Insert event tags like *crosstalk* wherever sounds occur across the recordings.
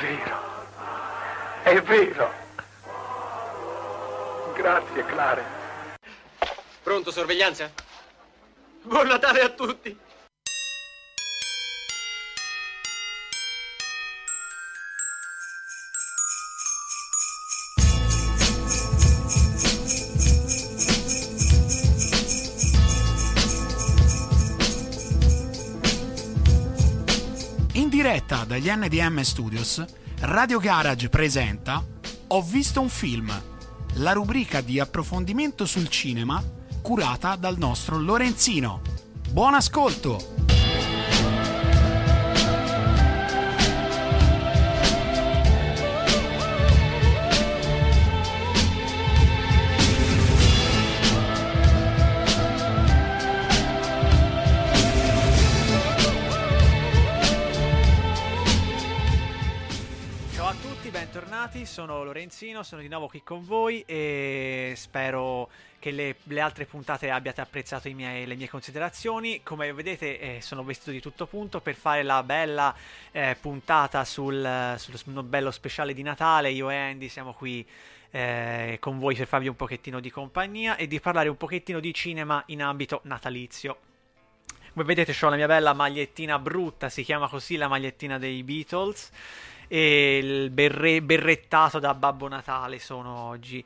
vero, è vero. Grazie, Clare. Pronto, sorveglianza? Buon Natale a tutti! Diretta dagli NDM Studios, Radio Garage presenta Ho visto un film, la rubrica di approfondimento sul cinema curata dal nostro Lorenzino. Buon ascolto! Bentornati, sono Lorenzino, sono di nuovo qui con voi e spero che le, le altre puntate abbiate apprezzato miei- le mie considerazioni. Come vedete eh, sono vestito di tutto punto per fare la bella eh, puntata sul, sullo s- bello speciale di Natale. Io e Andy siamo qui eh, con voi per farvi un pochettino di compagnia e di parlare un pochettino di cinema in ambito natalizio. Come vedete ho la mia bella magliettina brutta, si chiama così la magliettina dei Beatles e il berre- berrettato da Babbo Natale sono oggi.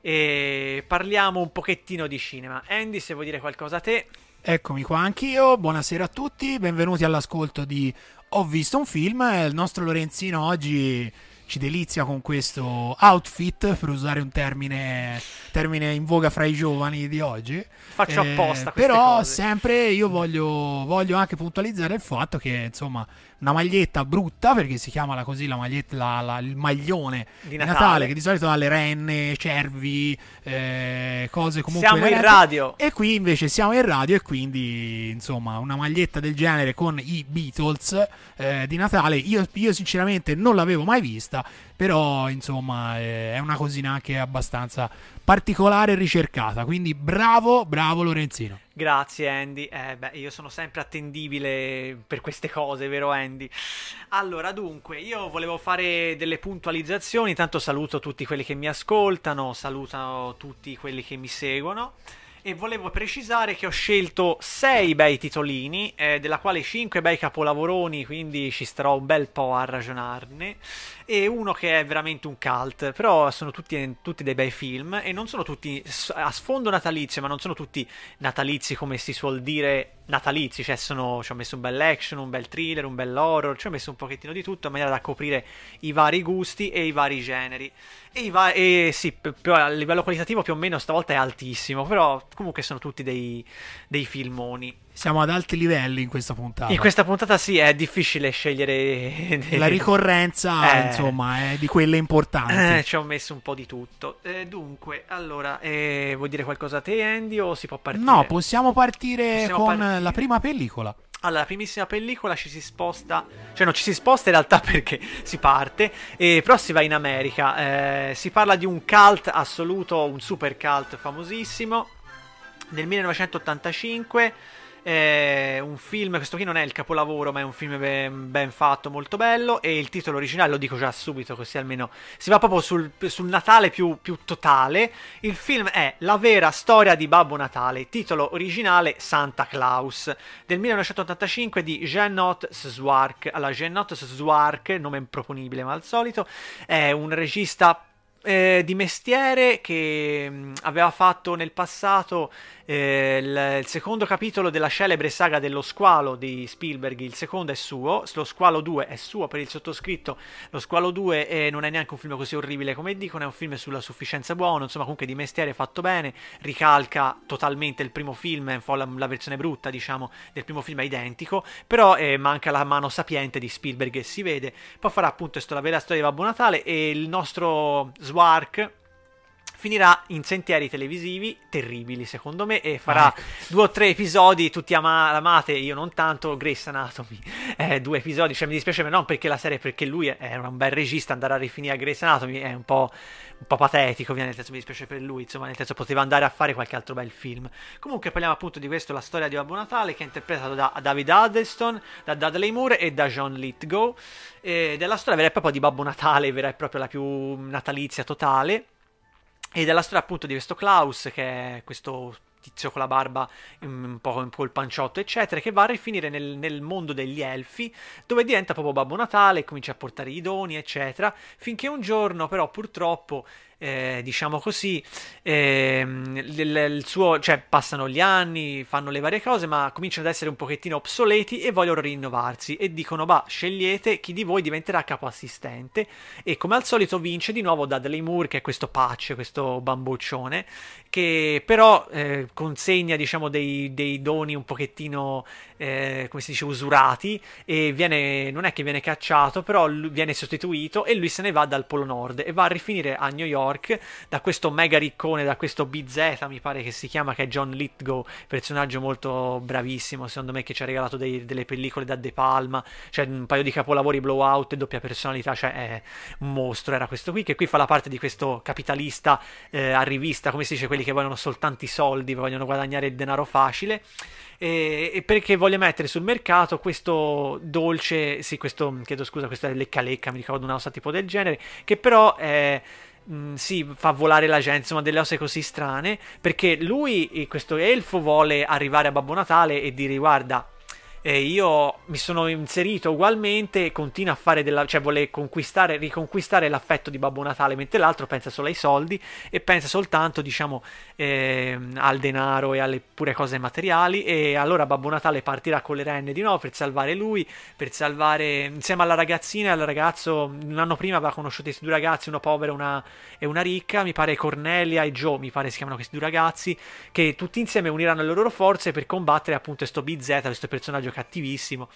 E parliamo un pochettino di cinema. Andy, se vuoi dire qualcosa a te. Eccomi qua anch'io, buonasera a tutti, benvenuti all'ascolto di Ho visto un film, il nostro Lorenzino oggi ci delizia con questo outfit, per usare un termine, termine in voga fra i giovani di oggi. Eh, Faccio apposta queste Però cose. sempre io voglio, voglio anche puntualizzare il fatto che insomma una maglietta brutta, perché si chiama la- così la maglietta, la- la- il maglione Di Natale. Natale, che di solito ha le renne, cervi, eh, cose comunque... Siamo in radio. E qui invece siamo in radio e quindi insomma una maglietta del genere con i Beatles eh, di Natale io, io sinceramente non l'avevo mai vista però insomma eh, è una cosina anche abbastanza particolare e ricercata. Quindi bravo bravo Lorenzino. Grazie Andy, eh, beh, io sono sempre attendibile per queste cose, vero Andy? Allora, dunque, io volevo fare delle puntualizzazioni, intanto saluto tutti quelli che mi ascoltano, saluto tutti quelli che mi seguono. E volevo precisare che ho scelto sei bei titolini, eh, della quale cinque bei capolavoroni, quindi ci starò un bel po' a ragionarne, e uno che è veramente un cult, però sono tutti, tutti dei bei film e non sono tutti a sfondo natalizio, ma non sono tutti natalizi come si suol dire natalizi, cioè sono, ci ho messo un bel action, un bel thriller, un bel horror, ci ho messo un pochettino di tutto in maniera da coprire i vari gusti e i vari generi. E, i va- e sì, p- p- a livello qualitativo più o meno stavolta è altissimo, però comunque sono tutti dei, dei filmoni. Siamo ad alti livelli in questa puntata In questa puntata sì, è difficile scegliere... *laughs* la ricorrenza *laughs* Eh. insomma è di quelle importanti Eh, ci ho messo un po' di tutto. Eh, dunque, allora, eh, vuoi dire qualcosa a te, Andy, o si può partire? no possiamo partire Possiamo con partire. la prima pellicola Allora, la primissima pellicola ci si sposta, cioè non ci si sposta in realtà *laughs* perché si parte, eh, però si va in America. Eh, si parla di un cult assoluto, un super cult famosissimo, nel 1985. Eh, un film, questo qui non è il capolavoro, ma è un film ben, ben fatto, molto bello. E il titolo originale lo dico già subito, così almeno si va proprio sul, sul Natale più, più totale. Il film è La vera storia di Babbo Natale, titolo originale Santa Claus, del 1985 di Jeannot Swark. Allora, Jeannot Swark, nome improponibile ma al solito, è un regista eh, di mestiere che mh, aveva fatto nel passato eh, il, secondo capitolo della celebre saga dello squalo di Spielberg, il secondo è suo, lo squalo 2 è suo per il sottoscritto, lo squalo 2 eh, non è neanche un film così orribile come dicono, è un film sulla sufficienza buono, insomma comunque di mestiere fatto bene, ricalca totalmente il primo film, un po' la, la versione brutta diciamo del primo film è identico, però eh, manca la mano sapiente di Spielberg che si vede, poi farà appunto la vera storia di Babbo Natale e il nostro Swark finirà in sentieri televisivi terribili, secondo me, e farà Ecco. due o tre episodi, tutti ama- amate, io non tanto, Grace Anatomy, eh, due episodi, cioè mi dispiace, ma non perché la serie, perché lui è- un bel regista, andare a rifinire Grace Anatomy è un po', un po' patetico, via, nel senso mi dispiace per lui, insomma, nel senso poteva andare a fare qualche altro bel film. Comunque parliamo appunto di questo, la storia di Babbo Natale, che è interpretato da David Huddleston, da Dudley Moore e da John Lithgow, ed è la storia vera e propria di Babbo Natale, vera e propria la più natalizia totale. Ed è la storia appunto di questo Klaus, che è questo tizio con la barba, mm, un po' col panciotto, eccetera, che va a rifinire nel, nel mondo degli elfi, dove diventa proprio Babbo Natale, comincia a portare i doni, eccetera, finché un giorno però purtroppo, eh, diciamo così, ehm, il, il suo, cioè passano gli anni, fanno le varie cose, ma cominciano ad essere un pochettino obsoleti e vogliono rinnovarsi e dicono, bah, scegliete chi di voi diventerà capo assistente e come al solito vince di nuovo Dudley Moore, che è questo patch, questo bambuccione, che però eh, consegna diciamo dei, dei doni un pochettino eh, come si dice usurati e viene non è che viene cacciato però viene sostituito e lui se ne va dal Polo Nord e va a rifinire a New York da questo mega riccone da questo BZ mi pare che si chiama che è John Lithgow personaggio molto bravissimo secondo me che ci ha regalato dei- delle pellicole da De Palma cioè un paio di capolavori blowout e doppia personalità cioè è un mostro era questo qui che qui fa la parte di questo capitalista eh, rivista come si dice quelli che vogliono soltanto i soldi vogliono guadagnare il denaro facile e, perché voglio mettere sul mercato questo dolce sì questo chiedo scusa questo è lecca lecca mi ricordo una cosa tipo del genere che però è mm, sì, fa volare la gente, insomma, delle cose così strane. Perché lui, eh, questo elfo, vuole arrivare a Babbo Natale e dire: Guarda, eh, io mi sono inserito ugualmente e continua a fare della. cioè vuole conquistare, riconquistare l'affetto di Babbo Natale, mentre l'altro pensa solo ai soldi e pensa soltanto, diciamo, ehm, al denaro e alle pure cose materiali. E allora Babbo Natale partirà con le renne di nuovo per salvare lui, per salvare insieme alla ragazzina e al ragazzo. Un anno prima aveva conosciuto questi due ragazzi, uno povero e una, e una ricca. Mi pare Cornelia e Joe, mi pare si chiamano questi due ragazzi, che tutti insieme uniranno le loro forze per combattere appunto questo BZ, questo personaggio cattivissimo.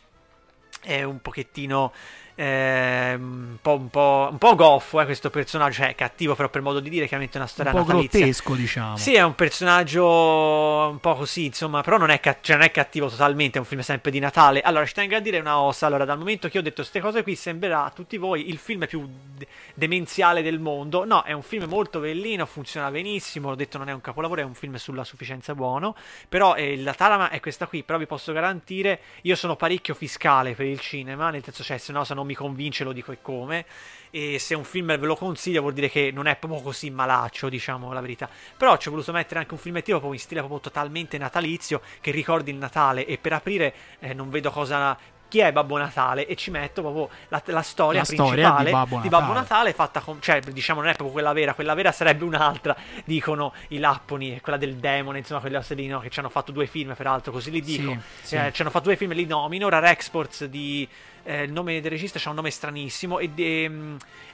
È un pochettino. ehm, un, po', un, po', un po' goffo, eh, questo personaggio. Cioè, cattivo, però per modo di dire, chiaramente è una Un storia po' natalizia. grottesco, diciamo. Sì, è un personaggio un po' così, insomma, però non è, ca- cioè, non è cattivo totalmente, è un film sempre di Natale. Allora, ci tengo a dire una cosa, allora, dal momento che ho detto queste cose qui, sembrerà a tutti voi il film più demenziale del mondo. No, è un film molto bellino, funziona benissimo, ho detto non è un capolavoro, è un film sulla sufficienza buono, però eh, la trama è questa qui, però vi posso garantire, io sono parecchio fiscale per il cinema, nel senso, cioè, se no, se non mi convince lo dico e come. E se un film ve lo consiglio vuol dire che non è proprio così malaccio, diciamo la verità. Però ci ho voluto mettere anche un filmettino proprio in stile proprio totalmente natalizio che ricordi il Natale e per aprire eh, non vedo cosa chi è Babbo Natale e ci metto proprio la, la storia La storia principale di Babbo di Babbo Natale. Fatta con cioè diciamo non è proprio quella vera quella vera sarebbe un'altra dicono i Lapponi quella del demone insomma quelle cose lì no, che ci hanno fatto due film peraltro così li dico Sì, sì. Eh, ci hanno fatto due film li nomino ora Rexports di eh, il nome del regista c'ha un nome stranissimo e, e,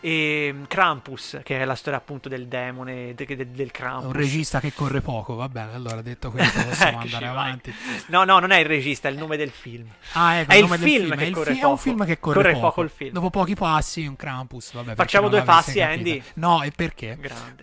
e Krampus che è la storia appunto del demone de- de- del Krampus Un regista che corre poco, va bene, allora detto questo *laughs* possiamo andare avanti. No, no, non è il regista, è il nome del film. Ah, ecco, È il nome del film che è, il corre fi- è un poco. film che corre, Corre poco. poco il film. Dopo pochi passi, un Krampus. Vabbè, Facciamo due passi, capito. Andy? No, e perché? Grande.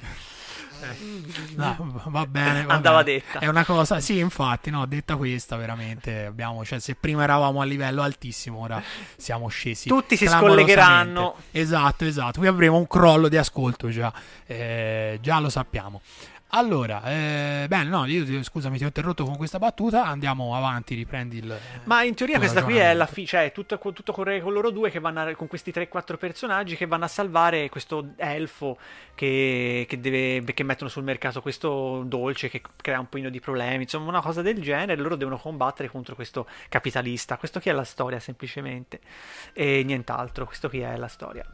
No, va bene. va Andava bene. detta. È una cosa, sì, infatti, no, detta questa, veramente abbiamo, cioè, se prima eravamo a livello altissimo, ora siamo scesi. Tutti si scollegheranno. Esatto, esatto. Qui avremo un crollo di ascolto già, eh, già lo sappiamo. Allora, eh, bene, no, io scusami, ti ho interrotto con questa battuta. Andiamo avanti, riprendi il. Ma in teoria questa qui è la fine, cioè tutto, tutto corre con loro due che vanno a- con questi 3-4 personaggi che vanno a salvare questo elfo che, che deve, che mettono sul mercato questo dolce che crea un pochino di problemi, insomma una cosa del genere, loro devono combattere contro questo capitalista. Questo qui è la storia semplicemente e nient'altro, questo qui è la storia.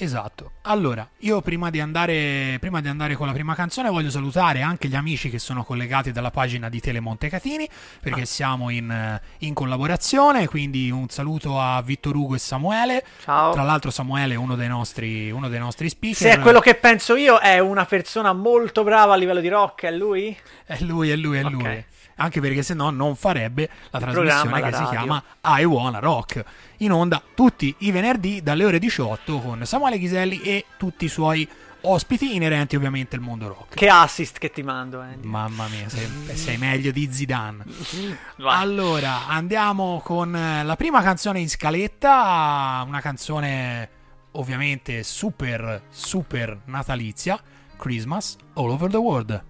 Esatto. Allora, io prima di, andare, prima di andare con la prima canzone voglio salutare anche gli amici che sono collegati dalla pagina di Telemonte Catini perché Ah. siamo in, in collaborazione, quindi un saluto a Vittor Ugo e Samuele. Ciao. Tra l'altro Samuele è uno dei nostri, uno dei nostri speaker. Se è quello che penso io, è una persona molto brava a livello di rock, è lui? È lui, è lui, è Ok. lui. Anche perché se no non farebbe la trasmissione che si chiama I Wanna Rock. In onda tutti i venerdì dalle ore 18 con Samuele Ghiselli e tutti i suoi ospiti inerenti ovviamente al mondo rock. Che assist che ti mando, Andy. Mamma mia, sei, sei meglio di Zidane. *laughs* Allora, andiamo con eh, la prima canzone in scaletta, una canzone ovviamente super, super natalizia, Christmas All Over the World.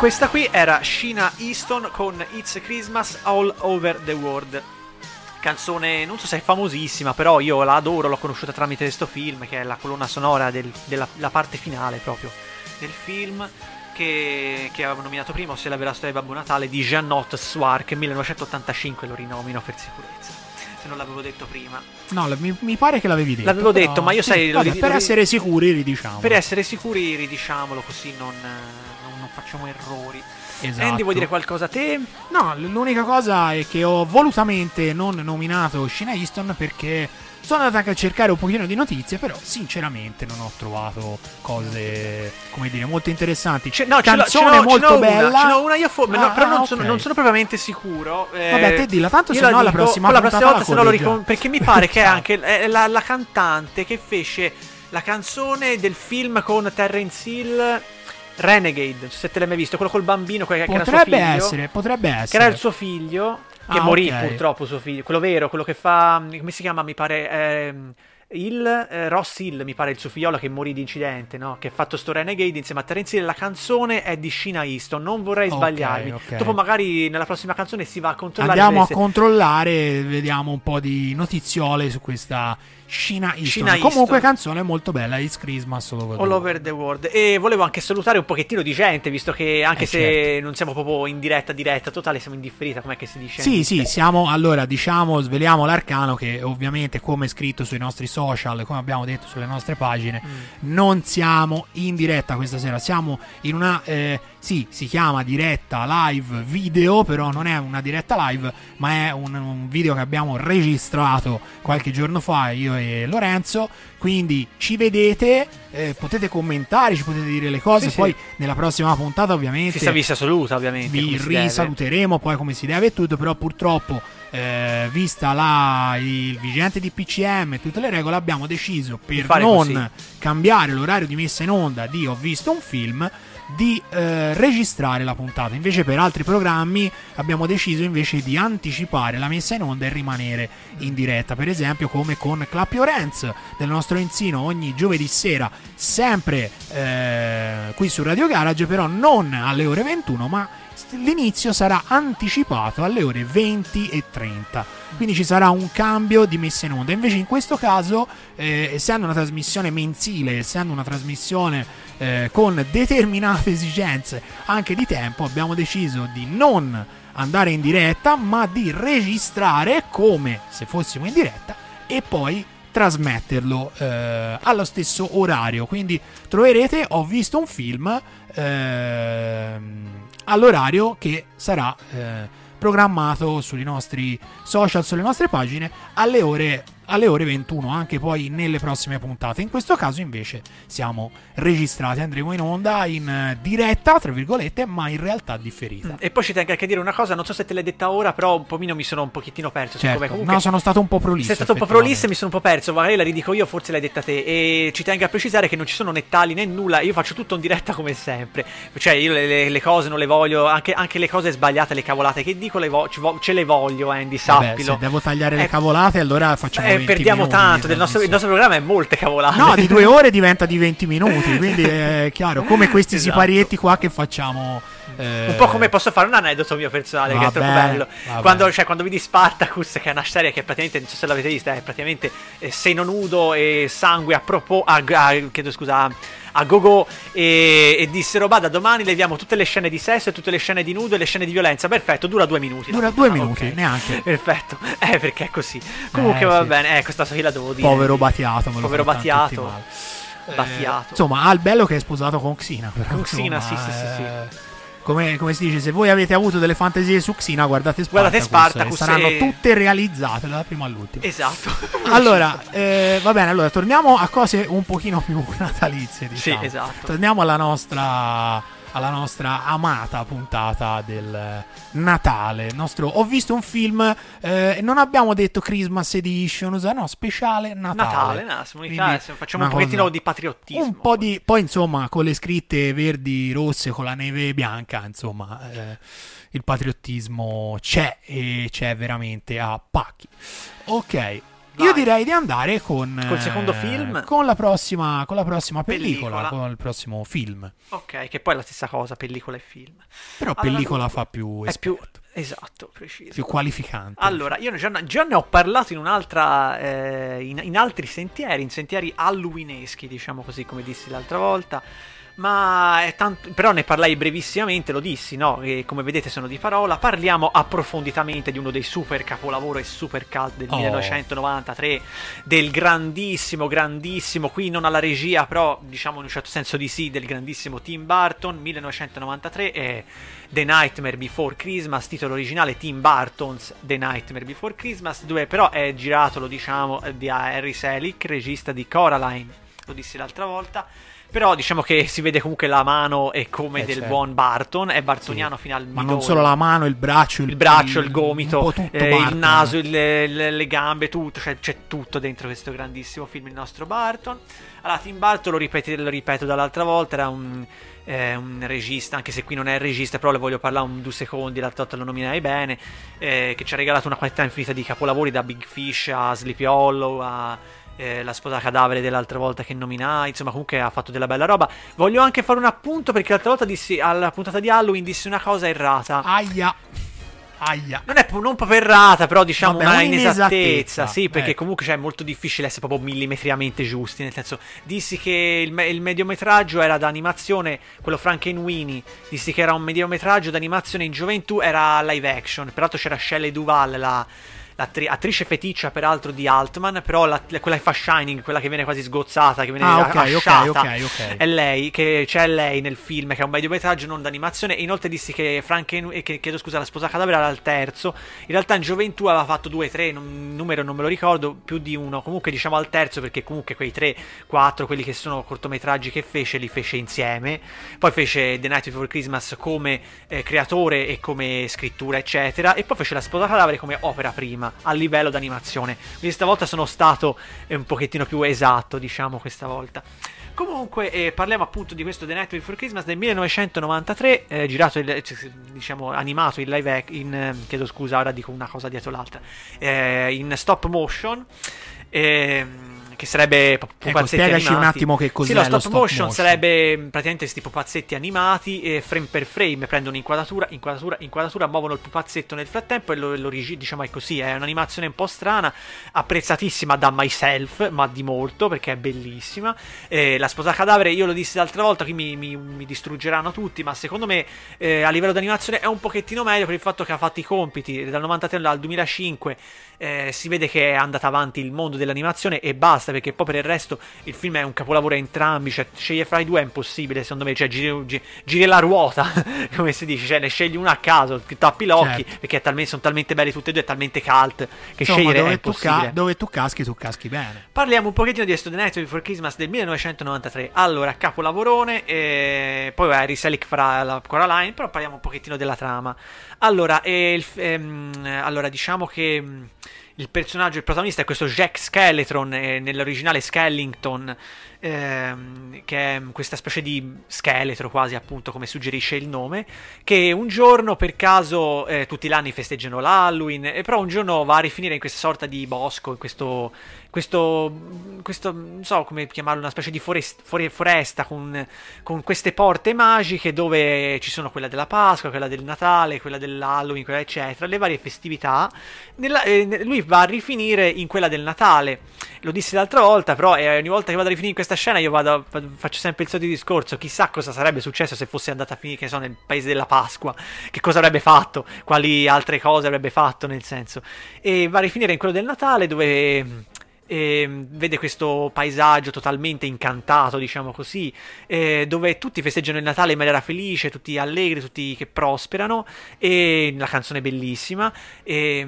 Questa qui era Sheena Easton con It's Christmas All Over the World. Canzone, non so se è famosissima, però io la adoro, l'ho conosciuta tramite questo film, che è la colonna sonora del- della la parte finale proprio del film, che, che avevo nominato prima, ossia La vera storia di Babbo Natale, di Jeannot Swark, 1985, lo rinomino per sicurezza, se non l'avevo detto prima. No, mi, mi pare che l'avevi detto. L'avevo detto, ma io sì, sai, lo vabbè, ri- per lo essere sicuri, ridiciamo. Per essere sicuri ridiciamolo così non facciamo errori. Esatto. Andy, vuoi dire qualcosa a te? No, l'unica cosa è che ho volutamente non nominato Sheena Easton perché sono andato anche a cercare un pochino di notizie, però sinceramente non ho trovato cose, come dire, molto interessanti. Ce- no, ce l'ho- Canzone ce ce molto n'ho una, bella. ce n'ho una io fo- no, Ah, però non, ah, sono, non sono propriamente sicuro. eh, Vabbè, te dilla, tanto se no la dico, prossima la prossima volta la se no lo ricom- Perché mi pare che *laughs* è anche è la, la cantante che fece la canzone del film con Terence Hill Renegade, non so se te l'hai mai visto, quello col bambino che, che era suo Potrebbe figlio. essere, potrebbe essere. Che era il suo figlio, che Ah, morì ok. purtroppo suo figlio, quello vero, quello che fa, come si chiama, mi pare, ehm, il eh, Ross Hill, mi pare il suo figliolo che morì di incidente, no? Che ha fatto sto Renegade insieme a Terence Hill. La canzone è di Sheena Easton, non vorrei Ok, sbagliarmi. ok. Come magari nella prossima canzone si va a controllare Andiamo a controllare, vediamo un po' di notiziole su questa Sheena Easton. Easton. Comunque canzone molto bella, It's Christmas all over the All world. over the world. E volevo anche salutare un pochettino di gente, visto che anche Eh, se certo. non siamo proprio in diretta diretta totale, siamo in differita, com'è che si dice? Sì, sì, siamo allora diciamo, sveliamo l'arcano che ovviamente come scritto sui nostri social, come abbiamo detto sulle nostre pagine, Mm. non siamo in diretta questa sera, siamo in una eh, sì, si chiama diretta live video, però non è una diretta live, ma è un, un video che abbiamo registrato qualche giorno fa io e Lorenzo, quindi ci vedete, eh, potete commentare, ci potete dire le cose, Sì, sì. poi nella prossima puntata ovviamente vista assoluta, ovviamente. vi si deve. risaluteremo poi come si deve e tutto, però purtroppo eh, vista la, il vigente di PCM e tutte le regole abbiamo deciso per non così. cambiare l'orario di messa in onda di Ho visto un film di eh, registrare la puntata. Invece per altri programmi abbiamo deciso invece di anticipare la messa in onda e rimanere in diretta, per esempio come con Clap Your Hands del nostro Enzino ogni giovedì sera, sempre eh, qui su Radio Garage, però non alle ore 21, ma l'inizio sarà anticipato alle ore 20 e 30. Quindi ci sarà un cambio di messa in onda. Invece in questo caso, eh, essendo una trasmissione mensile, essendo una trasmissione eh, con determinate esigenze anche di tempo, abbiamo deciso di non andare in diretta, ma di registrare come se fossimo in diretta e poi trasmetterlo eh, allo stesso orario. Quindi troverete, ho visto un film ehm, all'orario che sarà eh, programmato sui nostri social, sulle nostre pagine alle ore, alle ore 21, anche poi nelle prossime puntate. In questo caso invece siamo registrati, andremo in onda in eh, diretta, tra virgolette, ma in realtà differita. E poi ci tengo anche a dire una cosa, non so se te l'hai detta ora, però un pochino mi sono un pochettino perso. Certo. Comunque, no, sono stato un po' prolisso. sei stato un po' prolisso e mi sono un po' perso, magari la ridico io, forse l'hai detta te. E ci tengo a precisare che non ci sono né tagli né nulla, io faccio tutto in diretta come sempre. Cioè, io le, le- le cose non le voglio, anche, anche le cose sbagliate, le cavolate che dico, le vo- ce le voglio, Andy, Vabbè, sappilo. se devo tagliare le Eh, cavolate, allora facciamo eh, 20 perdiamo tanto, del nostro, il nostro programma è molte cavolate. No, di due *laughs* ore diventa di 20 minuti, quindi è chiaro, come questi Esatto. siparietti qua che facciamo... eh, Un po' come posso fare un aneddoto mio personale, che è troppo Vabbè, bello. vabbè. Quando, cioè, quando vedi Spartacus, che è una serie che praticamente, non so se l'avete vista, è praticamente eh, seno nudo e sangue a propos. A, a- chiedo scusa. A go-go e, e dissero: Va da domani leviamo tutte le scene di sesso e tutte le scene di nudo e le scene di violenza. Perfetto, dura due minuti. Dura due Ah, minuti, ok. neanche. *laughs* Perfetto, eh, perché è così. Comunque Eh, va sì. bene, eh, questa io la devo dire. Povero Batiato, me lo Povero tutti Battiato. Eh, insomma, ha il bello che è sposato con Xina. Però, Con Xina, sì, sì, sì, sì. Eh, Come, come si dice, se voi avete avuto delle fantasie su Xina, guardate Guardate Spartacus. Spartacus e saranno e- tutte realizzate dalla prima all'ultima. Esatto. *laughs* Allora, eh, va bene, allora torniamo a cose un pochino più *laughs* natalizie, Sì, diciamo. esatto. Torniamo alla nostra alla nostra amata puntata del Natale. Nostro ho visto un film eh, non abbiamo detto Christmas Edition, no, speciale Natale. Natale, no, siamo in Italia, facciamo un pochettino cosa- di patriottismo. un po' di poi insomma con le scritte verdi rosse con la neve bianca insomma eh, il patriottismo c'è e c'è veramente a pacchi ok io Vai. direi di andare con Col secondo eh, film? con la prossima con la prossima pellicola, Pellicola. con il prossimo film Ok, che poi è la stessa cosa, pellicola e film. però Allora, pellicola fa più È più esperto, esatto, preciso. più qualificante Allora, io già, già ne ho parlato in un'altra. eh, in, in altri sentieri, in sentieri halloweeneschi, diciamo così, come dissi l'altra volta. Ma è tanto. Però ne parlai brevissimamente, lo dissi, no? E come vedete sono di parola. Parliamo approfonditamente di uno dei super capolavoro e super cult del Oh. 1993. Del grandissimo, grandissimo. Qui non alla regia, però diciamo in un certo senso di sì, del grandissimo Tim Burton. 1993 è The Nightmare Before Christmas, titolo originale Tim Burton's The Nightmare Before Christmas, dove però è girato, lo diciamo, di Harry Selick, regista di Coraline, lo dissi l'altra volta. Però diciamo che si vede comunque la mano e come Eh, del certo. buon Barton, è bartoniano fino al ma non solo la mano il braccio il, il braccio, il gomito, eh, il Barton. naso, il- le, le gambe, tutto, cioè c'è tutto dentro questo grandissimo film, il nostro Barton. Allora, Tim Burton, lo, ripeti- lo ripeto dall'altra volta, era un, eh, un regista, anche se qui non è il regista, però le voglio parlare un due secondi, l'altra volta lo nominai bene, eh, che ci ha regalato una quantità infinita di capolavori, da Big Fish a Sleepy Hollow a eh, la sposa cadavere dell'altra volta che nominai, insomma comunque ha fatto della bella roba. Voglio anche fare un appunto perché l'altra volta dissi, alla puntata di Halloween dissi una cosa errata. Aia. Aia. Non è non proprio errata, però diciamo Vabbè, una un'inesattezza, inesattezza. Sì, perché ecco. comunque cioè, è molto difficile essere proprio millimetriamente giusti. Nel senso, dissi che il, me- il mediometraggio era d'animazione, quello Frankenweenie. Dissi che era un mediometraggio d'animazione in gioventù, era live action. Peraltro c'era Shelley Duval, la. L'attri- attrice feticcia peraltro di Altman, però la- quella che fa Shining, quella che viene quasi sgozzata, che viene Ah, ok, ok, asciata, ok, ok. è lei, che c'è lei nel film, che è un mediometraggio non d'animazione. E inoltre dissi che Franken, che, chiedo scusa, la sposa cadavere era il terzo. In realtà in gioventù aveva fatto due, tre, non- numero non me lo ricordo, più di uno. Comunque diciamo al terzo, perché comunque quei tre, quattro, quelli che sono cortometraggi che fece, li fece insieme. Poi fece The Night Before Christmas come eh, creatore e come scrittura, eccetera. E poi fece La sposa cadavere come opera prima, a livello d'animazione. Quindi stavolta sono stato un pochettino più esatto, diciamo, questa volta. Comunque, eh, parliamo appunto di questo The Night Before Christmas del 1993, eh, girato, il, eh, diciamo, animato in live act- in, eh, chiedo scusa, ora dico una cosa dietro l'altra, eh, in stop motion. ehm, che sarebbe pu- pupazzetti Ecco, spiegaci un animati. attimo che cos'è Sì, lo stop, stop motion, motion. sarebbe praticamente questi pupazzetti animati e frame per frame prendono inquadratura, inquadratura, inquadratura, muovono il pupazzetto nel frattempo e lo, lo rigi- diciamo è così, è un'animazione un po' strana, apprezzatissima da myself, ma di molto perché è bellissima. Eh, la sposa cadavere, io lo dissi l'altra volta, qui mi, mi- mi distruggeranno tutti, ma secondo me eh, a livello di animazione è un pochettino meglio per il fatto che ha fatto i compiti dal 93 al 2005. eh, si vede che è andata avanti il mondo dell'animazione e basta perché poi per il resto il film è un capolavoro a entrambi cioè scegliere fra i due è impossibile secondo me cioè giri, gi- giri la ruota *laughs* come si dice cioè ne scegli una a caso ti tappi gli occhi Certo. perché è talmente- sono talmente belli tutti e due è talmente cult che Insomma, scegliere è dove tu, impossibile ca- dove tu caschi, tu caschi bene. Parliamo un pochettino di The Night Before Christmas del 1993. Allora, capolavorone, e poi vabbè, Riselic farà la Coraline, però parliamo un pochettino della trama. Allora, eh, il ehm, allora diciamo che mm, il personaggio, il protagonista è questo Jack Skeletron, eh, nell'originale Skellington, ehm, che è questa specie di scheletro quasi appunto come suggerisce il nome, che un giorno per caso eh, tutti gli anni festeggiano l'Halloween, e però un giorno va a rifinire in questa sorta di bosco, in questo, questo, questo non so come chiamarlo, una specie di forest- fore- foresta con, con queste porte magiche dove ci sono quella della Pasqua, quella del Natale, quella dell'Halloween, quella eccetera, le varie festività. Nella- eh, lui va a rifinire in quella del Natale. Lo dissi l'altra volta, però eh, ogni volta che vado a rifinire in questa scena io vado, faccio sempre il solito discorso. Chissà cosa sarebbe successo se fosse andata a finire, che so, nel paese della Pasqua. Che cosa avrebbe fatto? Quali altre cose avrebbe fatto, nel senso. E va a rifinire in quello del Natale dove e vede questo paesaggio totalmente incantato, diciamo così, eh, dove tutti festeggiano il Natale in maniera felice, tutti allegri, tutti che prosperano, e la canzone è bellissima, e,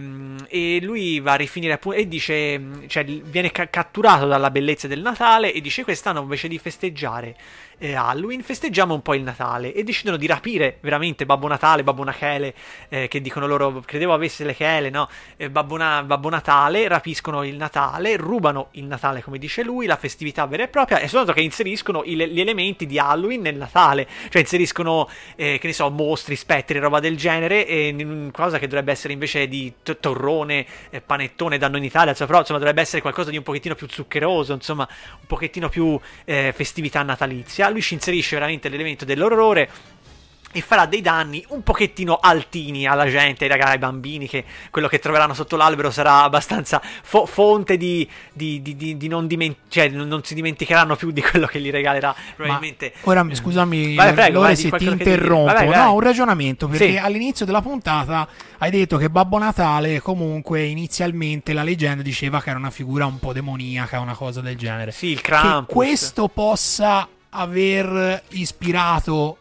e lui va a rifinire appunto, e dice, cioè viene ca- catturato dalla bellezza del Natale e dice quest'anno invece di festeggiare eh, Halloween festeggiamo un po' il Natale e decidono di rapire veramente Babbo Natale, Babbo Nachele, eh, che dicono loro, credevo avesse le chele, no? Eh, Babbo, Na- Babbo Natale, rapiscono il Natale, rubano il Natale come dice lui, la festività vera e propria e soltanto che inseriscono il- gli elementi di Halloween nel Natale, cioè inseriscono, eh, che ne so, mostri, spettri, roba del genere, in cosa che dovrebbe essere invece di to- torrone, panettone da noi in Italia, insomma, però insomma dovrebbe essere qualcosa di un pochettino più zuccheroso, insomma un pochettino più eh, festività natalizia. Lui ci inserisce veramente l'elemento dell'orrore e farà dei danni un pochettino altini alla gente, ai ragazzi, ai bambini, che quello che troveranno sotto l'albero sarà abbastanza fo- fonte di, di- di- di- non dimenticare, cioè non si dimenticheranno più di quello che gli regalerà probabilmente. Ora, scusami, Vai, prego, vai, se ti che interrompo. Vai, vai. No, un ragionamento, perché Sì. all'inizio della puntata hai detto che Babbo Natale, comunque, inizialmente la leggenda diceva che era una figura un po' demoniaca, una cosa del genere. Sì, il Che Krampus. questo possa aver ispirato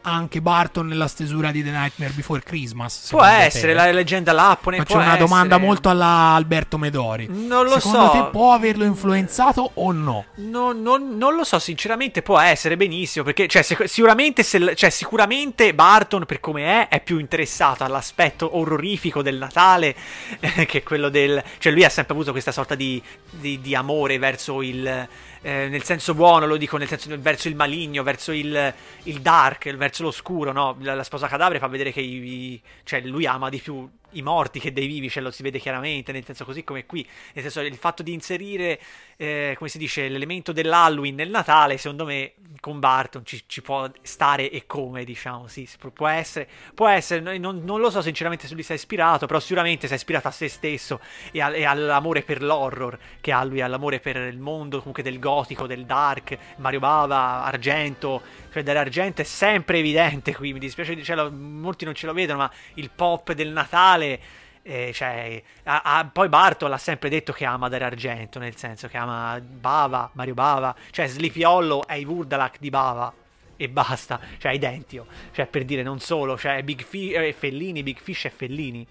anche Barton nella stesura di The Nightmare Before Christmas. Può secondo essere, te? la leggenda Lappone Faccio una domanda essere. molto alla Alberto Medori. Non lo Secondo so. te può averlo influenzato o no? No, non, non lo so, sinceramente può essere benissimo, perché cioè, sic- sicuramente, se- cioè, sicuramente Barton, per come è, è più interessato all'aspetto orrorifico del Natale eh, che quello del... Cioè lui ha sempre avuto questa sorta di, di- di amore verso il... eh, nel senso buono, lo dico, nel senso verso il maligno, verso il, il dark, verso l'oscuro, no? La, la sposa cadavere fa vedere che i- i- cioè, lui ama di più i morti che dei vivi, ce lo si vede chiaramente, nel senso così come qui, nel senso il fatto di inserire, eh, come si dice, l'elemento dell'Halloween nel Natale, secondo me con Barton ci, ci può stare e come, diciamo, sì, può- essere, può essere, non, non lo so sinceramente se lui si è ispirato, però sicuramente si è ispirato a se stesso e, al- e all'amore per l'horror che ha lui, all'amore per il mondo comunque del gotico, del dark, Mario Bava, Argento, cioè dell'Argento è sempre evidente qui, mi dispiace dircelo, molti non ce lo vedono, ma il pop del Natale, eh, cioè, ha- ha- poi Bartol ha sempre detto che ama Dario Argento, nel senso che ama Bava, Mario Bava, cioè Sleepy Hollow è i Vurdalak di Bava. E basta, cioè identico, cioè per dire non solo, cioè Big Fi- eh, Fellini, Big Fish e Fellini,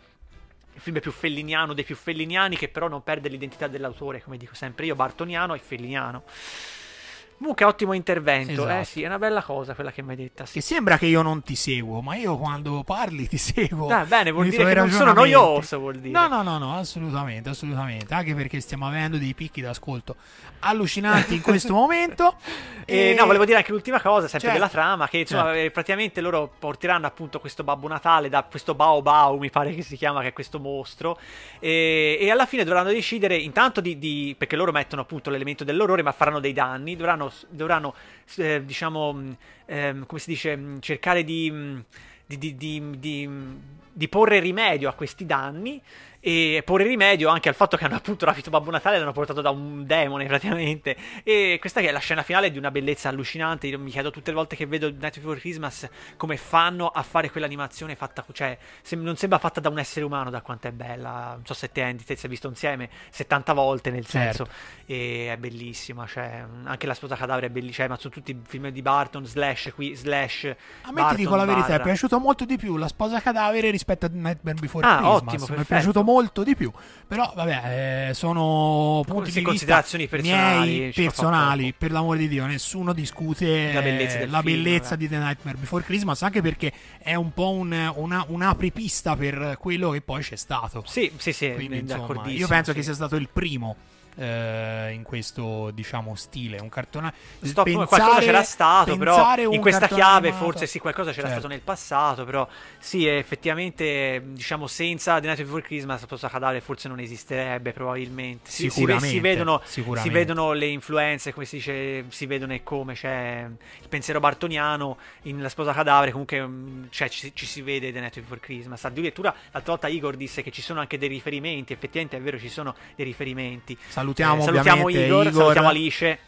il film più felliniano dei più felliniani che però non perde l'identità dell'autore, come dico sempre io, bartoniano e felliniano. Comunque ottimo intervento, Esatto. eh sì, è una bella cosa quella che mi hai detta, sì. Che sembra che io non ti seguo, ma io quando parli ti seguo. Ah, bene, vuol dire che non sono noioso, vuol dire. No, no, no, no, assolutamente, assolutamente. Anche perché stiamo avendo dei picchi d'ascolto allucinanti in questo *laughs* momento. E, no, volevo dire anche l'ultima cosa, sempre Certo. della trama, che insomma, Certo. eh, praticamente loro porteranno appunto questo Babbo Natale da questo Bao Bao, mi pare che si chiama, che è questo mostro, e, e alla fine dovranno decidere intanto di, di- perché loro mettono appunto l'elemento dell'orrore, ma faranno dei danni, dovranno, dovranno eh, diciamo, ehm, come si dice, mh, cercare di, di- di- di- di porre rimedio a questi danni e porre rimedio anche al fatto che hanno appunto rapito Babbo Natale e l'hanno portato da un demone praticamente e questa che è la scena finale di una bellezza allucinante io mi chiedo tutte le volte che vedo Night Before Christmas come fanno a fare quell'animazione fatta cioè sem- non sembra fatta da un essere umano da quanto è bella non so se te Andy te si è visto insieme 70 volte nel Certo. senso e è bellissima cioè anche la sposa cadavere è bellissima ma sono tutti i film di Barton slash qui slash A me ti dico la Barton verità, è barra. piaciuto molto di più la sposa cadavere rispetto a Nightmare Before Ah, Christmas. ottimo, Mi è piaciuto molto di più. Però, vabbè, eh, sono punti di considerazioni personali, miei personali. Per l'amore di Dio, nessuno discute La bellezza eh, la film, bellezza vabbè. di The Nightmare Before Christmas, anche perché è un po' un, una, un'apripista per quello che poi c'è stato. sì sì sì Quindi, insomma, io penso sì. che sia stato il primo eh, in questo, diciamo, stile. Un cartone. Stop, pensare- qualcosa c'era stato, però in questa chiave animato- forse sì, qualcosa c'era Certo. stato nel passato, però sì, effettivamente, diciamo, senza The Night Before Christmas, Sposa Cadavere forse non esisterebbe probabilmente. Si, si Sicuramente, si vedono, si sicuramente. vedono le influenze, come si dice, si vedono e come c'è il pensiero bartoniano in La Sposa Cadavere, comunque mm, cioè, ci, ci si vede The Night Before Christmas. Addirittura l'altra volta Igor disse che ci sono anche dei riferimenti, effettivamente è vero, ci sono dei riferimenti. Salutiamo, Eh, salutiamo ovviamente Igor, Igor. salutiamo Alice.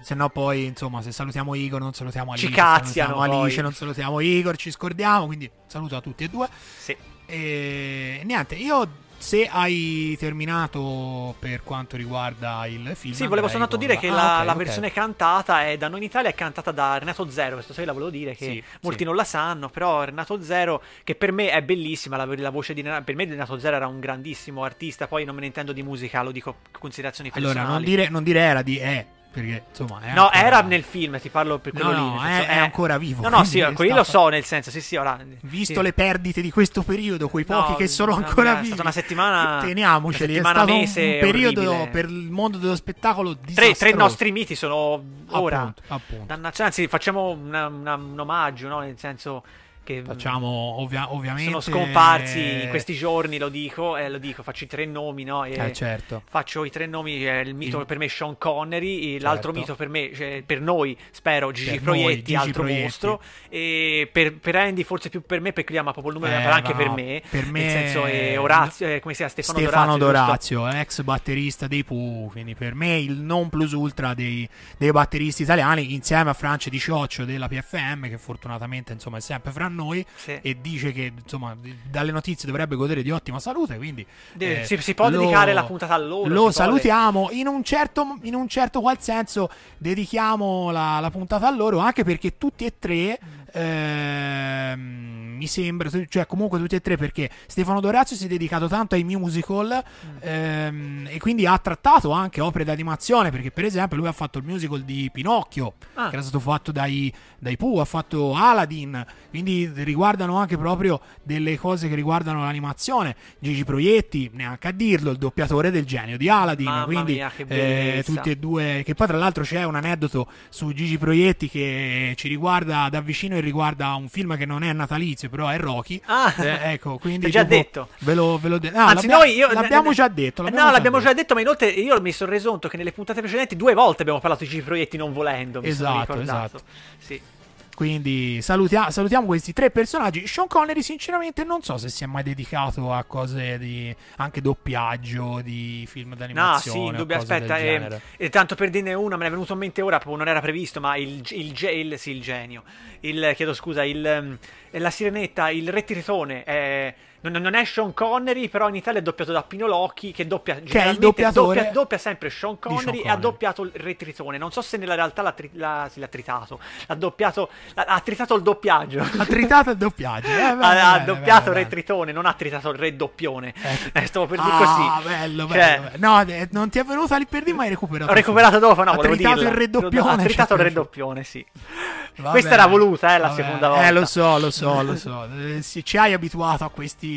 Se no, poi, insomma, se salutiamo Igor, non salutiamo Alice. Ci cazziano Alice, poi. non salutiamo Igor, ci scordiamo. Quindi, saluto a tutti e due. Sì. E niente, io. Se hai terminato per quanto riguarda il film, Sì, volevo soltanto con dire che Ah, la, ok, la versione cantata è da noi in Italia è cantata da Renato Zero. Questo sai, la volevo dire che Sì, molti sì. non la sanno. Però Renato Zero, che per me è bellissima, la, la voce di Renato, per me Renato Zero era un grandissimo artista. Poi non me ne intendo di musica, lo dico con considerazioni personali. Allora, non dire, non dire era di è, perché insomma. È No, ancora- era nel film, ti parlo per quello No, lì. no, senso, è- è ancora vivo, No, no, sì, quello lo so, nel senso, sì, sì, ora. Visto sì. le perdite di questo periodo, quei No, pochi che sono una- ancora è vivi, stata una settimana- teniamoceli. una È settimana stato un- mese un periodo orribile. per il mondo dello spettacolo Tre, disastroso. tre nostri miti sono ora. Appunto, appunto. Anzi, facciamo una- una- un omaggio, no? Nel senso che Facciamo ovvia- ovviamente. sono scomparsi in questi giorni, lo dico, eh, lo dico, faccio i tre nomi, no? Eh, certo. Faccio i tre nomi, eh, il mito Il- per me è Sean Connery, e l'altro Certo. mito per me, cioè, per noi, spero, Gigi Per Proietti, Gigi altro Proietti. mostro, e per, per Andy forse più per me, perché lui ama proprio il numero, Eh, però anche no, per me, per me nel senso è- Orazio, eh, come si chiama, Stefano, Stefano Dorazio, Dorazio, ex batterista dei Pooh, quindi per me il non plus ultra dei, dei batteristi italiani, insieme a France Di Cioccio della PFM, che fortunatamente insomma è sempre fra noi, Sì. e dice che insomma dalle notizie dovrebbe godere di ottima salute, quindi De- eh, si, si può lo- dedicare la puntata a loro? Lo salutiamo in un, certo, in un certo qual senso dedichiamo la, la puntata a loro anche perché tutti e tre ehm, mi sembra cioè comunque tutti e tre perché Stefano Dorazio si è dedicato tanto ai musical ehm, e quindi ha trattato anche opere d'animazione perché per esempio lui ha fatto il musical di Pinocchio Ah. che era stato fatto dai, dai Pooh ha fatto Aladdin quindi riguardano anche proprio delle cose che riguardano l'animazione. Gigi Proietti neanche a dirlo il doppiatore del genio di Aladdin Mamma quindi mia, eh, tutti e due che poi tra l'altro c'è un aneddoto su Gigi Proietti che ci riguarda da vicino e riguarda un film che non è natalizio all'inizio, però è Rocky. Ah. Eh, ecco, quindi già dopo detto. Ve lo, ve lo de- ah, Anzi, noi io, l'abbiamo già detto. no, l'abbiamo l'abbiamo già già detto, ma inoltre io mi sono reso conto che nelle puntate precedenti due volte abbiamo parlato di G proietti non volendo. Mi sono Esatto, ricordato. esatto. Sì. Quindi salutia- salutiamo questi tre personaggi. Sean Connery, sinceramente, non so se si è mai dedicato a cose di anche doppiaggio di film No, d'animazione. sì, o indubbio, cose aspetta, del eh, genere. e tanto per dirne una, me ne è venuto in mente ora, non era previsto, ma il, il, il- sì, il genio, il, chiedo scusa, il, ehm, la sirenetta, il re tritone, eh, non, non è Sean Connery, però in Italia è doppiato da Pino Locchi, che doppia, generalmente doppiatore doppia, doppia sempre Sean Sean Connery, e ha Connery. doppiato il re tritone, non so se nella realtà l'ha, tri- l'ha- sì, l'ha tritato, l'ha doppiato, l'ha- ha tritato il doppiaggio. Ha tritato il doppiaggio. Eh, bene, *laughs* ha, ha bene, doppiato bene, Re. Tritone, non ha tritato il Re Doppione. Eh. *laughs* Eh, stavo per dire Ah, così. bello, Cioè, bello, bello. No, eh, non ti è venuta lì per dire, ma hai recuperato. Ho recuperato dopo, no, ha volevo tritato dirla. il redoppione. Ha tritato il cioè, redoppione, sì. Va Questa era voluta, eh, la Va seconda bene. volta. Eh, lo so, lo so, lo so. *laughs* Eh, ci hai abituato a questi,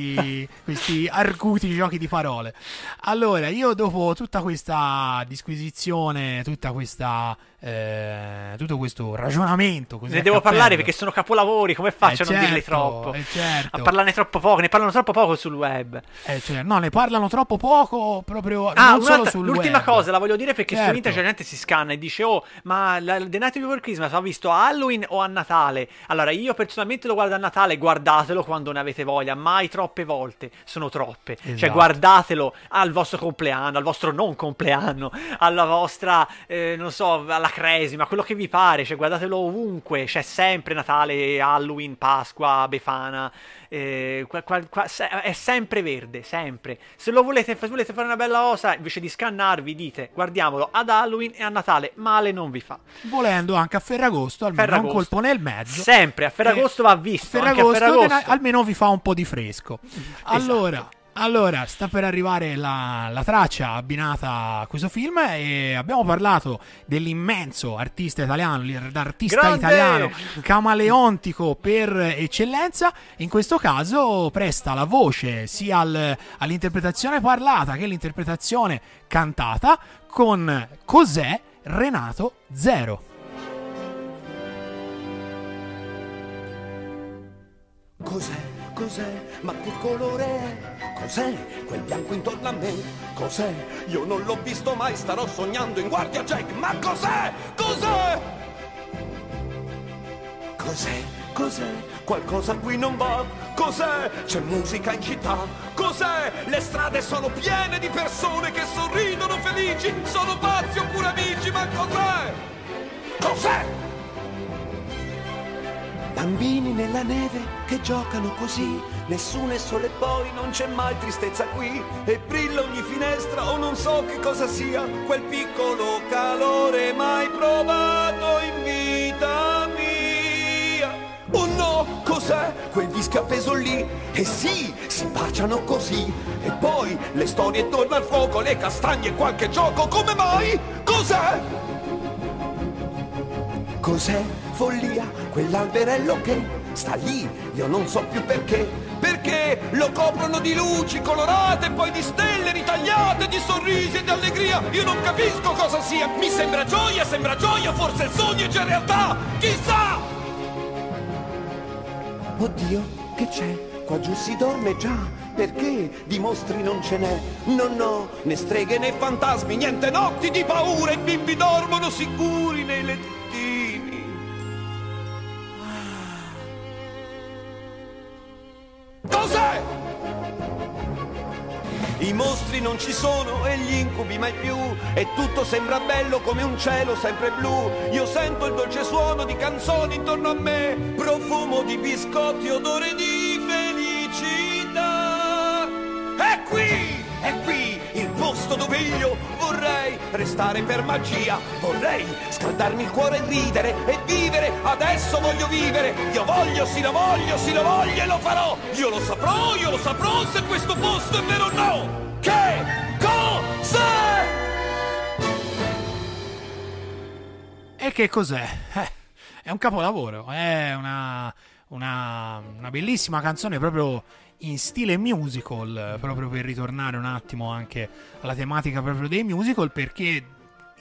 questi arguti giochi di parole. Allora, io dopo tutta questa disquisizione, tutta questa... eh, tutto questo ragionamento Ne devo parlare perché sono capolavori, come faccio Eh, a non dirli certo, troppo? eh, certo. A parlarne troppo poco, ne parlano troppo poco sul web. eh, cioè, no, ne parlano troppo poco proprio Ah, l'ultima web. cosa la voglio dire perché Certo. su internet la gente si scanna e dice: Oh, ma la, The Night Before Christmas ha visto a Halloween o a Natale? Allora, io personalmente lo guardo a Natale, guardatelo quando ne avete voglia, mai troppe volte, sono troppe. Cioè, Esatto. guardatelo al vostro compleanno, al vostro non compleanno, alla vostra, eh, non so, alla cresima, quello che vi pare, cioè, guardatelo ovunque, c'è sempre Natale, Halloween, Pasqua, Befana. eh, qua- qua- qua- se- è sempre verde, sempre. Se lo volete, se volete fare una bella cosa, invece di scannarvi, dite guardiamolo ad Halloween e a Natale, male non vi fa. volendo anche a Ferragosto, almeno un Ferragosto. colpo nel mezzo. Sempre a Ferragosto Eh, va visto. anche a Ferragosto, Ferragosto. almeno vi fa un po' di fresco. Allora, allora, sta per arrivare la, la traccia abbinata a questo film e abbiamo parlato dell'immenso artista italiano, l'artista Grande! italiano camaleontico per eccellenza. In questo caso presta la voce sia al- all'interpretazione parlata che all'interpretazione cantata con Cos'è Renato Zero. Cos'è? Cos'è? Ma che colore è? Cos'è? Quel bianco intorno a me? Cos'è? Io non l'ho visto mai, starò sognando in guardia Jack, ma cos'è? Cos'è? Cos'è? Cos'è? Qualcosa qui non va? Cos'è? C'è musica in città? Cos'è? Le strade sono piene di persone che sorridono felici, sono pazzi oppure amici, ma cos'è? Cos'è? Bambini nella neve che giocano così, nessuno è sole e poi non c'è mai tristezza qui e brilla ogni finestra o non so che cosa sia quel piccolo calore mai provato in vita mia. Oh no, cos'è quel disco appeso lì? E sì, si baciano così e poi le storie intorno al fuoco, le castagne e qualche gioco, come mai? Cos'è? Cos'è follia? Quell'alberello che sta lì, io non so più perché. Perché lo coprono di luci colorate, poi di stelle ritagliate, di sorrisi e di allegria. Io non capisco cosa sia. Mi sembra gioia, sembra gioia, forse il sogno è già realtà. Chissà! Oddio, che c'è? Qua giù si dorme già. Perché di mostri non ce n'è? No, no, né streghe né fantasmi, niente notti di paura. I bimbi dormono sicuri non ci sono e gli incubi mai più. E tutto sembra bello come un cielo sempre blu. Io sento il dolce suono di canzoni intorno a me. Profumo di biscotti, odore di felicità. È qui, è qui il posto dove io vorrei restare per magia. Vorrei scaldarmi il cuore e ridere e vivere. Adesso voglio vivere, io voglio, sì lo voglio, sì lo voglio e lo farò. Io lo saprò, io lo saprò se questo posto è vero o no Che cos'è? E che cos'è? Eh, è un capolavoro, è una, una, una bellissima canzone proprio in stile musical, proprio per ritornare un attimo anche alla tematica proprio dei musical, perché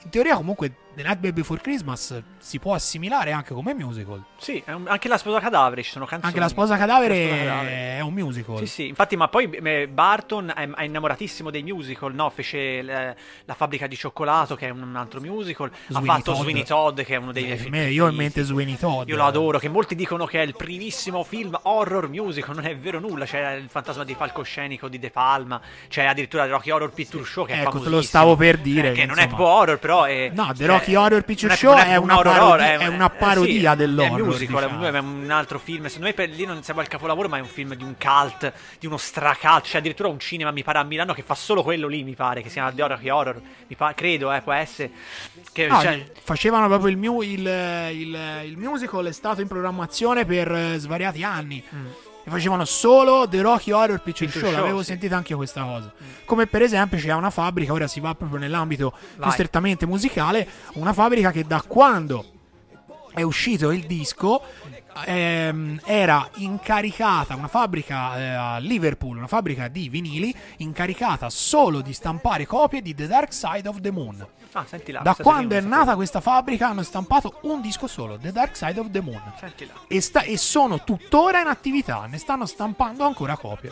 in teoria comunque The Night Before Christmas si può assimilare anche come musical. Sì, anche La sposa cadavere ci sono canzoni. Anche La sposa cadavere, La sposa cadavere. è un musical. Sì, sì, infatti, ma poi eh, Barton è, innamoratissimo dei musical, no? Fece eh, La fabbrica di cioccolato, che è un, altro musical. ha Sweeney fatto Todd. Sweeney Todd, che è uno dei Eh, miei film. me- io ho in mente Sweeney Todd. Io lo adoro, che molti dicono che è il primissimo film horror musical, non è vero nulla, c'è il fantasma di palcoscenico di De Palma, c'è addirittura The Rocky Horror Picture Show che è Ecco, te lo famosissimo. stavo per dire, Eh, che non è proprio horror, però è No, The cioè, Rocky Horror Picture Show è un una parodia- horror, è una eh, sì, parodia È dell'horror, musical, è un- diciamo. è un altro film, secondo me per lì non sembra il capolavoro, ma è un film di un cult, di uno stracult, c'è addirittura un cinema, mi pare, a Milano che fa solo quello lì, mi pare, che si chiama The Rocky Horror, mi pare, credo, eh, può essere. Che, No, cioè, facevano proprio il, mu- il, il- il musical è stato in programmazione per eh, svariati anni. E facevano solo The Rocky Horror Picture Picture Show, Show, l'avevo sì. sentita anche io questa cosa. Come per esempio c'è una fabbrica, ora si va proprio nell'ambito più Vai. strettamente musicale, una fabbrica che da quando è uscito il disco ehm, era incaricata, una fabbrica eh, a Liverpool, una fabbrica di vinili, incaricata solo di stampare copie di The Dark Side of the Moon. ah, senti là, Da quando è nata questa fabbrica hanno stampato un disco solo, The Dark Side of the Moon. Senti là. E, sta- e sono tuttora in attività, ne stanno stampando ancora copie.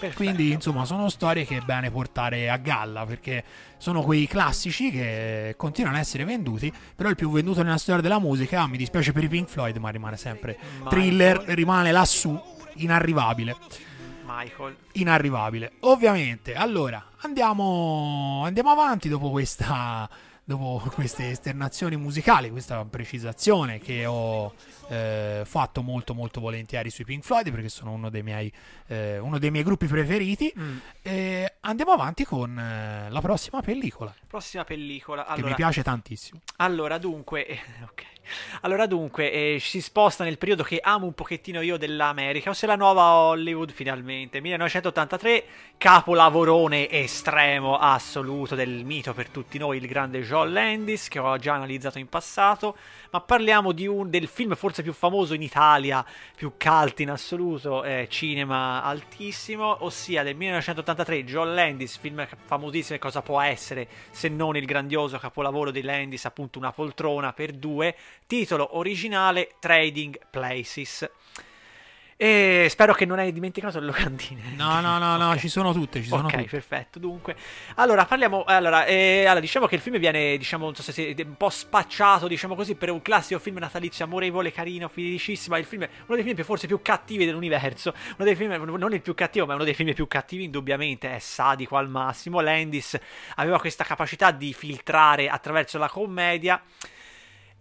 Perfetto. Quindi, insomma, sono storie che è bene portare a galla perché sono quei classici che continuano a essere venduti. Però il più venduto nella storia della musica, mi dispiace per i Pink Floyd, ma rimane sempre Michael. thriller, rimane lassù, inarrivabile. Michael. Inarrivabile. Ovviamente, allora andiamo, andiamo avanti dopo questa. Dopo queste esternazioni musicali, questa precisazione che ho eh, fatto molto molto volentieri sui Pink Floyd perché sono uno dei miei, eh, uno dei miei gruppi preferiti, Mm. eh, andiamo avanti con eh, la prossima pellicola Prossima pellicola. che mi Allora, piace tantissimo. allora dunque, *laughs* ok. Allora dunque, eh, si sposta nel periodo che amo un pochettino io dell'America, ossia la nuova Hollywood finalmente. 1983, capolavorone estremo assoluto del mito per tutti noi, il grande John Landis, che ho già analizzato in passato, ma parliamo un, del film forse più famoso in Italia, più cult in assoluto, eh, cinema altissimo, ossia del 1983, John Landis, film famosissimo, e cosa può essere se non il grandioso capolavoro di Landis, appunto una poltrona per due, titolo originale Trading Places. E spero che non hai dimenticato le locandine. No, no, no, no, Ok. ci sono tutte, ci sono ok, tutte. perfetto. Dunque, allora parliamo. Allora, eh, allora, diciamo che il film viene, diciamo, non so se siete un po' spacciato, diciamo così, per un classico film natalizio amorevole, carino, felicissimo. Il film è uno dei film più- forse più cattivi dell'universo. Uno dei film, non il più cattivo, ma uno dei film più cattivi, indubbiamente. È sadico al massimo. Landis aveva questa capacità di filtrare attraverso la commedia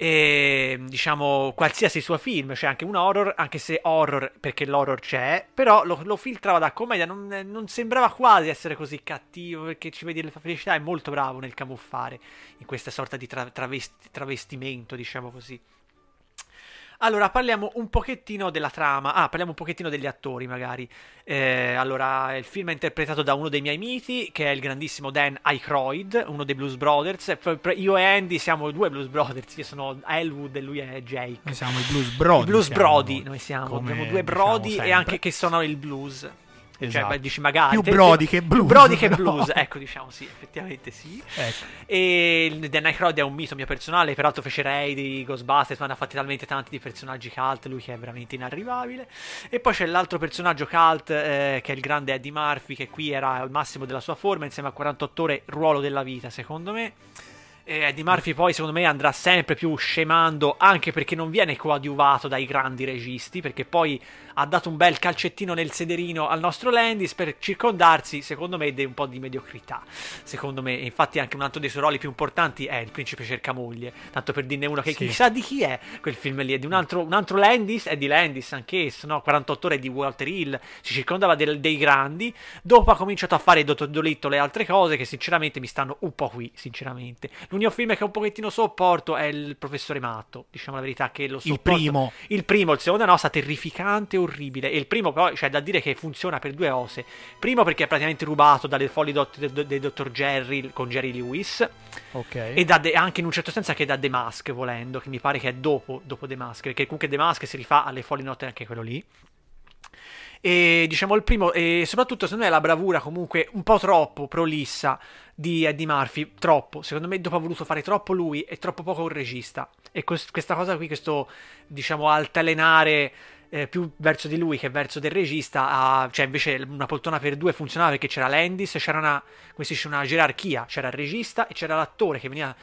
e diciamo qualsiasi suo film, c'è anche un horror, anche se horror perché l'horror c'è, però lo, lo filtrava da commedia, non, non sembrava quasi essere così cattivo perché ci vedi la felicità, è molto bravo nel camuffare in questa sorta di tra- travesti- travestimento, diciamo così. Allora, parliamo un pochettino della trama. Ah, parliamo un pochettino degli attori, magari. Eh, allora, il film è interpretato da uno dei miei miti, che è il grandissimo Dan Aykroyd, uno dei Blues Brothers. E Io e Andy siamo due Blues Brothers. Io sono Elwood e lui è Jake. Noi siamo i Blues Brody. I Blues Brody, noi. siamo. Come Abbiamo due diciamo Brody e sempre. anche che sono il blues. Cioè, Esatto. beh, dici magari. Più Brody che blues, Brody che *laughs* blues. Ecco, diciamo sì, effettivamente sì. Ecco. E Dan Aykroyd è un mito mio personale, peraltro fece Ray di Ghostbusters, ma ne ha fatti talmente tanti di personaggi cult, lui che è veramente inarrivabile. E poi c'è l'altro personaggio cult, eh, che è il grande Eddie Murphy, che qui era al massimo della sua forma, insieme a 48 ore, ruolo della vita, secondo me. E Eddie Murphy poi secondo me andrà sempre più scemando anche perché non viene coadiuvato dai grandi registi perché poi ha dato un bel calcettino nel sederino al nostro Landis per circondarsi secondo me di un po' di mediocrità secondo me infatti anche un altro dei suoi ruoli più importanti è Il principe cerca moglie tanto per dirne uno che Sì. chissà di chi è quel film lì è di un altro, un altro Landis è di Landis anch'esso no? 48 ore di Walter Hill si circondava del- dei grandi dopo ha cominciato a fare Dottor Dolittle e altre cose che sinceramente mi stanno un po' qui sinceramente l'unico film che un pochettino sopporto è Il professore matto diciamo la verità che lo Il sopporto primo. il primo, il secondo no, sta terrificante e orribile. E il primo, però, c'è da dire che funziona per due cose. Primo, perché è praticamente rubato dalle folli dot- de- de- del dottor Jerry con Jerry Lewis. Ok. E da The- anche in un certo senso anche da The Mask, volendo, che mi pare che è dopo, dopo The Mask. Perché comunque The Mask si rifà alle folli notte anche quello lì. E diciamo il primo, e soprattutto secondo me la bravura comunque un po' troppo prolissa di Eddie Murphy, troppo. Secondo me dopo ha voluto fare troppo lui e troppo poco un regista. E quest- questa cosa qui, questo diciamo altalenare eh, più verso di lui che verso del regista, ha- cioè invece una poltrona per due funzionava perché c'era Landis, c'era una, dice, una gerarchia, c'era il regista e c'era l'attore che veniva,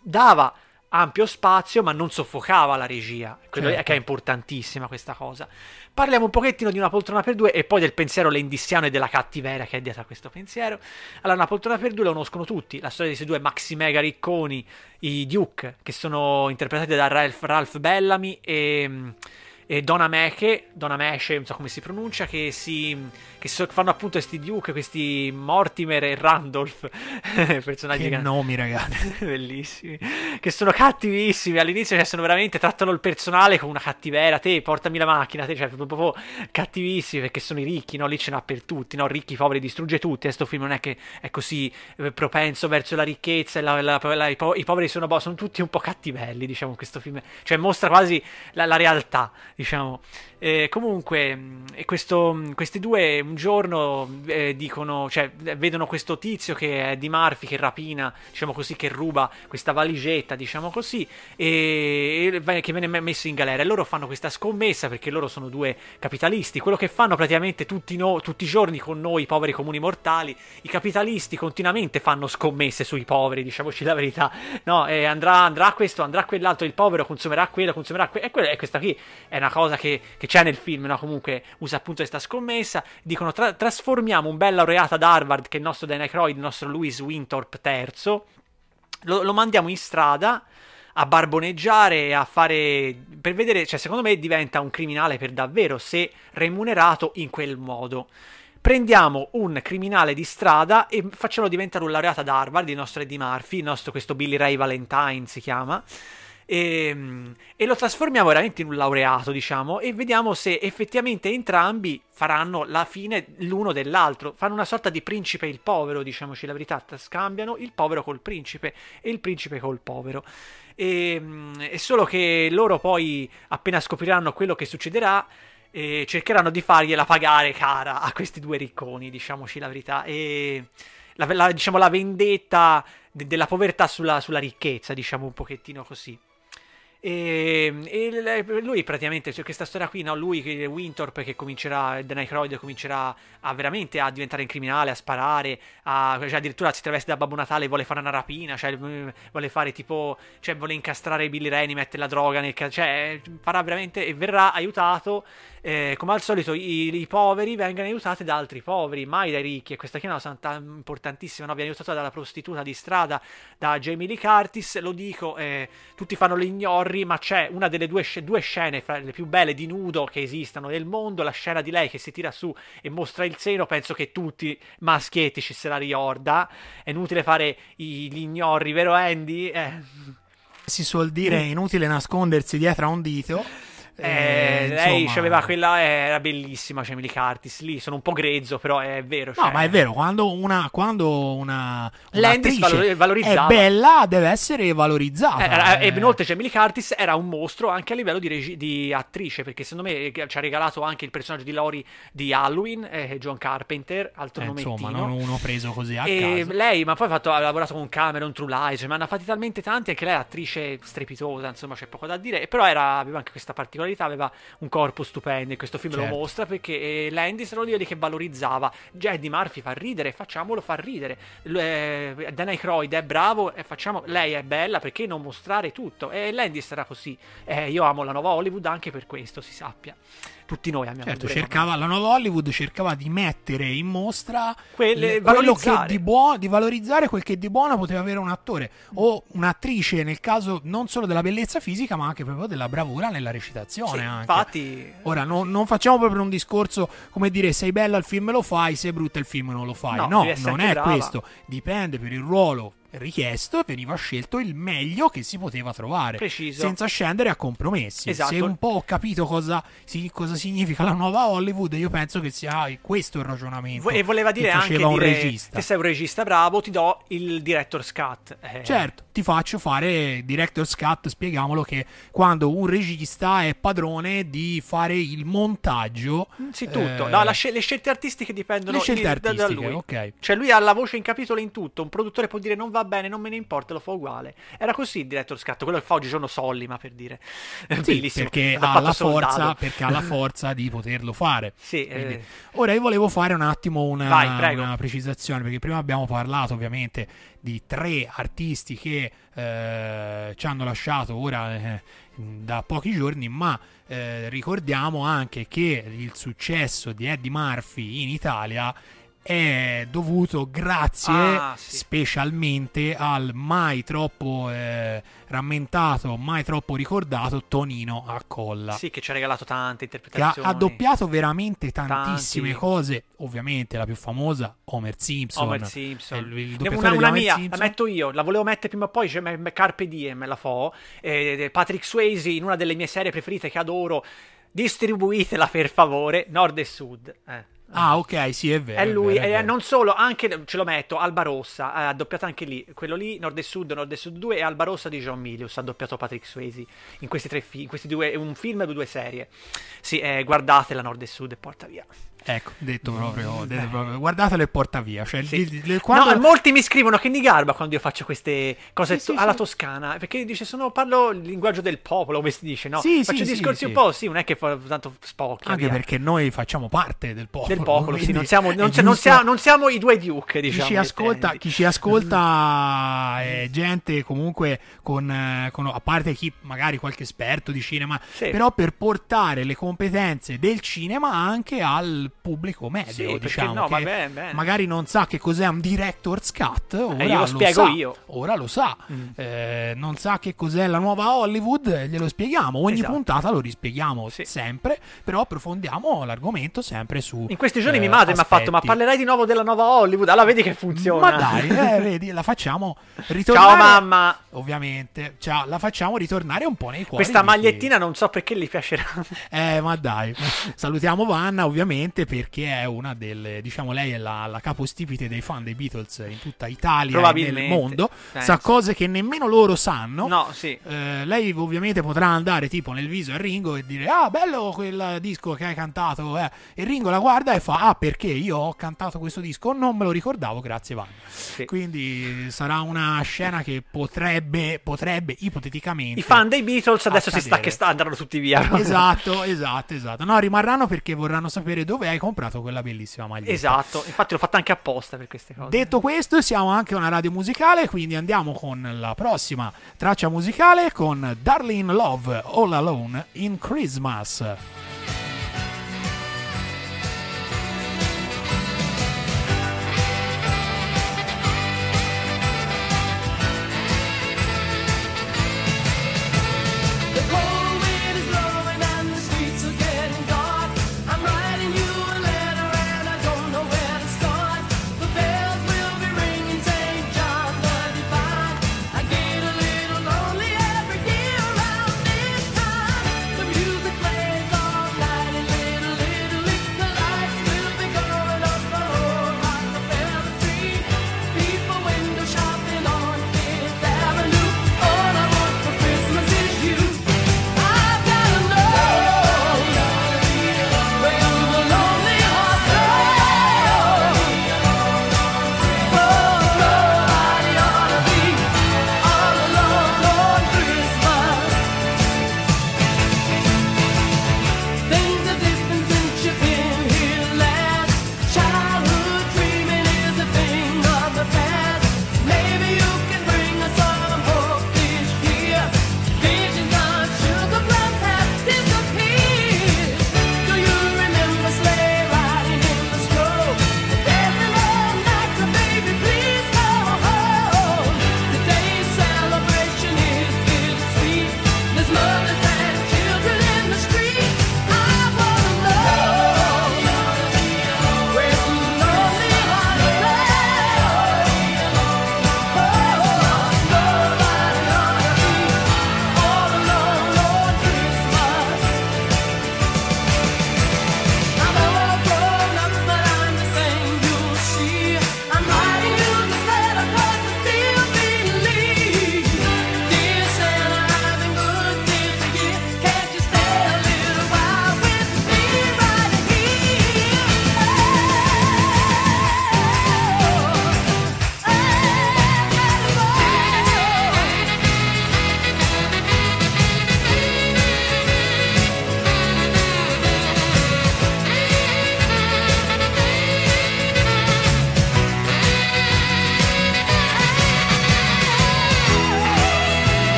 dava ampio spazio ma non soffocava la regia, Certo. che è importantissima questa cosa. Parliamo un pochettino di una poltrona per due e poi del pensiero lendissiano e della cattiveria che è dietro a questo pensiero. Allora, una poltrona per due lo conoscono tutti, la storia di questi due maxi mega ricconi, i Duke, che sono interpretati da Ralph, Ralph Bellamy e, e Donna Meche, Donna Mesce, non so come si pronuncia, che, si, che so- fanno appunto questi Duke, questi Mortimer e Randolph, *laughs* personaggi Che che- nomi, ragazzi. *laughs* bellissimi che sono cattivissimi. All'inizio cioè, sono veramente trattano il personale con una cattiveria te portami la macchina te cioè proprio, cattivissimi perché sono i ricchi no? Lì ce n'ha per tutti no? Ricchi poveri distrugge tutti. E sto film non è che è così eh, propenso verso la ricchezza e la- la- la- i, po- i poveri sono, boh, sono tutti un po' cattivelli diciamo questo film. Cioè mostra quasi la, la realtà diciamo Eh, comunque e questo, mh, questi due un giorno eh, dicono cioè vedono questo tizio che è di Murphy che rapina diciamo così che ruba questa valigetta diciamo così e, e che viene me- messo in galera. E loro fanno questa scommessa perché loro sono due capitalisti. Quello che fanno praticamente tutti, no- tutti i giorni con noi poveri comuni mortali i capitalisti continuamente fanno scommesse sui poveri diciamoci la verità. No e andrà, andrà questo andrà quell'altro il povero consumerà quello consumerà quello e, quello- e questa qui è una cosa che, che c'è nel film no? comunque usa appunto questa scommessa dicono tra- trasformiamo un bel laureato ad Harvard che è il nostro Dan Aykroyd il nostro Louis Winthorpe terzo lo, lo mandiamo in strada a barboneggiare e a fare per vedere, cioè secondo me diventa un criminale per davvero se remunerato in quel modo. Prendiamo un criminale di strada e facciamolo diventare un laureato ad Harvard, il nostro Eddie Murphy, il nostro questo Billy Ray Valentine si chiama. E, e lo trasformiamo veramente in un laureato, diciamo, e vediamo se effettivamente entrambi faranno la fine l'uno dell'altro. Fanno una sorta di principe e il povero, diciamoci la verità, scambiano il povero col principe e il principe col povero. E, mm, è solo che loro poi, appena scopriranno quello che succederà, eh, cercheranno di fargliela pagare cara a questi due ricconi, diciamoci la verità. E la, la- diciamo, la vendetta de- della povertà sulla, sulla ricchezza, diciamo un pochettino così. E, e l- lui praticamente, cioè questa storia qui, no? lui, che- Winthorpe che comincerà, Dan Aykroyd comincerà a veramente a diventare un criminale, a sparare, a, cioè addirittura si traveste da Babbo Natale e vuole fare una rapina, cioè mm, vuole fare tipo, cioè vuole incastrare Billy Rennie, mette la droga nel cioè farà veramente e verrà aiutato, eh, come al solito i, i poveri vengono aiutati da altri poveri, mai dai ricchi, e questa qui è una santa importantissima, no? viene aiutata dalla prostituta di strada, da Jamie Lee Curtis, lo dico, eh, tutti fanno gli ignorri, ma c'è una delle due, due scene fra le più belle di nudo che esistano nel mondo, la scena di lei che si tira su e mostra il seno, penso che tutti maschietti ci se la ricorda, è inutile fare i- gli ignorri, vero Andy? Eh, Si suol dire è inutile nascondersi dietro a un dito. Eh, Eh, lei insomma- c'aveva quella, era bellissima, Jamie Lee Curtis, lì sono un po' grezzo, però è vero. No, cioè- ma è vero, quando una, quando una, un'attrice è bella, deve essere valorizzata. Eh, eh. E inoltre Jamie Lee Curtis era un mostro anche a livello di, regi- di attrice, perché secondo me eh, ci ha regalato anche il personaggio di Lori di Halloween, eh, John Carpenter, altro Eh, nomettino. insomma, non uno preso così a E caso. lei, ma poi ha, fatto- ha lavorato con Cameron, True Lies, cioè, ma ne ha fatti talmente tanti, anche lei è attrice strepitosa, insomma c'è poco da dire, però era- aveva anche questa particolarità, aveva un corpo stupendo, e questo film Certo. lo mostra perché eh, Landis era uno di quelli che valorizzava, già Eddie Murphy fa ridere, facciamolo far ridere, eh, Dan Aykroyd è bravo, e facciamo, lei è bella, perché non mostrare tutto? E Landis era così, Eh, io amo la nuova Hollywood anche per questo, si sappia, tutti noi amiamo Certo, cercava, la nuova Hollywood cercava di mettere in mostra Quelle- le- quello che di buono, di valorizzare quel che di buono poteva avere un attore o un'attrice nel caso non solo della bellezza fisica ma anche proprio della bravura nella recitazione. Sì, infatti... Ora, no- non facciamo proprio un discorso come dire sei bella il film lo fai, sei brutta il film non lo fai. No, No, non è brava. questo. Dipende per il ruolo. Richiesto e veniva scelto il meglio che si poteva trovare, Preciso. senza scendere a compromessi. Esatto. Se un po' ho capito cosa, si- cosa significa la nuova Hollywood, io penso che sia questo il ragionamento. E voleva dire che anche un dire, regista. te sei un regista bravo, ti do il director's cut. Eh, Certo, ti faccio fare director's cut, spieghiamolo che quando un regista è padrone di fare il montaggio... Sì, tutto. eh, No, la le scelte artistiche dipendono le scelte di- da- da artistiche, lui. ok. Cioè, lui ha la voce in capitolo in tutto. Un produttore può dire non va bene, non me ne importa, lo fa uguale. Era così il director scatto, quello che fa oggigiorno Solly, ma per dire. Sì, *laughs* bellissimo. perché ha, la forza, perché ha la *laughs* forza di poterlo fare. Sì, Quindi- eh, Ora io volevo fare un attimo una, Vai, una precisazione, perché prima abbiamo parlato ovviamente di tre artisti che eh, ci hanno lasciato ora eh, da pochi giorni, ma eh, ricordiamo anche che il successo di Eddie Murphy in Italia è dovuto grazie Ah, sì. specialmente al mai troppo eh, rammentato, mai troppo ricordato Tonino a colla sì, che ci ha regalato tante interpretazioni. ha doppiato veramente tantissime Tanti. cose. Ovviamente la più famosa, Homer Simpson. Homer Simpson. È il- il una, una mia, Simpson. la metto io, la volevo mettere prima o poi, cioè, me- me- Carpe Diem la fo. eh, Patrick Swayze in una delle mie serie preferite che adoro. Distribuitela per favore, nord e sud. Eh. Ah, ok, sì, è vero. È lui, vero, è vero. non solo, anche ce lo metto, Alba Rossa, ha doppiato anche lì, quello lì, Nord e Sud, Nord e Sud 2 e Alba Rossa di John Milius, ha doppiato Patrick Swayze in questi tre film, in questi due, un film e due serie. Sì, eh, guardatela Nord e Sud e porta via. Ecco, detto proprio, detto proprio. Guardatelo e porta via. Cioè, Sì. il- il- quando- No, molti mi scrivono che mi garba quando io faccio queste cose Sì, sì, alla toscana, perché dice sono, parlo il linguaggio del popolo, come si dice, no? Faccio discorsi un po', sì, non è che fa tanto spocchia. Anche via. perché noi facciamo parte del popolo. del popolo, sì, non siamo, non, non giusto- siamo, non siamo i due Duke, chi diciamo. ci ascolta, chi ci ascolta è gente comunque con, con- a parte chi magari qualche esperto di cinema, però per portare le competenze del cinema anche al pubblico medio, Sì, diciamo, no, che bene, bene. magari non sa che cos'è un director's cut, ora Eh, io lo spiego sa, io. ora lo sa. Mm. Eh, non sa che cos'è la nuova Hollywood, eh, glielo spieghiamo, ogni Esatto. puntata lo rispieghiamo Sì. sempre, però approfondiamo l'argomento sempre su In questi giorni eh, mia madre mi ha fatto, ma parlerai di nuovo della nuova Hollywood? Allora vedi che funziona. Ma dai, eh, *laughs* vedi, la facciamo ritornare. Ciao mamma. Ovviamente, ciao, la facciamo ritornare un po' nei cuori. Questa magliettina non so perché gli piacerà. Eh, ma dai. Salutiamo Vanna, ovviamente, perché è una delle. Diciamo, lei è la, la capostipite dei fan dei Beatles in tutta Italia e nel mondo. penso. Sa cose che nemmeno loro sanno. No, sì. Eh, lei ovviamente potrà andare tipo nel viso a Ringo e dire ah bello quel disco che hai cantato eh." e Ringo la guarda e fa ah perché io ho cantato questo disco non me lo ricordavo grazie Vanna Sì. quindi sarà una scena che potrebbe potrebbe ipoteticamente I fan dei Beatles adesso si sta accadere. che sta, andranno tutti via. esatto esatto esatto no rimarranno perché vorranno sapere dove hai comprato quella bellissima maglietta Esatto, infatti l'ho fatta anche apposta per queste cose. Detto questo, siamo anche una radio musicale, quindi andiamo con la prossima traccia musicale con Darlene Love All Alone in Christmas.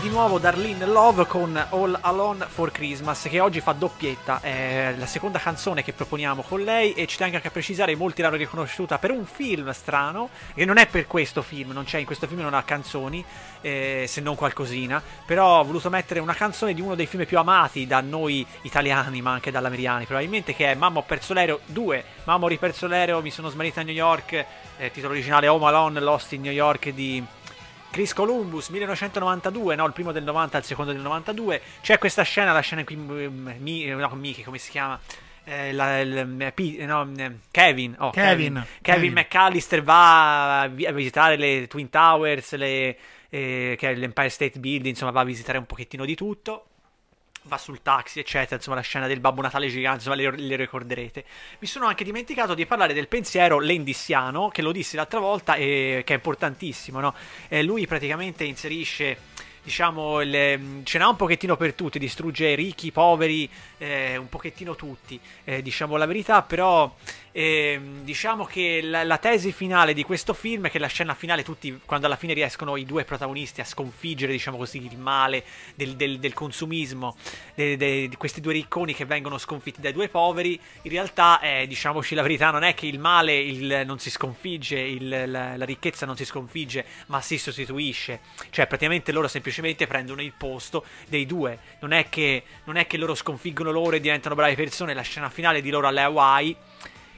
Di nuovo Darlene Love con All Alone for Christmas, che oggi fa doppietta. È la seconda canzone che proponiamo con lei. E ci tengo anche a precisare: molti l'hanno riconosciuta per un film strano. E non è per questo film, non c'è in questo film non ha canzoni, eh, se non qualcosina. Però ho voluto mettere una canzone di uno dei film più amati da noi italiani, ma anche dall'americani, probabilmente, che è Mamma ho perso l'aereo 2. Mamma ho riperso l'aereo, mi sono smarrita a New York. Eh, titolo originale Home Alone Lost in New York di Chris Columbus 1992, no, il primo del 90, il secondo del 92. C'è questa scena, la scena in cui mm, Mi- eh, no, Mickey, come si chiama? Eh, la- eh, P- no, eh, Kevin, oh, Kevin, Kevin, Kevin. McAllister va a visitare le Twin Towers, le, eh, che è l'Empire State Building, insomma va a visitare un pochettino di tutto va sul taxi, eccetera. Insomma, la scena del Babbo Natale gigante, insomma, le, le ricorderete. Mi sono anche dimenticato di parlare del pensiero lendissiano, che lo dissi l'altra volta e che è importantissimo, no? Eh, lui praticamente inserisce. Diciamo, il- ce n'ha un pochettino per tutti, distrugge ricchi, poveri, eh, un pochettino tutti, eh, diciamo la verità, però ehm, diciamo che la, la tesi finale di questo film è che la scena finale, tutti, quando alla fine riescono i due protagonisti a sconfiggere, diciamo così, il male del, del- del consumismo, de- de- di questi due ricconi che vengono sconfitti dai due poveri, in realtà, eh, diciamoci la verità, non è che il male il- non si sconfigge, il- la, la ricchezza non si sconfigge, ma si sostituisce. Cioè, praticamente loro semplicemente prendono il posto dei due. Non è che, non è che loro sconfiggono loro e diventano brave persone. La scena finale di loro alle Hawaii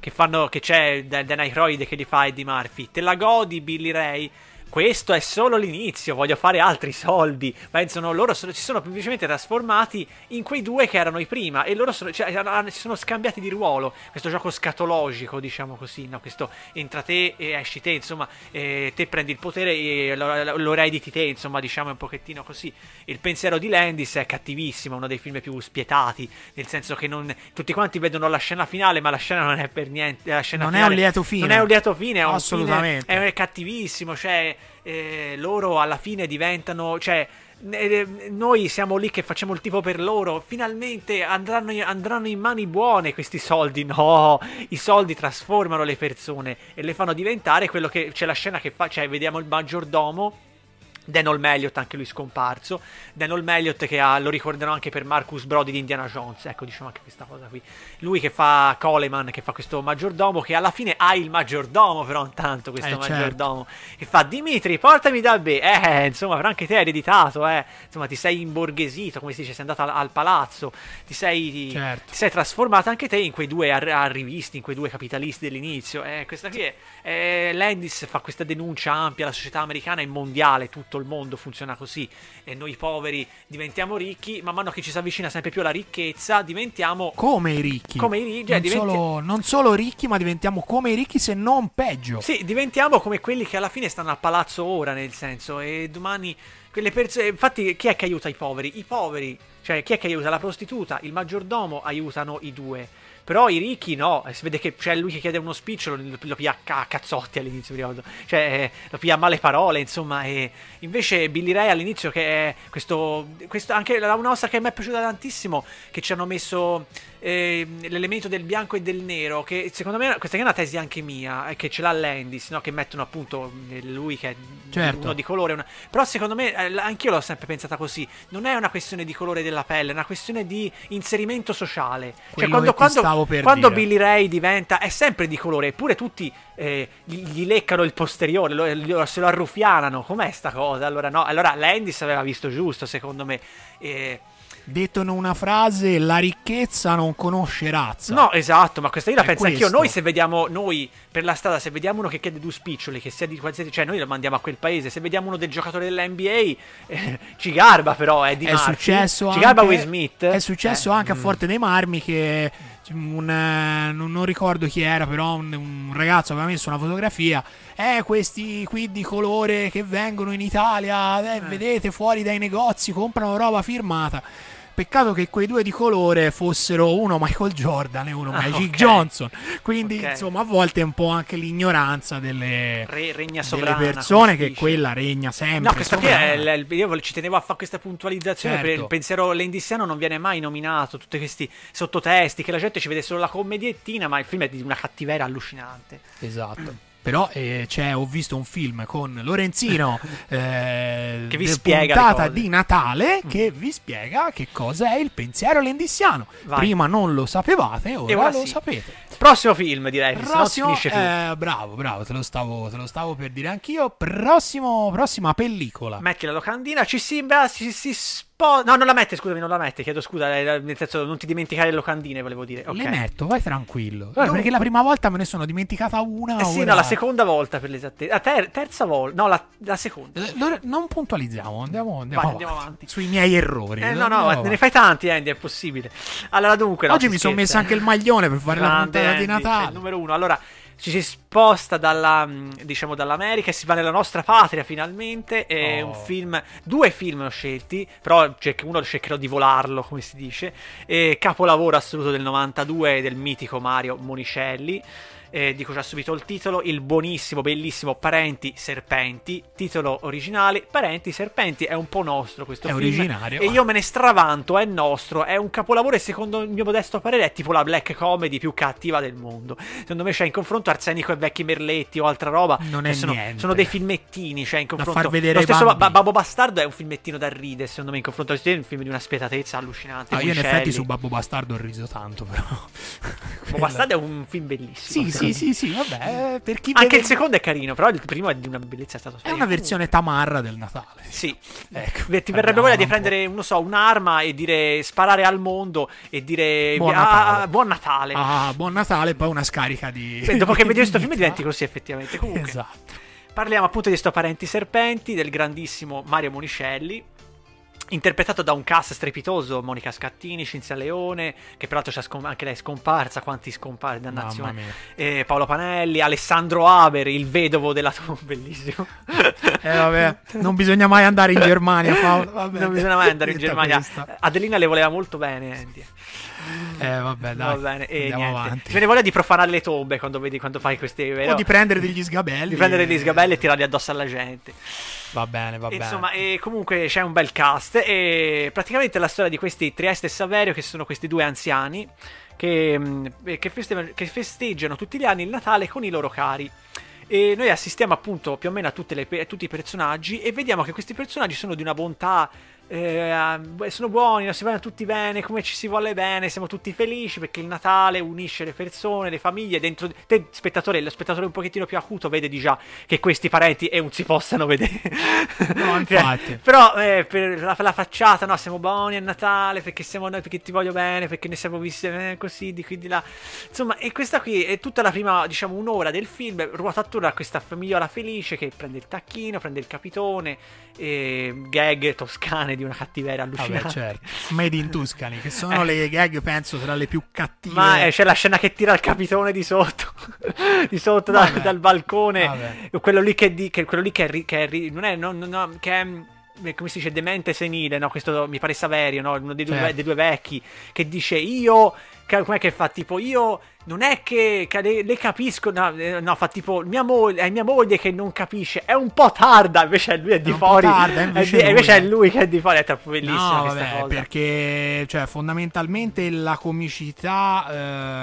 che fanno che c'è Dan Aykroyd che li fa Eddie Murphy. Te la godi Billy Ray questo è solo l'inizio voglio fare altri soldi pensano loro sono- si sono semplicemente trasformati in quei due che erano i prima e loro sono, cioè, si sono scambiati di ruolo questo gioco scatologico diciamo così no? questo entra te e esci te insomma eh, te prendi il potere e lo, lo- erediti te insomma diciamo è un pochettino così il pensiero di Landis è cattivissimo uno dei film più spietati nel senso che non, tutti quanti vedono la scena finale ma la scena non è per niente la scena Non è un lieto fine. non è un lieto fine è un Assolutamente. fine- è cattivissimo cioè eh, loro alla fine diventano cioè noi siamo lì che facciamo il tifo per loro finalmente andranno, andranno in mani buone questi soldi *laughs* no? I soldi trasformano le persone e le fanno diventare quello che c'è la scena che fa cioè vediamo il maggiordomo Dan Olmeliot, anche lui scomparso. Dan Olmeliot che ha- lo ricordano anche per Marcus Brody di Indiana Jones. Ecco, diciamo anche questa cosa qui. Lui che fa Coleman, che fa questo maggiordomo, che alla fine ha il maggiordomo, però intanto questo Eh, certo. maggiordomo. Che fa Dimitri, portami da B. Eh, insomma, però anche te hai ereditato, eh. Insomma, ti sei imborghesito, come si dice, sei andato al, al palazzo. Ti sei, Certo. ti sei trasformato anche te in quei due ar- arrivisti, in quei due capitalisti dell'inizio. Eh, questa qui è, eh, Landis fa questa denuncia ampia, la società americana è mondiale, tutto il mondo funziona così e noi poveri diventiamo ricchi, man mano che ci si avvicina sempre più alla ricchezza, diventiamo Come i ricchi. Come i ricchi, cioè, non, diventi- solo, non solo ricchi, ma diventiamo come i ricchi, se non peggio. Sì, diventiamo come quelli che alla fine stanno al palazzo ora, nel senso, e domani quelle persone. Infatti, chi è che aiuta i poveri? I poveri, cioè chi è che aiuta la prostituta? Il maggiordomo aiutano i due. Però i ricchi no, e si vede che c'è lui che chiede uno spicciolo, lo, lo piglia a ca- a cazzotti all'inizio, ricordo. cioè eh, lo piglia a male parole, insomma. E invece Billy Ray all'inizio, che è questo, questo anche la- una cosa che mi è piaciuta tantissimo, che ci hanno messo eh, l'elemento del bianco e del nero, che secondo me questa è una tesi anche mia, è che ce l'ha Landis, no? che mettono appunto eh, lui che è Certo. uno di colore. una- Però secondo me, eh, anch'io l'ho sempre pensata così, non è una questione di colore della pelle, è una questione di inserimento sociale. Cioè Quello quando, ti quando, quando dire. Billy Ray diventa, è sempre di colore, eppure tutti eh, gli, gli leccano il posteriore, lo- se lo arruffianano, com'è sta cosa? Allora no, allora Landis aveva visto giusto secondo me. Eh, Detto in una frase, la ricchezza non conosce razza. No, esatto, ma questa io la È penso anch'io. Noi se vediamo, noi per la strada, se vediamo uno che chiede due spiccioli, che sia di qualsiasi, cioè noi lo mandiamo a quel paese, se vediamo uno del giocatore dell'NBA, eh, ci garba però, eh, di è Murphy. successo ci anche, garba Will Smith. È successo Eh, anche a Forte dei Marmi che un, eh, non, ricordo chi era, però un, un ragazzo aveva messo una fotografia. Eh, questi qui di colore che vengono in Italia, eh, vedete fuori dai negozi, comprano roba firmata. Peccato che quei due di colore fossero uno Michael Jordan e uno Ah, Magic ok. Johnson. Quindi, Ok. insomma, a volte è un po' anche l'ignoranza delle, Re- regna delle persone, che quella regna sempre. No, questa qui è. il- io ci tenevo a fare questa puntualizzazione. Certo. perché il pensiero lendissiano non viene mai nominato. Tutti questi sottotesti che la gente ci vede solo la commediettina, ma il film è di una cattiveria allucinante. Esatto. Però eh, c'è, ho visto un film con Lorenzino *laughs* eh, Che vi spiega puntata di Natale che vi spiega che cosa è il pensiero lendissiano. Vai. Prima non lo sapevate, ora, ora lo sì. sapete. Prossimo film, direi. no Prossimo, più. eh, bravo, bravo, te lo, stavo, te lo stavo per dire anch'io. Prossimo, prossima pellicola. Metti la locandina, ci si, si, si spo- No, non la mette, scusami, non la mette, chiedo scusa, eh, nel senso non ti dimenticare le locandine, volevo dire. Ok. Le metto, vai tranquillo. Guarda, Dunque- perché la prima volta me ne sono dimenticata una. Eh sì, ora- no, la seconda volta per l'esattezza. La ter- terza volta, no, la, la seconda. Eh, Lore- Non puntualizziamo, andiamo, andiamo, Vai, avanti. andiamo avanti. Sui miei errori. Eh, no, no, ne fai tanti, Andy, è possibile. Allora, dunque. no, Oggi mi sono messo anche eh. il maglione per fare la Grande puntata di Andy, sei il Natale. numero uno. Allora, ci si sposta dalla, mh, diciamo, dall'America e si va nella nostra patria finalmente. È Oh. un film, due film ho scelti, però uno cercherò di volarlo, come si dice. E capolavoro assoluto del 92 del mitico Mario Monicelli. Eh, dico già subito il titolo, il buonissimo, bellissimo Parenti Serpenti, titolo originale, Parenti Serpenti, è un po' nostro questo È film. originario. E io me ne stravanto, è nostro, è un capolavoro e secondo il mio modesto parere è tipo la black comedy più cattiva del mondo. Secondo me c'è in confronto Arsenico e Vecchi Merletti o altra roba. Non è sono, niente. sono dei filmettini, cioè in confronto... far vedere Lo stesso Ba-. Babbo Bastardo è un filmettino da ridere, secondo me in confronto a è un film di una spietatezza allucinante. Ah, io in effetti su Babbo Bastardo ho riso tanto, però. Babbo Bastardo è un film bellissimo. Sì, sì, sì, sì, vabbè. eh, Per chi Anche vede- il secondo è carino, però il primo è di una bellezza È stratosferica. una versione tamarra del Natale. Sì, Ecco, Beh, ti verrebbe voglia di prendere, non so, un'arma e dire sparare al mondo e dire Buon ah, Natale. buon Natale. Ah, buon Natale, poi una scarica di. Beh, dopo che *laughs* vedi questo film diventi così effettivamente. Comunque, Esatto. parliamo appunto di sto Parenti Serpenti del grandissimo Mario Monicelli. Interpretato da un cast strepitoso, Monica Scattini, Cinzia Leone, che peraltro c'è scom- anche lei è scomparsa, quanti scompare, Mamma dannazione. Eh, Paolo Panelli, Alessandro Haber, il vedovo della tua, *laughs* bellissimo. Eh, vabbè, non bisogna mai andare in Germania, Paolo. Vabbè, non bisogna mai andare in Germania. questa. Adelina le voleva molto bene, Andy. Eh, vabbè, dai. Va bene, e andiamo niente. avanti. Me ne voglia di profanare le tombe quando vedi quando fai questi. vero? O di prendere degli sgabelli. Di prendere degli sgabelli e tirarli addosso alla gente. Va bene, va bene. Insomma, comunque c'è un bel cast. E praticamente la storia di questi Trieste e Saverio, che sono questi due anziani che, mh, che feste- che festeggiano tutti gli anni il Natale con i loro cari. E noi assistiamo appunto più o meno a, le a tutti i personaggi e vediamo che questi personaggi sono di una bontà. Eh, sono buoni, non si vanno tutti bene, come ci si vuole bene, siamo tutti felici perché il Natale unisce le persone, le famiglie. Dentro te, spettatore, lo spettatore un pochettino più acuto vede di già che questi parenti e non si possano vedere. No, *laughs* infatti. Però eh, per la, la facciata, no, siamo buoni a Natale perché siamo noi, perché ti voglio bene, perché ne siamo visti eh, così, di qui di là. Insomma, e questa qui è tutta la prima, diciamo, un'ora del film ruota attorno a questa famigliola felice che prende il tacchino, prende il capitone, e gag toscane di una cattiveria allucinante. Vabbè, certo. Made in Tuscany, che sono Eh. le gag, penso, tra le più cattive. Ma eh, c'è la scena che tira il capitone di sotto, *laughs* di sotto da- dal balcone. Vabbè. Quello lì che, di, che- quello lì che, è ri- che ri- non è, no, no, no, che è, mm, come si dice, demente senile, no? Questo mi pare Saverio, no? Uno dei due, Certo. dei due vecchi, che dice io, com'è che fa? Tipo, io non è che, che le, le capisco, no, eh, no, fa tipo, mia moglie, è mia moglie che non capisce, è un po' tarda, invece lui è di po' fuori, tarda, è invece di- lui invece è- è lui che è di fuori, è troppo bellissima No, questa vabbè, cosa. perché cioè, fondamentalmente la comicità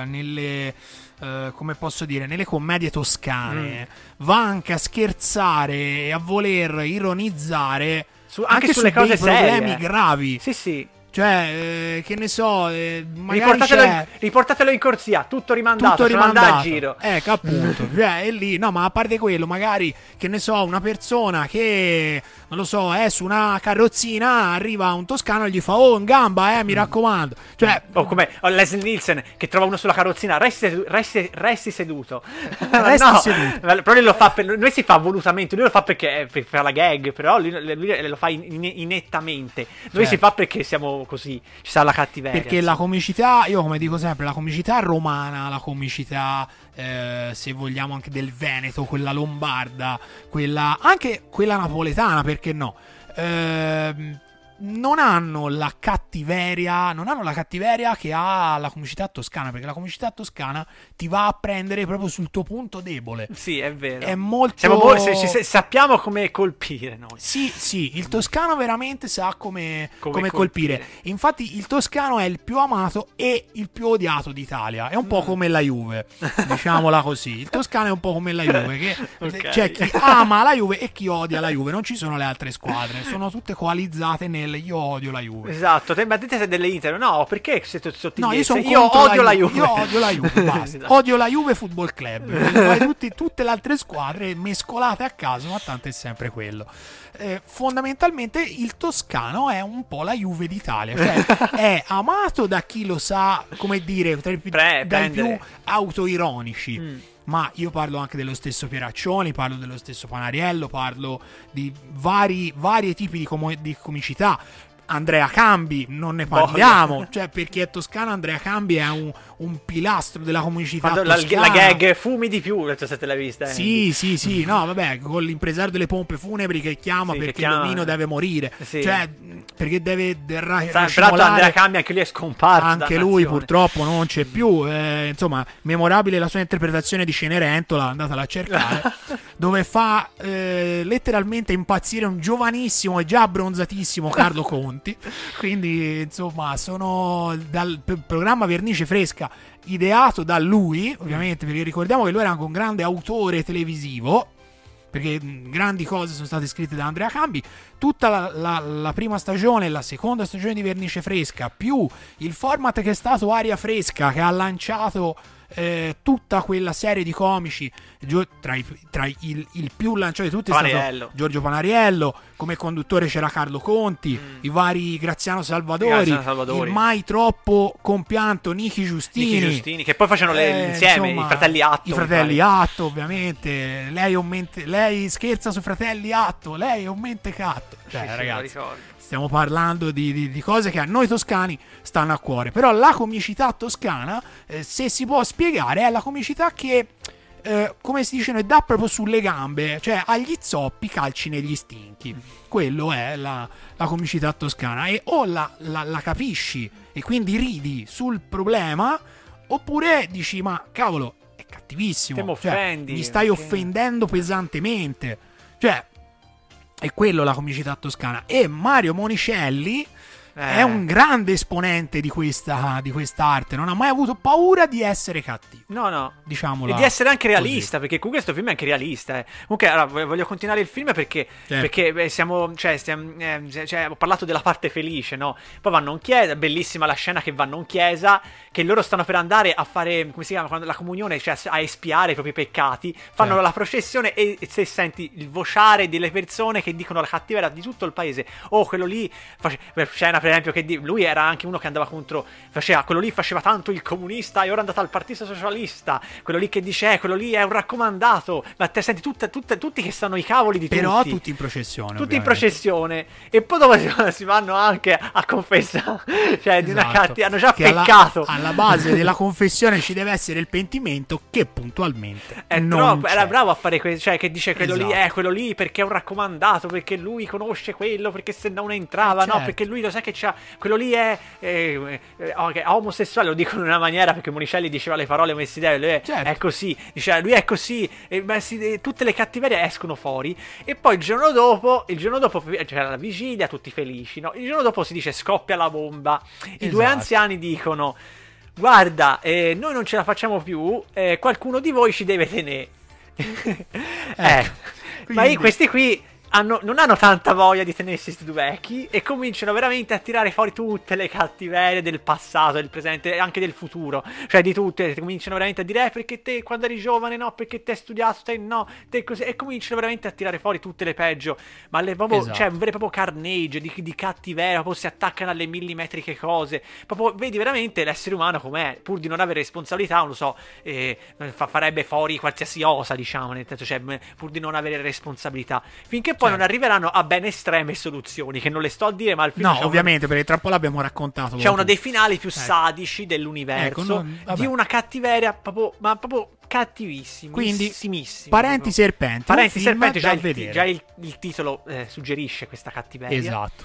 eh, nelle eh, come posso dire, nelle commedie toscane Mm. va anche a scherzare e a voler ironizzare Su- anche anche, sulle su cose serie, problemi eh. gravi. Sì, sì. Cioè, eh, che ne so, eh, Riportatelo in, riportatelo in corsia, tutto rimandato, tutto rimandato. a giro. Ecco, appunto. *laughs* cioè, è lì. No, ma a parte quello, magari, che ne so, una persona che, non lo so, è su una carrozzina, arriva un toscano e gli fa, oh, in gamba, eh, mi raccomando. Cioè, O come o Leslie Nielsen che trova uno sulla carrozzina, resti, sedu- resti- resti seduto. *laughs* Resti No, seduto. Però lui lo fa per, lui si fa volutamente, lui lo fa perché per, per la gag, però lui, lui lo fa in- in- inettamente. Noi Certo. si fa perché siamo così, ci sa la cattiveria. Perché la comicità, io come dico sempre, la comicità romana, la comicità, eh, se vogliamo, anche del Veneto, quella lombarda, quella anche quella napoletana, perché no? Ehm, non hanno la cattiveria, non hanno la cattiveria che ha la comicità toscana, perché la comicità toscana ti va a prendere proprio sul tuo punto debole. Sì, è vero. È molto Siamo mo- se- sappiamo come colpire noi. Sì, sì, il toscano veramente sa come, Come come colpire. colpire. Infatti, il toscano è il più amato e il più odiato d'Italia. È un Mm. po' come la Juve, *laughs* diciamola così. Il toscano è un po' come la Juve, che *laughs* Ok. c'è chi ama la Juve e chi odia la Juve. Non ci sono le altre squadre, sono tutte coalizzate nel io odio la Juve. Esatto, te, ma te sei delle Inter, no? Perché siete sottigliezze? No, io sono Io odio la Juve. Io odio la Juve, *laughs* basta. Esatto. Odio la Juve Football Club. *laughs* Fai tutti- tutte le altre squadre mescolate a caso, ma tanto è sempre quello. Eh, fondamentalmente il toscano è un po' la Juve d'Italia, cioè *laughs* è amato da chi lo sa, come dire, tra i più- Pre- dai più prendere. autoironici. Mm. Ma io parlo anche dello stesso Pieraccioni, parlo dello stesso Panariello, parlo di vari, vari tipi di, como- di comicità. Andrea Cambi, non ne parliamo, cioè perché è toscano Andrea Cambi è un, un pilastro della comicità Quando la, la gag fumi di più, so se te l'hai vista. Sì, sì, sì, no, vabbè, con l'impresario delle pompe funebri che chiama Sì, che perché chiama- l'omino deve morire, Sì. cioè perché deve de- ra- Tra- racimolare- Andrea Cambi anche lui è scomparso. anche lui purtroppo non c'è più. eh, insomma, memorabile la sua interpretazione di Cenerentola, andatela a cercare, *laughs* dove fa eh, letteralmente impazzire un giovanissimo e già abbronzatissimo Carlo Conti. *laughs* Quindi, insomma, sono dal programma Vernice Fresca ideato da lui, ovviamente, perché ricordiamo che lui era anche un grande autore televisivo perché grandi cose sono state scritte da Andrea Cambi. Tutta la, la- la prima stagione la seconda stagione di Vernice Fresca, più il format che è stato Aria Fresca, che ha lanciato eh, tutta quella serie di comici. Tra, i- tra il, il più lanciato di tutti è stato Panariello. Giorgio Panariello. Come conduttore c'era Carlo Conti, i vari Graziano Salvadori, Mm. Graziano Salvadori. il mai troppo compianto Nichi Giustini. Nichi Giustini, che poi facevano Eh, insieme insomma, i fratelli Atto. I fratelli. Atto, ovviamente. Lei, mente- lei scherza sui fratelli Atto. Lei è un mentecatto. Cioè, Sì, ragazzi. Stiamo parlando di, di- di cose che a noi toscani stanno a cuore. Però la comicità toscana, eh, se si può spiegare, è la comicità che. eh, come si dice, noi dà proprio sulle gambe, cioè agli zoppi calci negli stinchi. Quello è la, la comicità toscana. E o la, la- la capisci e quindi ridi sul problema, oppure dici, ma cavolo, è cattivissimo. Cioè, mi stai perché- offendendo pesantemente. Cioè, è quello la comicità toscana. E Mario Monicelli. È un grande esponente di questa di quest'arte. Non ha mai avuto paura di essere cattivo. No, no. Diciamola. E di essere anche così. realista, perché comunque questo film è anche realista. eh. Comunque, allora, voglio continuare il film perché, Certo. perché beh, siamo, cioè, stiamo, eh, cioè, ho parlato della parte felice, no? Poi vanno in chiesa, bellissima la scena che vanno in chiesa, che loro stanno per andare a fare, come si chiama, la comunione, cioè a espiare i propri peccati, fanno Certo. la processione e se senti il vociare delle persone che dicono la cattiveria di tutto il paese, oh, quello lì, face- scena per esempio, che lui era anche uno che andava contro, faceva, quello lì faceva tanto il comunista e ora è andato al partito socialista, quello lì che dice, eh, quello lì è un raccomandato, ma te senti tutte, tutte- tutti che stanno i cavoli di Però tutti. tutti in processione. Tutti in ovviamente. processione e poi dopo si, si vanno anche a confessare, *laughs* cioè di una Esatto. catti- hanno già Che alla- peccato. Alla, base della *laughs* confessione ci deve essere il pentimento che puntualmente È non troppo- era bravo a fare questo, cioè che dice quello lì, Esatto. eh, quello lì perché è un raccomandato, perché lui conosce quello, perché se non entrava, Eh, no, certo. perché lui lo sa che c'ha, quello lì è, eh, eh, è omosessuale, lo dicono in una maniera perché Monicelli diceva le parole come si deve, lui è, Certo. è così, diceva lui è così, e, beh, si- tutte le cattiverie escono fuori e poi il giorno dopo, il giorno dopo c'era la vigilia, tutti felici, no? Il giorno dopo si dice scoppia la bomba, i due Esatto. anziani dicono guarda, eh, noi non ce la facciamo più, eh, qualcuno di voi ci deve tenere. *laughs* eh, ma quindi- i- questi qui hanno- non hanno tanta voglia di tenersi questi due vecchi e cominciano veramente a tirare fuori tutte le cattiverie del passato, del presente e anche del futuro. Cioè di tutte, cominciano veramente a dire eh, perché te quando eri giovane no, perché te hai studiato, te no, te così e cominciano veramente a tirare fuori tutte le peggio, ma le proprio, Esatto. cioè un vero e proprio carnage di, di cattiveria, proprio si attaccano alle millimetriche cose. Proprio vedi veramente l'essere umano com'è, pur di non avere responsabilità, non lo so, eh, fa- farebbe fuori qualsiasi osa, diciamo, nel senso, cioè, pur di non avere responsabilità. Finché poi Certo. non arriveranno a ben estreme soluzioni, che non le sto a dire, ma il film No, ovviamente, perché troppo l'abbiamo raccontato. c'è uno dei finali più Ecco. sadici dell'universo Ecco, non- di una cattiveria proprio, ma proprio cattivissima. Quindi, Parenti serpenti. Parenti serpenti, già, il, già il, il titolo eh, suggerisce questa cattiveria. Esatto.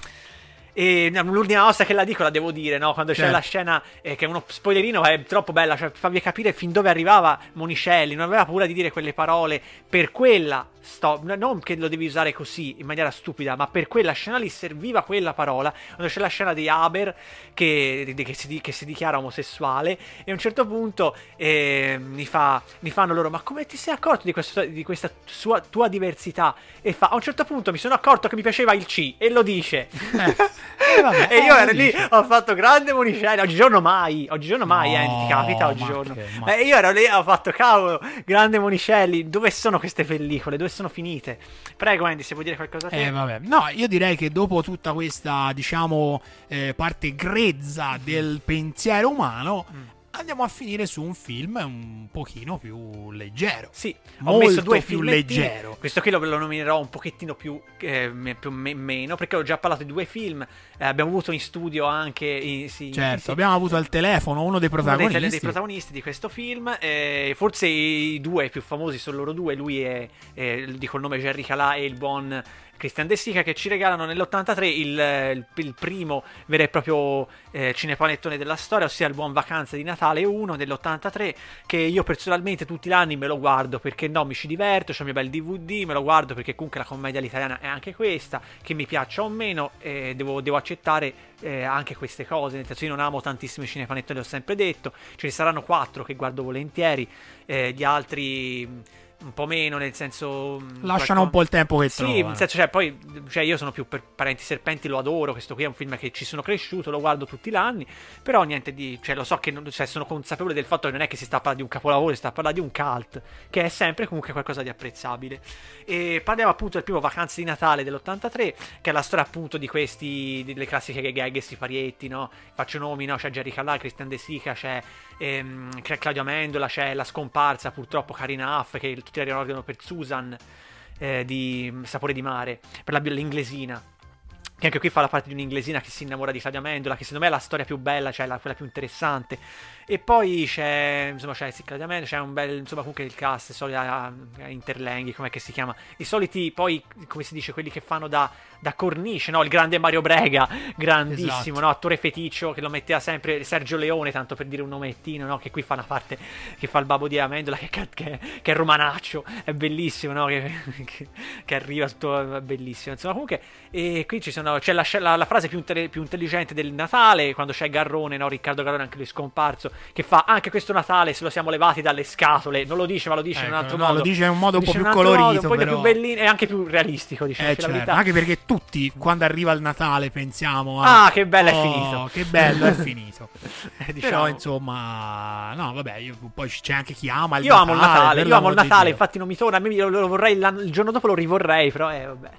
E no, l'ultima cosa che la dico la devo dire, no? Quando c'è Certo. la scena eh, che è uno spoilerino, è troppo bella, cioè farvi capire fin dove arrivava Monicelli, non aveva paura di dire quelle parole, per quella sto, no- non che lo devi usare così in maniera stupida, ma per quella scena lì serviva quella parola, quando c'è la scena di Haber che, che si, che si dichiara omosessuale e a un certo punto eh, mi, fa, mi fanno loro, ma come ti sei accorto di, questo- di questa sua, tua diversità? E fa, a un certo punto mi sono accorto che mi piaceva il C e lo dice. Eh, *laughs* vabbè, e io eh, ero lo lì, dice. ho fatto grande Monicelli. Oggigiorno mai, oggigiorno mai, eh, No, ti capita ma oggigiorno. che- ma- Eh, io ero lì, ho fatto cavolo, grande Monicelli. Dove sono queste pellicole? Dove sono finite? Prego, Andy, se vuoi dire qualcosa. Eh, vabbè. No, io direi che dopo tutta questa, diciamo, eh, parte grezza del pensiero umano, Mm. Andiamo a finire su un film un pochino più leggero. Sì, ho messo due più filmettini. leggero. Questo qui lo, lo nominerò un pochettino più, eh, più me- meno, perché ho già parlato di due film. eh, abbiamo avuto in studio anche. i- sì, Certo, sì, abbiamo avuto al telefono uno dei uno dei, protagonisti. dei protagonisti di questo film. eh, forse i due più famosi sono loro due. Lui è, dico il nome Jerry Calà e il buon Christian De Sica che ci regalano nell'83 il, il- il primo vero e proprio eh, cinepanettone della storia, ossia il buon Vacanze di Natale 1 dell'83 che io personalmente tutti gli anni me lo guardo perché no, mi ci diverto, c'ho il mio bel DVD, me lo guardo perché comunque la commedia all'italiana è anche questa, che mi piaccia o meno, eh, devo, devo accettare eh, anche queste cose, nel senso io non amo tantissimi cinepanettoni, l'ho sempre detto, ce ne saranno quattro che guardo volentieri, eh, gli altri un po' meno, nel senso... mh, Lasciano un po' il tempo che sì, trovano. nel senso, cioè, poi, cioè, io sono più per Parenti Serpenti, lo adoro. Questo qui è un film che ci sono cresciuto, lo guardo tutti gli anni. Però niente di. Cioè, lo so che non- cioè, sono consapevole del fatto che non è che si sta parlando di un capolavoro, si sta parlando di un cult, che è sempre comunque qualcosa di apprezzabile. E parliamo appunto del primo Vacanze di Natale dell'83, che è la storia appunto di questi. delle classiche gag e siparietti, no? Faccio nomi, no? C'è Jerry Calà, Christian De Sica, c'è. ehm, Claudio Amendola, c'è la scomparsa purtroppo Karina Huff, che tutti la ricordano per Susan eh, di Sapore di mare, per la, l'inglesina. Che anche qui fa la parte di un'inglesina che si innamora di Claudia Amendola, che secondo me è la storia più bella, cioè la- quella più interessante. E poi c'è, insomma, c'è Amendola, c'è un bel, insomma, comunque il cast, i soliti eh, interlenghi, com'è che si chiama? I soliti, poi, come si dice, quelli che fanno da, da cornice, no? Il grande Mario Brega, *laughs* grandissimo, Esatto. no? Attore feticcio che lo metteva sempre Sergio Leone, tanto per dire un nomettino, no? Che qui fa una parte che fa il babbo di Amendola, *laughs* che, che- che- è romanaccio, è bellissimo, no? Che, *laughs* che- che arriva tutto, è bellissimo. Insomma, comunque, e qui ci sono, c'è la, la- la frase più, più intelligente del Natale, quando c'è Garrone, no? Riccardo Garrone, anche lui scomparso, che fa anche questo Natale se lo siamo levati dalle scatole. Non lo dice, ma lo dice in un Ecco, altro no, modo. lo dice in un modo un po' più colorito, modo, un po' più bellino e anche più realistico, diciamo Eh, certo, anche perché tutti, quando arriva il Natale, pensiamo a... Ah, che bello, è "Oh, finito." Che bello, è finito. *laughs* Eh, diciamo. Però, insomma, no, vabbè, io- poi c'è anche chi ama il Io amo il Natale, io amo il Natale, infatti non mi torna, lo, lo vorrei il giorno dopo lo rivorrei, però eh, vabbè.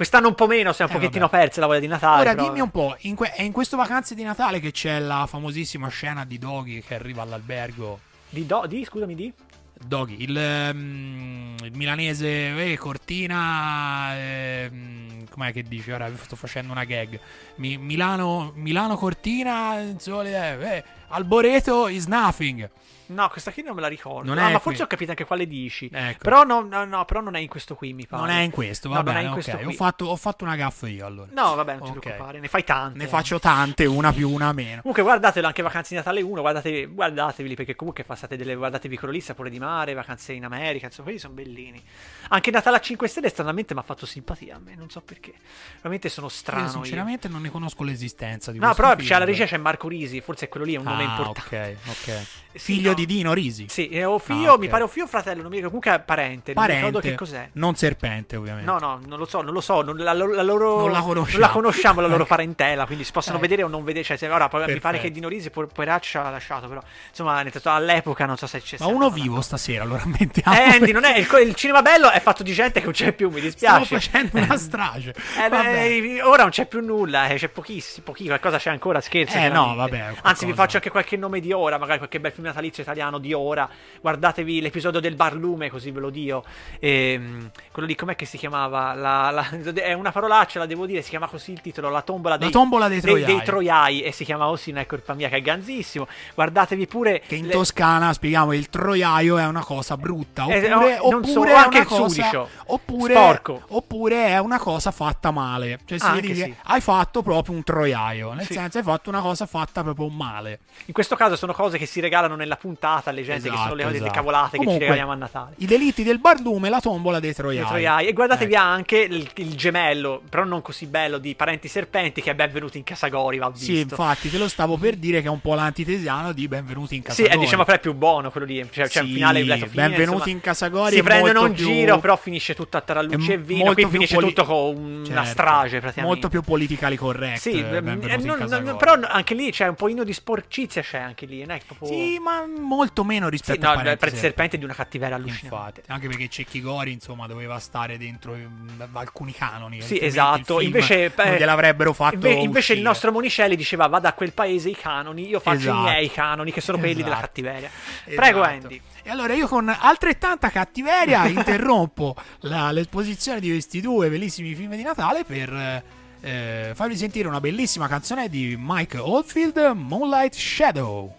Quest'anno un po' meno, siamo un Eh, pochettino vabbè. persi la voglia di Natale. Ora però, dimmi un po', in que- è in questo vacanze di Natale che c'è la famosissima scena di Doggy che arriva all'albergo. Di, do- di, scusami, di? Doggy, il, ehm, il milanese eh, Cortina. ehm, com'è che dice? Ora sto facendo una gag. Mi- Milano, Milano Cortina. insomma, eh, eh, Alboreto is nothing. No, questa qui non me la ricordo. Non Ah, ma qui. forse ho capito anche quale dici. Ecco. Però, no, no, no, però non è in questo qui, mi pare. Non è in questo, No, va non è bene. in ok. questo Ho, fatto, ho fatto una gaffa io allora. No, vabbè, non ti Ok. preoccupare, ne fai tante. Ne faccio tante, una più, una meno. Comunque guardatelo anche Vacanze di Natale 1, guardate, guardateveli perché comunque passate delle guardatevi quello lì, Sapore di mare, Vacanze in America, insomma, quelli sono bellini. Anche Natale a 5 Stelle stranamente mi ha fatto simpatia a me, non so perché. Veramente sono strano Io io. sinceramente non ne conosco l'esistenza di No, però film. c'è alla regia c'è Marco Risi, forse quello lì è un nome Ah, importante. ok, *laughs* ok. Figlio no. Di Dino Risi. Sì, è o figlio, Ah, ok. mi pare o figlio o fratello, non mi ricordo, comunque è parente, non Parente. ricordo che cos'è. Non serpente, ovviamente. No, no, non lo so, non lo so, non la, la loro, Non la conosciamo. non la conosciamo la loro *laughs* parentela, quindi si possono Eh. vedere o non vedere. Cioè, ora, poi mi pare Perfetto. che Dino Risi, poveraccio, ci ha lasciato, però, insomma, all'epoca non so se c'è Ma uno vivo stasera, allora *laughs* mettiamo. Eh, Andy, non è, il, il cinema bello è fatto di gente che non c'è più, mi Stiamo dispiace. facendo una strage. Eh, beh, ora non c'è più nulla, eh, c'è pochissimo, pochissimo, qualcosa c'è ancora, scherzo. Eh, no, vabbè, Anzi, vi faccio anche anche qualche nome di ora, magari qualche bel film natalizio italiano di ora. Guardatevi l'episodio del barlume, così ve lo dio. Ehm, quello lì, com'è che si chiamava? La- la- *laughs* è una parolaccia, la devo dire, si chiama così il titolo, La tombola dei, La tombola dei troiai. dei troiai, e si chiama così, è colpa mia, che è ganzissimo. Guardatevi pure... Che in le- Toscana, spieghiamo, il troiaio è una cosa brutta. Eh, Oppure, no, non oppure solo, è anche il cosa, sudicio. oppure, Sporco. oppure è una cosa fatta male. Cioè, si Ah, sì. hai fatto proprio un troiaio. Nel Sì. senso, hai fatto una cosa fatta proprio male. In questo caso sono cose che si regalano nella puntata alle gente, che sono le Esatto, cose esatto. cavolate che ci Comunque, regaliamo a Natale. I delitti del barlume, la tombola dei troiai. Troiai. E guardatevi Ecco. anche il, il gemello, però non così bello, di Parenti Serpenti, che è benvenuto in Casagori, va visto. Sì, infatti, te lo stavo per dire che è un po' l'antitesiano di Benvenuti in Sì, Casagori. è diciamo però è più buono quello lì. Cioè, c'è un Sì, finale fine, Benvenuti insomma. in Casagori Si prendono un più- giro, però finisce tutto a tarallucce è e vino. Qui finisce poli- tutto con un- una Certo. strage, praticamente. Molto più politically correct. Sì, eh, eh, Benvenuti eh, non- non- però anche lì c'è un pochino di sporcizia, c'è anche lì, non è proprio... Sì, ma molto meno Sì, rispetto no, a il Parenti Serpenti è di una cattiveria allucinante. Infatti, anche perché Cecchi Gori, insomma, doveva stare dentro mm, alcuni canoni. Sì, esatto. il Invece, non gliel'avrebbero fatto. inve- invece il uscire. nostro Monicelli diceva: Vada a quel paese i canoni, io faccio Esatto. i miei canoni, che sono quelli della Esatto. cattiveria. Esatto. Prego, Andy. E allora io con altrettanta cattiveria *laughs* interrompo la- l'esposizione di questi due bellissimi film di Natale per eh, farvi sentire una bellissima canzone di Mike Oldfield, Moonlight Shadow.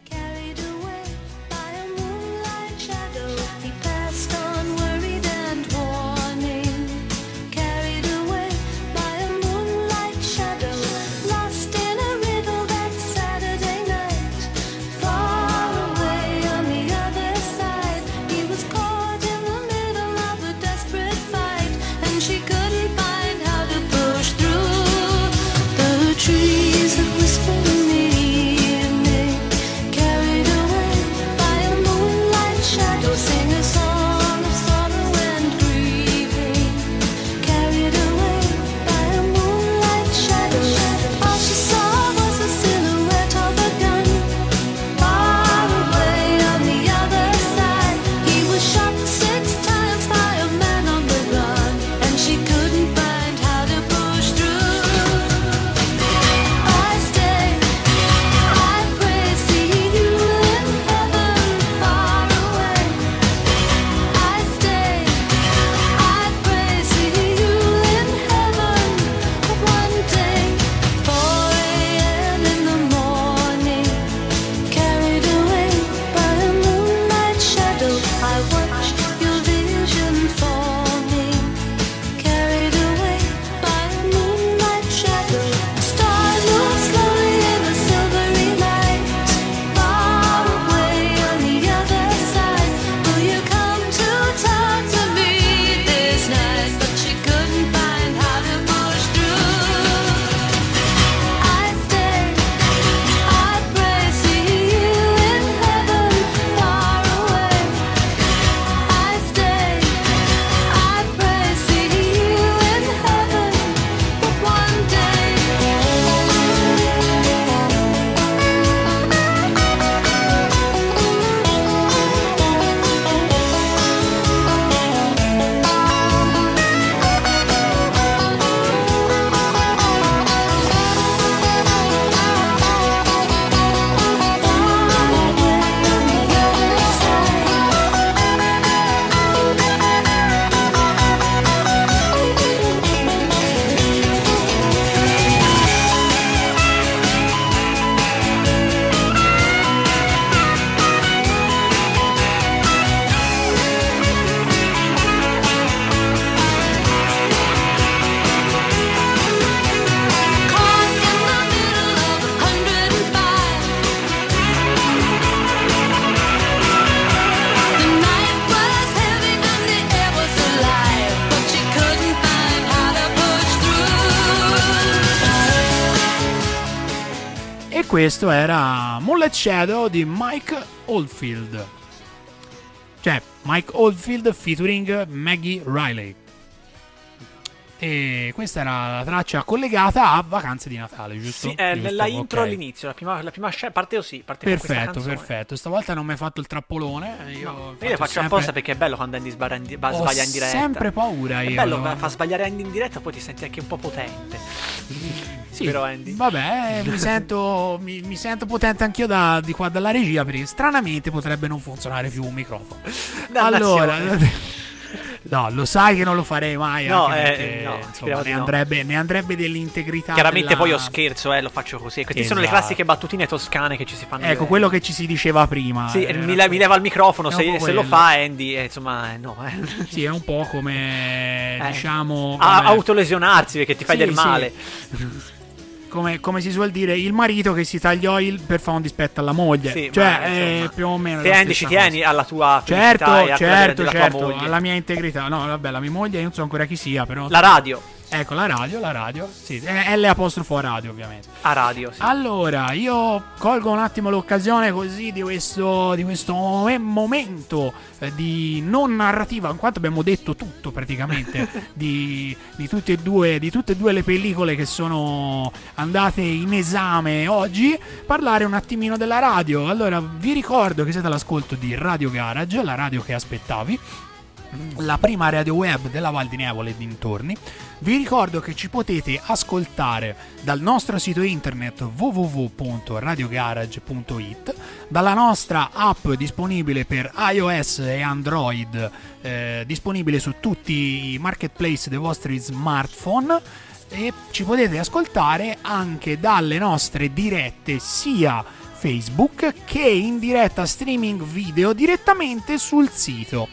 Questo era Moonlight Shadow di Mike Oldfield. Cioè, Mike Oldfield featuring Maggie Riley. E questa era la traccia collegata a Vacanze di Natale, giusto? Sì, è Giusto, nella intro ok. all'inizio, la prima, la prima scena, parte così, parte Perfetto, perfetto. Stavolta non mi hai fatto il trappolone. Io, No, ho io le faccio sempre- apposta perché è bello quando Andy sbaglia in, di- ba- Ho sbaglia in diretta. sempre paura È io. bello, fa sbagliare Andy in diretta, poi ti senti anche un po' potente. Sì, vero Andy? Vabbè, mi *laughs* sento, mi, mi sento potente anch'io da, di qua dalla regia perché stranamente potrebbe non funzionare più un microfono. *laughs* Allora, *laughs* no, lo sai che non lo farei mai. No, eh, perché, no, insomma, ne, di no. andrebbe, ne andrebbe dell'integrità. Chiaramente della- poi io scherzo, eh, lo faccio così. Queste sono le Esatto. classiche battutine toscane che ci si fanno. Ecco, quello che ci si diceva prima. Sì, era mi, le- mi leva il microfono, se, se lo fa Andy, eh, insomma, eh, no. Eh. Sì, è un po' come Eh. diciamo. A- vabbè, autolesionarsi perché ti fai Sì, del sì. Come, come si suol dire, il marito che si tagliò il per fare un dispetto alla moglie. Sì, cioè, ma, è insomma, più o meno. Andy ci cosa. tieni alla tua Certo, certo, certo, alla mia integrità. No, vabbè, la mia moglie, io non so ancora chi sia, però. La radio. Ecco, la radio, la radio. Sì, L apostrofo a radio, ovviamente. A radio, sì. Allora, io colgo un attimo l'occasione così di questo, di questo momen- momento eh, di non narrativa, in quanto abbiamo detto tutto praticamente *laughs* di, di tutte e due, di tutte e due le pellicole che sono andate in esame oggi, parlare un attimino della radio. Allora, vi ricordo che siete all'ascolto di Radio Garage, la radio che aspettavi la prima radio web della Val di Nevole e dintorni. Vi ricordo che ci potete ascoltare dal nostro sito internet www.radiogarage.it, dalla nostra app disponibile per iOS e Android, eh, disponibile su tutti i marketplace dei vostri smartphone e ci potete ascoltare anche dalle nostre dirette sia Facebook che in diretta streaming video direttamente sul sito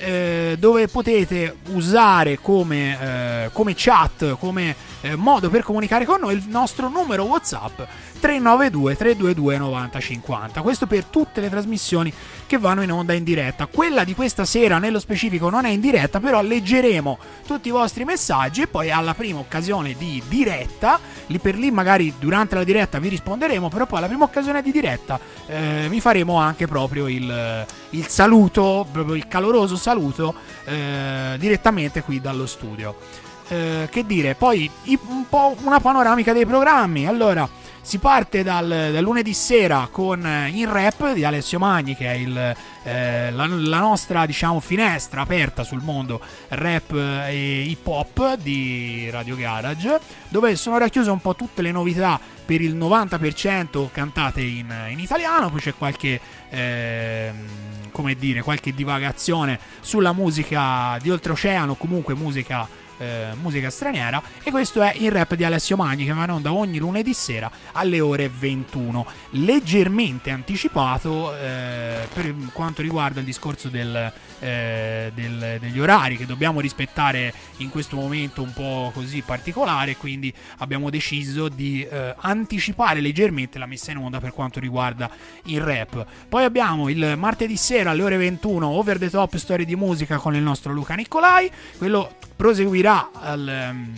eh, dove potete usare come, eh, come chat, come eh, modo per comunicare con noi il nostro numero WhatsApp 392 322 9050. Questo per tutte le trasmissioni che vanno in onda in diretta. Quella di questa sera nello specifico non è in diretta, però leggeremo tutti i vostri messaggi e poi alla prima occasione di diretta, lì per lì magari durante la diretta vi risponderemo, però poi alla prima occasione di diretta eh, vi faremo anche proprio il, il saluto, proprio il caloroso saluto eh, direttamente qui dallo studio. Eh, che dire, poi un po' una panoramica dei programmi. Allora, si parte dal, dal lunedì sera con eh, In Rap di Alessio Magni, che è il, eh, la, la nostra diciamo finestra aperta sul mondo rap eh, e hip hop di Radio Garage, dove sono racchiuse un po' tutte le novità per il 90% cantate in, in italiano, poi c'è qualche ehm, come dire, qualche divagazione sulla musica di oltreoceano, comunque musica eh, musica straniera e questo è il rap di Alessio Magni che va in onda ogni lunedì sera alle ore 21 leggermente anticipato eh, per quanto riguarda il discorso del, eh, del- degli orari che dobbiamo rispettare in questo momento un po' così particolare quindi abbiamo deciso di eh, anticipare leggermente la messa in onda per quanto riguarda il rap. Poi abbiamo il martedì sera alle ore 21 over the top storie di musica con il nostro Luca Nicolai quello proseguirà al, ehm,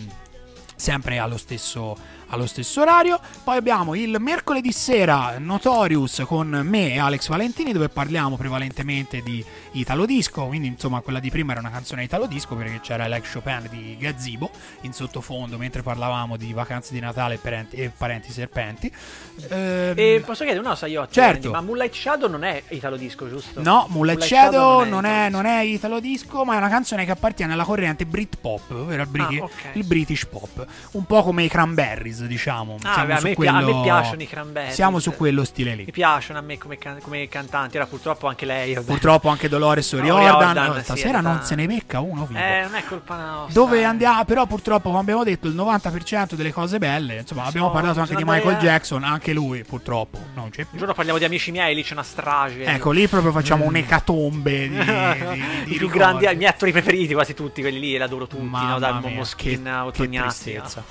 sempre allo stesso, allo stesso orario. Poi abbiamo il mercoledì sera Notorious con me e Alex Valentini dove parliamo prevalentemente di Italo Disco, quindi insomma quella di prima era una canzone Italo Disco perché c'era Like Chopin di Gazzibo in sottofondo mentre parlavamo di vacanze di Natale e parenti, e parenti serpenti. Ehm, E posso chiedere una cosa io a te, Certo. Andy, ma Moonlight Shadow non è Italo Disco, giusto? No, Moonlight Shadow non è, Italo non è Italo Disco, ma è una canzone che appartiene alla corrente Britpop, ovvero al Briti- Ah, ok. il British Pop. Un po' come i Cranberries, diciamo. Ah, Siamo beh, a, su me, pi- a me quello- piacciono i Cranberries. Siamo su quello stile lì. Mi piacciono a me come, can- come cantanti. Ora purtroppo anche lei. vabbè. Purtroppo anche Dolores No, O'Riordan. Riordan, no, sì, stasera non se ne becca uno vivo. Eh, non è colpa nostra. Dove eh. andiamo, però purtroppo, come abbiamo detto, il 90% delle cose belle. Insomma, abbiamo So, parlato anche di Michael andare Jackson, anche lui purtroppo non c'è Un più. giorno parliamo di amici miei, lì c'è una strage. Ecco, lì proprio facciamo un'ecatombe di, di, *laughs* di- I più grandi, i miei attori preferiti, quasi tutti, quelli lì, li adoro tutti, Mamma no? Dal mia, Momoschin che- che no? che tristezza.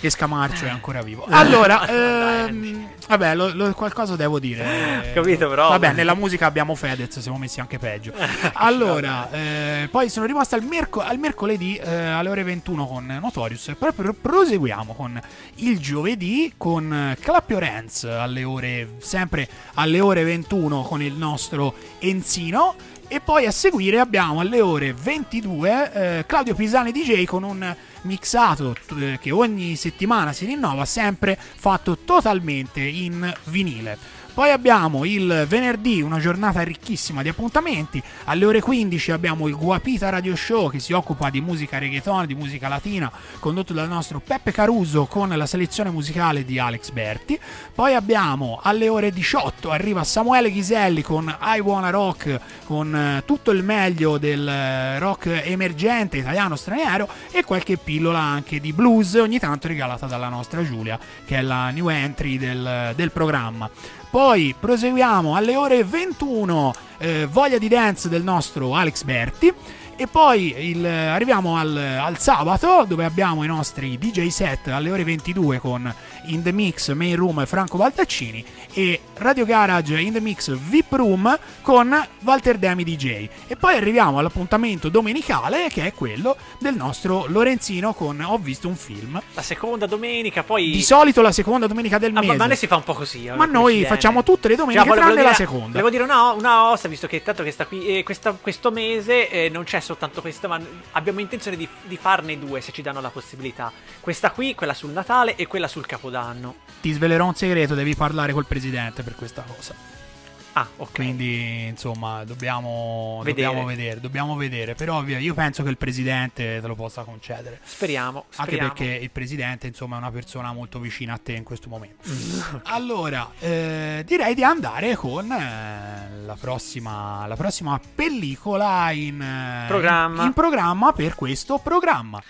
Che Scamarcio è ancora vivo. Allora, *laughs* Dai, ehm, vabbè, lo- lo- qualcosa devo dire. *laughs* Capito, però. Vabbè, nella musica abbiamo Fedez, siamo messi anche peggio. *laughs* Allora, eh, poi sono rimasto al, merco- al mercoledì eh, alle ore 21 con Notorious. Però pro- proseguiamo con il giovedì con eh, Clap Your Hands alle ore, sempre alle ore 21 con il nostro Enzino. E poi a seguire abbiamo alle ore 22 eh, Claudio Pisani DJ con un mixato eh, che ogni settimana si rinnova, sempre fatto totalmente in vinile. Poi abbiamo il venerdì una giornata ricchissima di appuntamenti. Alle ore 15 abbiamo il Guapita Radio Show che si occupa di musica reggaeton, di musica latina, condotto dal nostro Peppe Caruso con la selezione musicale di Alex Berti. Poi abbiamo alle ore 18 arriva Samuele Ghiselli con I Wanna Rock, con eh, tutto il meglio del eh, rock emergente italiano straniero e qualche pillola anche di blues, ogni tanto regalata dalla nostra Giulia, che è la new entry del, del programma. Poi proseguiamo alle ore 21, eh, Voglia di Dance del nostro Alex Berti. E poi il- arriviamo al, al sabato dove abbiamo i nostri DJ set alle ore 22 con In The Mix Main Room Franco Baldaccini e Radio Garage In The Mix VIP Room con Walter Demi DJ. E poi arriviamo all'appuntamento domenicale che è quello del nostro Lorenzino con Ho visto un film. La seconda domenica, poi. Di solito la seconda domenica del Ah, ma, mese. ma noi si fa un po' così. eh, Ma noi coincide. facciamo tutte le domeniche volevo tranne dire- la seconda. Volevo dire una, una ossa, visto che tanto che sta qui. eh, questa- questo mese eh, non c'è soltanto questa, ma abbiamo intenzione di, di farne due se ci danno la possibilità. Questa qui, quella sul Natale e quella sul Capodanno. Ti svelerò un segreto, devi parlare col presidente per questa cosa. Ah, ok. Quindi, insomma, dobbiamo Vedere. dobbiamo vedere. Dobbiamo vedere. Però via, io penso che il presidente te lo possa concedere. Speriamo. Anche speriamo. perché il presidente, insomma, è una persona molto vicina a te in questo momento. *laughs* Allora, eh, direi di andare con eh, la, prossima, la prossima pellicola in, eh, Programma. in programma per questo programma.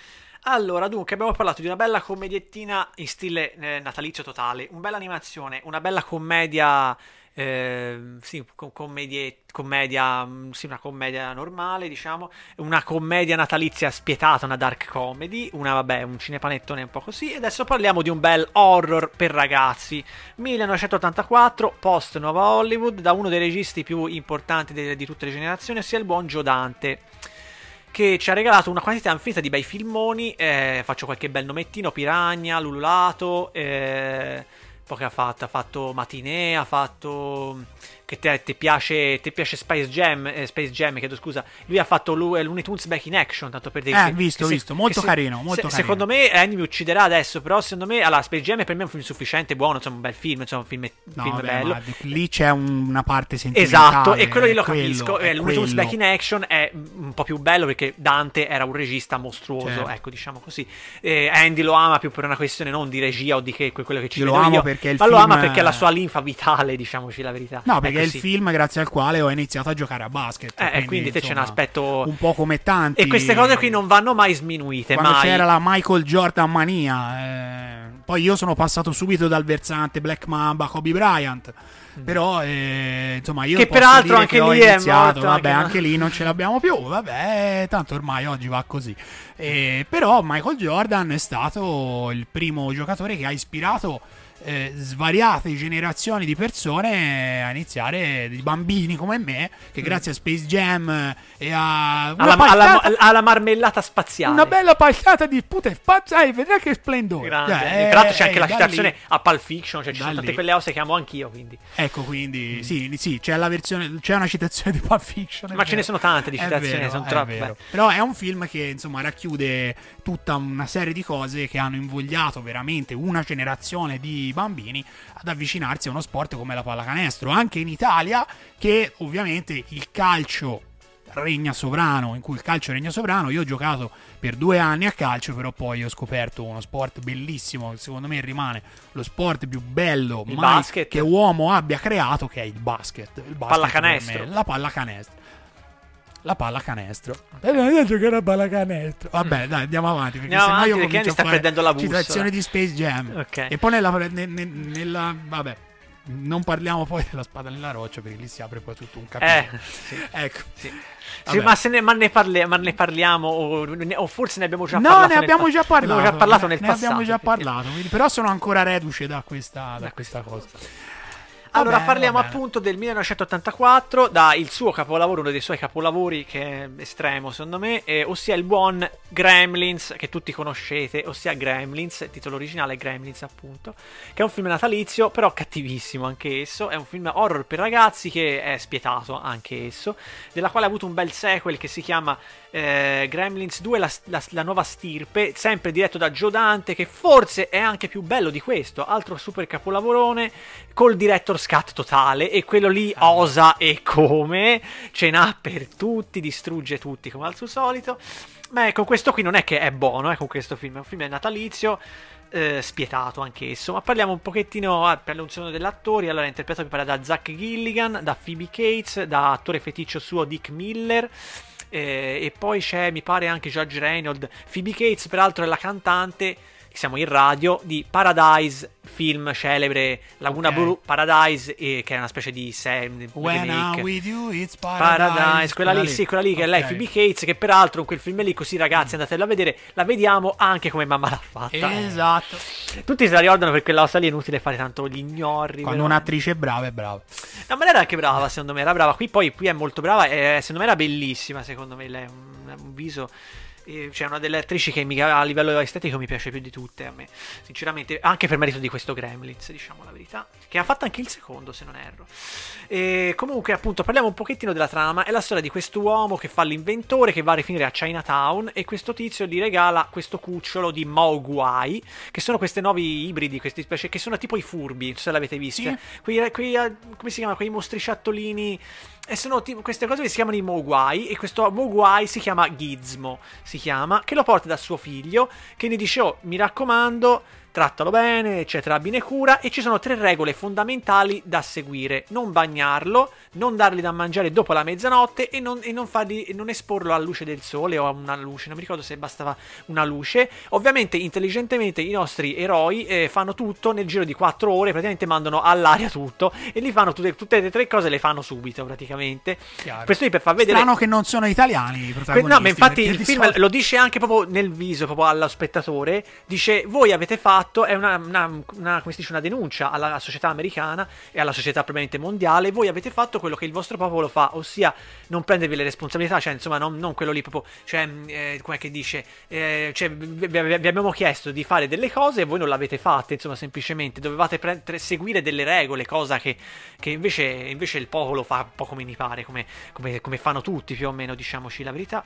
Allora, dunque, abbiamo parlato di una bella commediettina in stile eh, natalizio totale, una bella animazione, una bella commedia, eh, sì, com- commedie- commedia, mm, sì, una commedia normale, diciamo, una commedia natalizia spietata, una dark comedy, una, vabbè, un cinepanettone un po' così, e adesso parliamo di un bel horror per ragazzi, 1984, post Nuova Hollywood, da uno dei registi più importanti de- di tutte le generazioni, ossia il buon Joe Dante che ci ha regalato una quantità infinita di bei filmoni. eh, faccio qualche bel nomettino: Piragna, Lululato. Eh, poi che ha fatto? Ha fatto Matinee, ha fatto. Che te, ti piace, ti piace Space Jam, eh, Space Jam, chiedo scusa. Lui ha fatto eh, Looney Tunes Back in Action, tanto per dire. Eh, visto, se- visto, molto che carino, molto carino. Secondo me Andy mi ucciderà adesso, però secondo me allora, Space Jam per me è un film sufficiente, buono, insomma, un bel film, insomma, un film, No, film vabbè, bello. ma lì c'è un- una parte sentimentale. Esatto, e quello lì lo quello, capisco. Eh, Looney Tunes. Back in Action è un po' più bello perché Dante era un regista mostruoso, Certo. ecco, diciamo così. Eh, Andy lo ama più per una questione non di regia o di che, quello che ci Io lo amo io, perché il ma lo film- ama perché è la sua linfa vitale, diciamoci la verità. No, perché Ecco, è il sì. film grazie al quale ho iniziato a giocare a basket. Eh, quindi te c'è un insomma, aspetto- Un po' come tanti. E queste cose qui non vanno mai sminuite, Quando mai. c'era la Michael Jordan mania. eh, Poi io sono passato subito dal versante Black Mamba, Kobe Bryant. Però, eh, insomma, io Mm. Che peraltro anche che lì è iniziato. morto, Vabbè, anche- anche lì non ce l'abbiamo più. Vabbè, tanto ormai oggi va così. Eh, però Michael Jordan è stato il primo giocatore che ha ispirato eh, svariate generazioni di persone a iniziare, di bambini come me, che grazie a Space Jam eh, e a una alla, palcata- alla- alla marmellata spaziale. una bella palcata di putte spaziali, vedrai che splendore. Grande. Cioè, E Tra l'altro c'è eh, anche la da citazione lì- a Pulp Fiction, cioè ci Da sono tante lì. quelle cose che amo anch'io, quindi. Ecco, quindi sì, sì, c'è la versione, c'è una citazione di Pulp Fiction. Ma ce ne sono tante di citazioni, vero, sono troppe. Però è un film che insomma racchiude tutta una serie di cose che hanno invogliato veramente una generazione di bambini ad avvicinarsi a uno sport come la pallacanestro, anche in Italia, che ovviamente il calcio regna sovrano, in cui il calcio regna sovrano. Io ho giocato per due anni a calcio, però poi ho scoperto uno sport bellissimo, che secondo me rimane lo sport più bello che uomo abbia creato, che è il basket. Il basket Pallacanestro. per me, La pallacanestro. La pallacanestro. Eh, non è giocare a pallacanestro. Vabbè, dai, andiamo avanti. Perché Andiamo sennò avanti io perché Andy sta perdendo la bussola. citazioni di Space Jam. Ok. E poi nella, ne- ne- nella- Vabbè. Non parliamo poi della spada nella roccia perché lì si apre poi tutto un capitolo. Eh, sì. Ecco. Sì. Sì, ma, se ne, ma, ne parli- ma ne parliamo o, ne- o forse ne abbiamo già No, parlato ne nel abbiamo già parlato. Ne abbiamo già parlato ne passato. abbiamo già parlato. quindi- però sono ancora reduce da questa, da questa cosa. Allora Va bene, parliamo va bene. appunto del 1984, da il suo capolavoro, uno dei suoi capolavori che è estremo secondo me, eh, ossia il buon Gremlins, che tutti conoscete, ossia Gremlins, il titolo originale è Gremlins appunto, che è un film natalizio, però cattivissimo anche esso, è un film horror per ragazzi che è spietato anche esso, della quale ha avuto un bel sequel che si chiama eh, Gremlins 2, la, la- la nuova stirpe, sempre diretto da Joe Dante, che forse è anche più bello di questo, altro super capolavorone, col director's scat totale e quello lì osa e come, ce n'ha per tutti, distrugge tutti come al suo solito. Ma ecco, questo qui non è che è buono, ecco questo film, è un film natalizio, eh, spietato anch'esso, ma parliamo un pochettino ah, per l'unzione degli attori, allora è interpretato mi pare da Zach Gilligan, da Phoebe Cates, da attore feticcio suo Dick Miller, e poi c'è mi pare anche George Reynolds, Phoebe Cates peraltro è la cantante siamo in radio di Paradise, film celebre Laguna Ok. Blu Paradise, eh, che è una specie di sem- When remake. With you, it's paradise. Paradise, quella lì, sì, quella lì che è lei. Phoebe Cates, che peraltro in quel film lì, così ragazzi, andatela a vedere, la vediamo anche come mamma l'ha fatta. Esatto. Tutti se la ricordano perché la cosa lì è inutile fare tanto gli ignorri. Quando però- un'attrice è brava, è brava. No, ma lei era anche brava, secondo me, era brava. Qui poi qui è molto brava, e secondo me era bellissima, secondo me, lei un, un viso... Cioè, una delle attrici che mi- a livello estetico mi piace più di tutte a me, sinceramente, anche per merito di questo Gremlins, diciamo la verità, che ha fatto anche il secondo, se non erro. E comunque, appunto, parliamo un pochettino della trama. È la storia di quest'uomo che fa l'inventore, che va a rifinire a Chinatown, e questo tizio gli regala questo cucciolo di Mogwai, che sono questi nuovi ibridi, queste specie, che sono tipo i furbi, non so se l'avete visto. Sì. Quei, quei, eh, come si chiama? Quei mostriciattolini. E sono tipo, queste cose che si chiamano i Mogwai. E questo Mogwai si chiama Gizmo. Si chiama. Che lo porta da suo figlio. Che gli dice: Oh, mi raccomando. Trattalo bene, eccetera, abbine cura. E ci sono tre regole fondamentali da seguire: non bagnarlo, non dargli da mangiare dopo la mezzanotte e non, e non fargli, e non esporlo alla luce del sole o a una luce. Non mi ricordo se bastava una luce. Ovviamente, intelligentemente, i nostri eroi eh, fanno tutto nel giro di 4 ore. Praticamente mandano all'aria tutto e li fanno tutte, tutte le tre cose, le fanno subito praticamente. Chiaro. Questo per far vedere. Strano che non sono italiani i Que- protagonisti. No, ma infatti il film lo dice anche proprio nel viso, proprio allo spettatore. Dice: Voi avete fatto, è una, una- una- come dice, una denuncia alla, società americana e alla società probabilmente mondiale. Voi avete fatto quello che il vostro popolo fa, ossia non prendervi le responsabilità, cioè insomma, non, non quello lì proprio, cioè, mh, eh, com'è che dice, Eh, cioè, vi, vi- vi abbiamo chiesto di fare delle cose e voi non l'avete fatte, insomma, semplicemente dovevate pre- seguire delle regole, cosa che, che invece, invece il popolo fa un po' come mi pare, come, come- come fanno tutti più o meno, diciamoci la verità.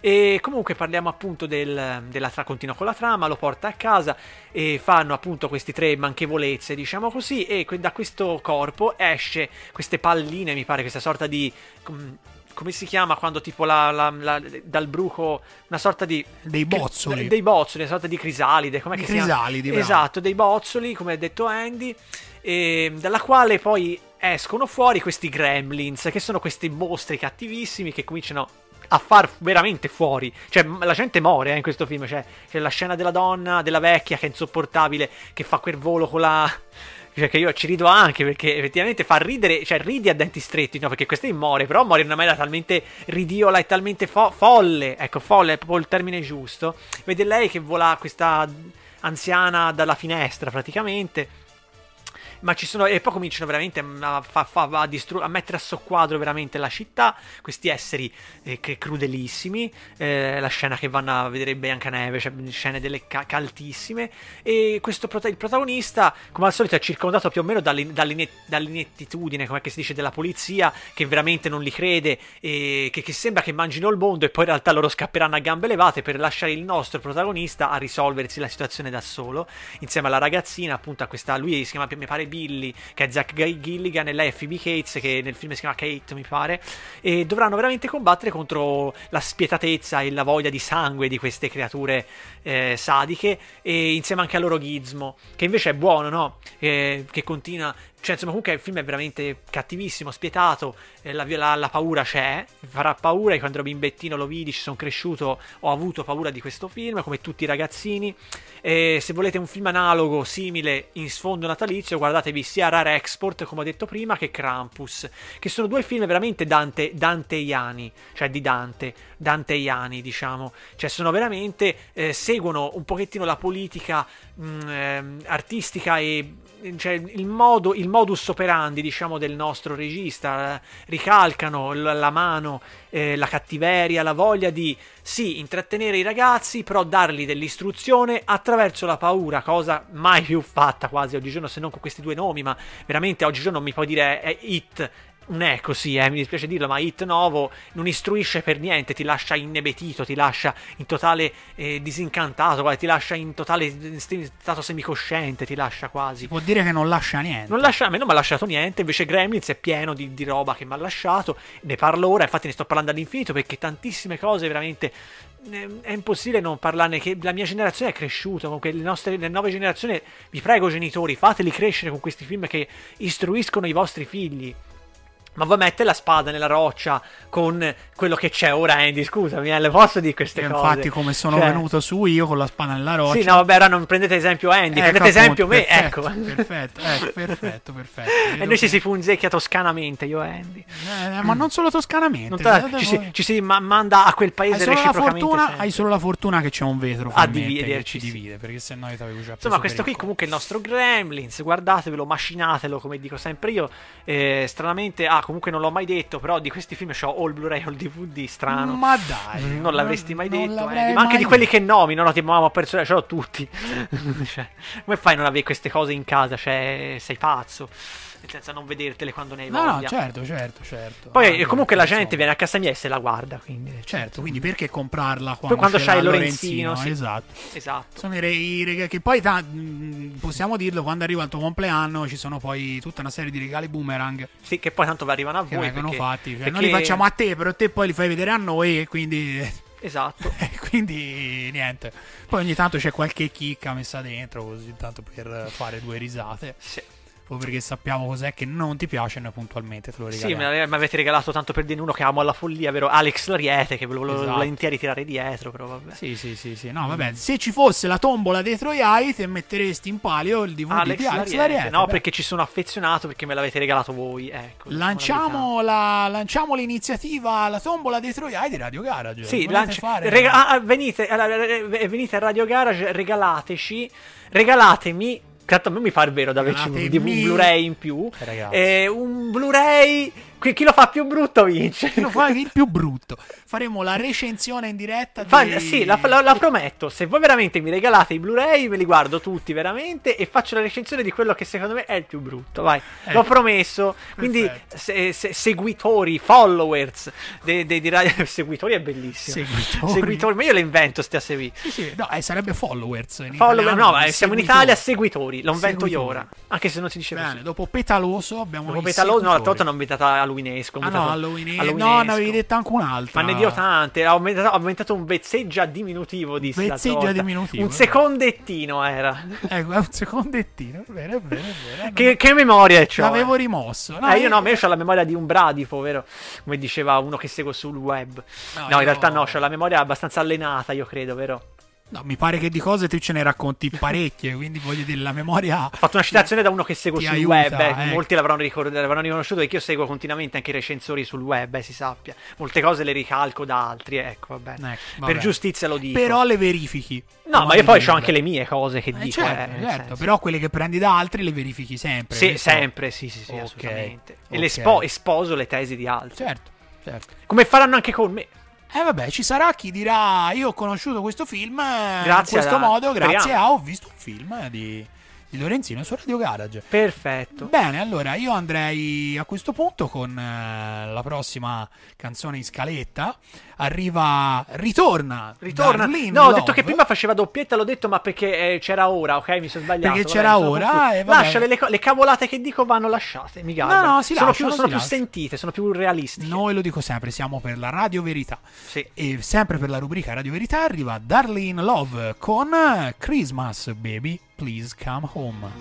E comunque parliamo appunto del, della tra continua con la trama, lo porta a casa e fanno appunto queste tre manchevolezze, diciamo così, e da questo corpo esce queste palline, mi pare, questa sorta di... com- come si chiama quando tipo la, la- la- dal bruco una sorta di Dei bozzoli. dei bozzoli, una sorta di crisalide, che si chiama? Esatto, dei bozzoli, come ha detto Andy, e dalla quale poi escono fuori questi gremlins, che sono questi mostri cattivissimi che cominciano a far veramente fuori. Cioè, la gente muore eh, in questo film. Cioè, c'è la scena della donna, della vecchia che è insopportabile, che fa quel volo con la. *laughs* Cioè, che io ci rido anche perché effettivamente fa ridere, cioè ridi a denti stretti, no? Perché questa muore, però muore in una maniera talmente ridiola e talmente fo- folle. Ecco, folle è proprio il termine giusto. Vede lei che vola questa anziana dalla finestra praticamente. Ma ci sono. E poi cominciano veramente a, fa- a distru- a mettere a soqquadro veramente la città. Questi esseri eh, crudelissimi. eh, la scena che vanno a vedere Biancaneve, cioè scene delle ca- caltissime. E questo prota- il protagonista, come al solito, è circondato più o meno dall'in- dall'ine- dall'inettitudine, come si dice, della polizia, che veramente non li crede. E che, che sembra che mangino il mondo. E poi in realtà loro scapperanno a gambe levate per lasciare il nostro protagonista a risolversi la situazione da solo. Insieme alla ragazzina, appunto, a questa. Lui si chiama, mi pare, Billy, che è Zach Gilligan, e lei è Phoebe Cates, che nel film si chiama Kate, mi pare. E dovranno veramente combattere contro la spietatezza e la voglia di sangue di queste creature eh, sadiche. E insieme anche a loro Gizmo, che invece è buono, no? Eh, che continua. Cioè, insomma, comunque il film è veramente cattivissimo, spietato. eh, la, la- la paura c'è, farà paura. Io quando ero bimbettino lo vidi, ci sono cresciuto, ho avuto paura di questo film, come tutti i ragazzini. E se volete un film analogo, simile, in sfondo natalizio, guardatevi sia Rare Export, come ho detto prima, che Krampus, che sono due film veramente dante, danteiani, cioè di Dante, danteiani, diciamo. Cioè, sono veramente, eh, seguono un pochettino la politica mh, ehm, artistica e cioè, il, modo, il modus operandi, diciamo, del nostro regista. eh, ricalcano la mano, eh, la cattiveria, la voglia di sì, intrattenere i ragazzi, però dargli dell'istruzione attraverso la paura, cosa mai più fatta quasi oggigiorno, se non con questi due nomi, ma veramente oggigiorno mi puoi dire è It non è così, eh, mi dispiace dirlo, ma Hit Novo non istruisce per niente, ti lascia inebetito, ti lascia in totale eh, disincantato, guarda, ti lascia in totale stato semicosciente, ti lascia quasi. Può dire che non lascia niente. Non lascia, a me non mi ha lasciato niente, invece Gremlins è pieno di, di roba che mi ha lasciato, ne parlo ora, infatti ne sto parlando all'infinito perché tantissime cose veramente eh, è impossibile non parlarne, che la mia generazione è cresciuta, comunque le, nostre, le nuove generazioni, vi prego genitori, fateli crescere con questi film che istruiscono i vostri figli. Ma vuoi mettere la spada nella roccia con quello che c'è ora, Andy? Scusami, eh, le posso dire queste E cose? infatti, come sono Cioè, venuto su io con la spada nella roccia. Sì, no, vabbè, ora non prendete esempio Andy, Ecco, prendete esempio appunto, me, ecco. perfetto, Perfetto, ecco, perfetto, *laughs* perfetto. E noi ci si punzecchia toscanamente, io e Andy. Eh, ma non solo toscanamente. Non te- ci, si, voi- ci si ma- manda a quel hai paese la reciprocamente fortuna, sempre. hai solo la fortuna che c'è un vetro A a che dividerci, ci sì. divide, perché se no io t'avevo già Insomma, questo qui comunque è il nostro Gremlins, guardatevelo, macinatelo, come dico sempre io. Eh, stranamente, ah, comunque non l'ho mai detto, però di questi film c'ho o il Blu-ray o il DVD, strano. Ma dai, *laughs* non l'avresti mai detto, Andy. ma anche mai di quelli che nomino, no? Tipo, mamma, ho perso, ce l'ho tutti. *laughs* Cioè, come fai a non avere queste cose in casa? Cioè, sei pazzo. Nel senso, a non vedertele quando ne hai No, no, voglia. certo, certo, certo. Poi, eh, comunque, la gente insomma, viene a casa mia e se la guarda, quindi. Certo, quindi perché comprarla Poi quando c'hai l'ha Lorenzino, sì. Esatto. Esatto. Sono i, re- i regali che poi ta- mh, possiamo dirlo quando arriva il tuo compleanno ci sono poi tutta una serie di regali boomerang Sì, che poi tanto arrivano a che voi. vengono perché- fatti cioè, perché- noi li facciamo a te però te poi li fai vedere a noi e quindi *laughs* Esatto. *laughs* quindi niente poi ogni tanto c'è qualche chicca messa dentro così tanto per fare due risate Sì. O perché sappiamo cos'è che non ti piace e noi puntualmente te lo Sì, regaliamo me mi avete regalato tanto per dire uno che amo alla follia, vero? Alex Lariete, che ve lo volevo Esatto. volentieri tirare dietro, però vabbè. sì, sì, sì, sì. No, vabbè, se ci fosse la tombola dietro gli AI, te metteresti in palio il DVD Alex, di Alex Lariete. Lariete. No, beh. perché ci sono affezionato perché me l'avete regalato voi. Ecco, Lanciamo, la, lanciamo l'iniziativa La tombola dei troiai di Radio Garage. Sì, lanci- fare? rega- ah, ah, venite, allora, eh, venite a Radio Garage, regalateci, regalatemi. Tanto a me mi fa il vero da averci un, di un. Blu-ray in più. Eh, un Blu-ray. Qui chi lo fa più brutto vince. Chi lo fa il più brutto. Faremo la recensione in diretta. Di... Fa- sì, la, la- la prometto. Se voi veramente mi regalate i Blu-ray, me li guardo tutti veramente e faccio la recensione di quello che secondo me è il più brutto. Vai, Eh. l'ho promesso. Quindi, se- se- seguitori, followers de- de- di radio- *laughs* seguitori è bellissimo. Seguitori. Seguitori, ma io le invento, ste a seguire. Sì, sì, no, eh, sarebbe followers. In Follower, italiano, no, eh, siamo in. Italia, seguitori. Lo invento io Seguitori. ora. Anche se non si dice Bene, così. dopo Petaloso abbiamo Dopo Petaloso, no, seguitori. volta non ho inventato Halloweenesco. Ah no, inventato- Halloween. No, Halloweenesco. ne avevi detta anche un'altra. Ma ne dio tante, ho aumentato, ho aumentato un vezzeggia diminutivo di Vezzeggia diminutivo, Un eh. secondettino era. Ecco, è un secondettino. Vero, è vero. che, che memoria c'ho. L'avevo eh. rimosso. No, Eh, io no, ma io ho la memoria di un bradipo, vero? Come diceva uno che seguo sul web. No, No, io- in realtà no, ho la memoria abbastanza allenata, io credo, vero? No, mi pare che di cose tu ce ne racconti parecchie, quindi voglio dire, la memoria... Ho fatto una citazione da uno che seguo sul aiuta, web, eh, ecco. molti l'avranno, ricord- l'avranno riconosciuto perché io seguo continuamente anche i recensori sul web, eh, si sappia. Molte cose le ricalco da altri, ecco, vabbè. Ecco, vabbè. Per giustizia lo dico. Però le verifichi. No, ma io poi ho anche le mie cose che Eh, dico, certo, eh, certo, però quelle che prendi da altri le verifichi sempre. Sì, sempre, sì, sì, sì, Ok, assolutamente. E ok. le spo- e sposo le tesi di altri. Certo, certo. Come faranno anche con me. Eh vabbè, ci sarà chi dirà io ho conosciuto questo film eh, Grazie in questo a- modo grazie a ho visto un film di, di Lorenzino su Radio Garage. Perfetto. Bene, allora io andrei a questo punto con eh, la prossima canzone in scaletta. Arriva, ritorna. Ritorna. Darlene No, ho Love. detto che prima faceva doppietta, l'ho detto, ma perché eh, c'era ora, ok? Mi sono sbagliato. Perché vabbè, c'era sono ora, confuso. e vabbè. Lasciale le, le cavolate che dico vanno lasciate, mi. No, no, si sono lasciano, più, sono più sentite, sono più realistiche. Noi lo dico sempre, siamo per la Radio Verità. Sì. E sempre per la rubrica Radio Verità arriva Darlene Love con eh, Christmas Baby, Please Come Home.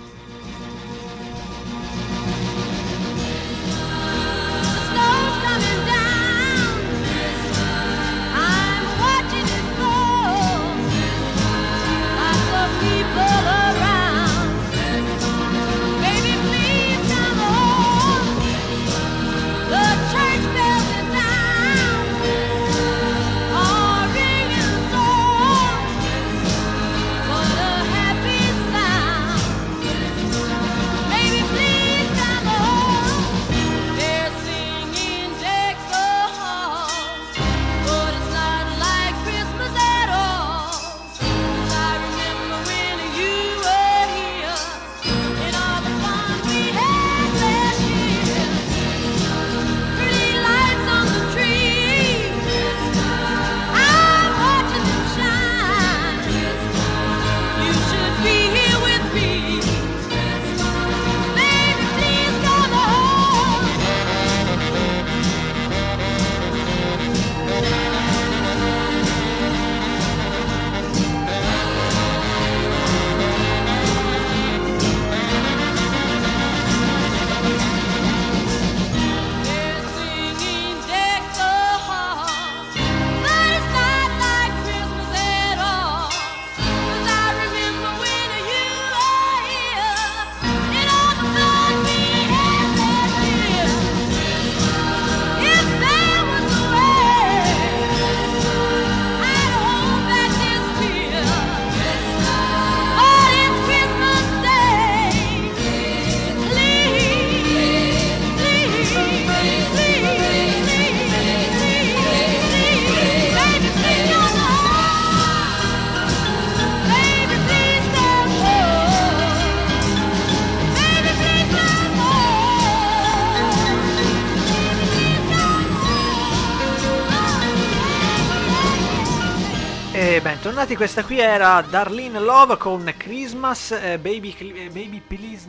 Bentornati. Questa qui era Darlene Love con Christmas eh, Baby, eh, Baby Please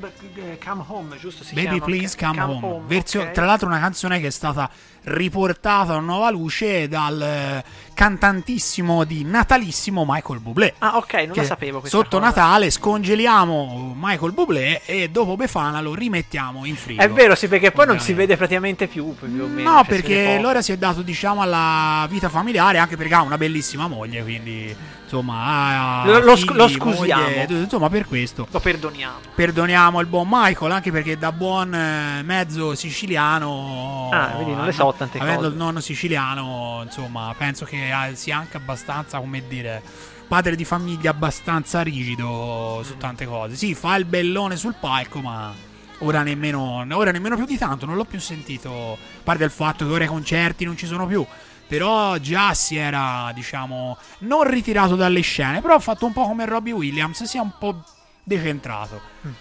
Come Home, giusto? Si Baby chiama? Please Come, Home. Versio- ok. Tra l'altro una canzone che è stata riportata a nuova luce dal eh, cantantissimo di Natalissimo Michael Bublé. Ah, ok, non Che sapevo Sotto cosa. Natale scongeliamo Michael Bublé e dopo Befana lo rimettiamo in frigo. È vero, sì, perché poi non si vede praticamente più, più o meno. No, cioè, perché l'ora si è dato, diciamo, alla vita familiare, anche perché ha una bellissima moglie, quindi, insomma, Lo- lo figli, lo scusiamo. moglie, insomma, per questo Lo perdoniamo. perdoniamo il buon Michael, anche perché da buon eh, mezzo siciliano, Ah, vedi, non le so tante avendo cose. il nonno siciliano, insomma, penso che ah, sia anche abbastanza, come dire, padre di famiglia abbastanza rigido su tante cose. Sì, fa il bellone sul palco, ma ora nemmeno, ora nemmeno più di tanto, non l'ho più sentito, a parte il fatto che ora i concerti non ci sono più. Però già si era, diciamo, non ritirato dalle scene, però ha fatto un po' come Robbie Williams, sia un po' decentrato.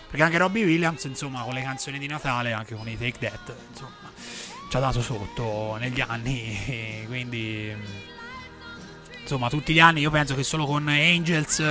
Perché anche Robbie Williams, insomma, con le canzoni di Natale, anche con i Take That, insomma, ci ha dato sotto negli anni. *laughs* Quindi, insomma, tutti gli anni io penso che solo con Angels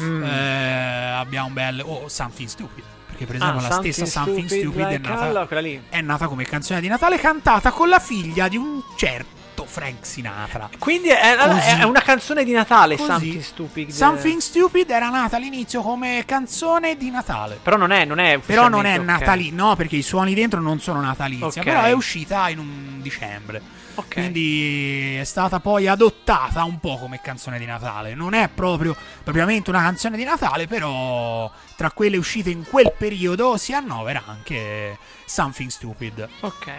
Mm. eh, abbia un bel. O Something Stupid. Perché, per esempio, Ah, la stessa Something Stupid, è, like nata, Allah, quella lì. è nata come canzone di Natale cantata con la figlia di un certo Frank Sinatra. Quindi è, è una canzone di Natale, Così. Something Stupid. Something Stupid era nata all'inizio come canzone di Natale. Però non è, non è Però non è natalizia, no, perché i suoni dentro non sono natalizia, Ok. però è uscita in un dicembre. Ok. Quindi è stata poi adottata un po' come canzone di Natale. Non è proprio propriamente una canzone di Natale, però tra quelle uscite in quel periodo si annovera anche Something Stupid. Ok.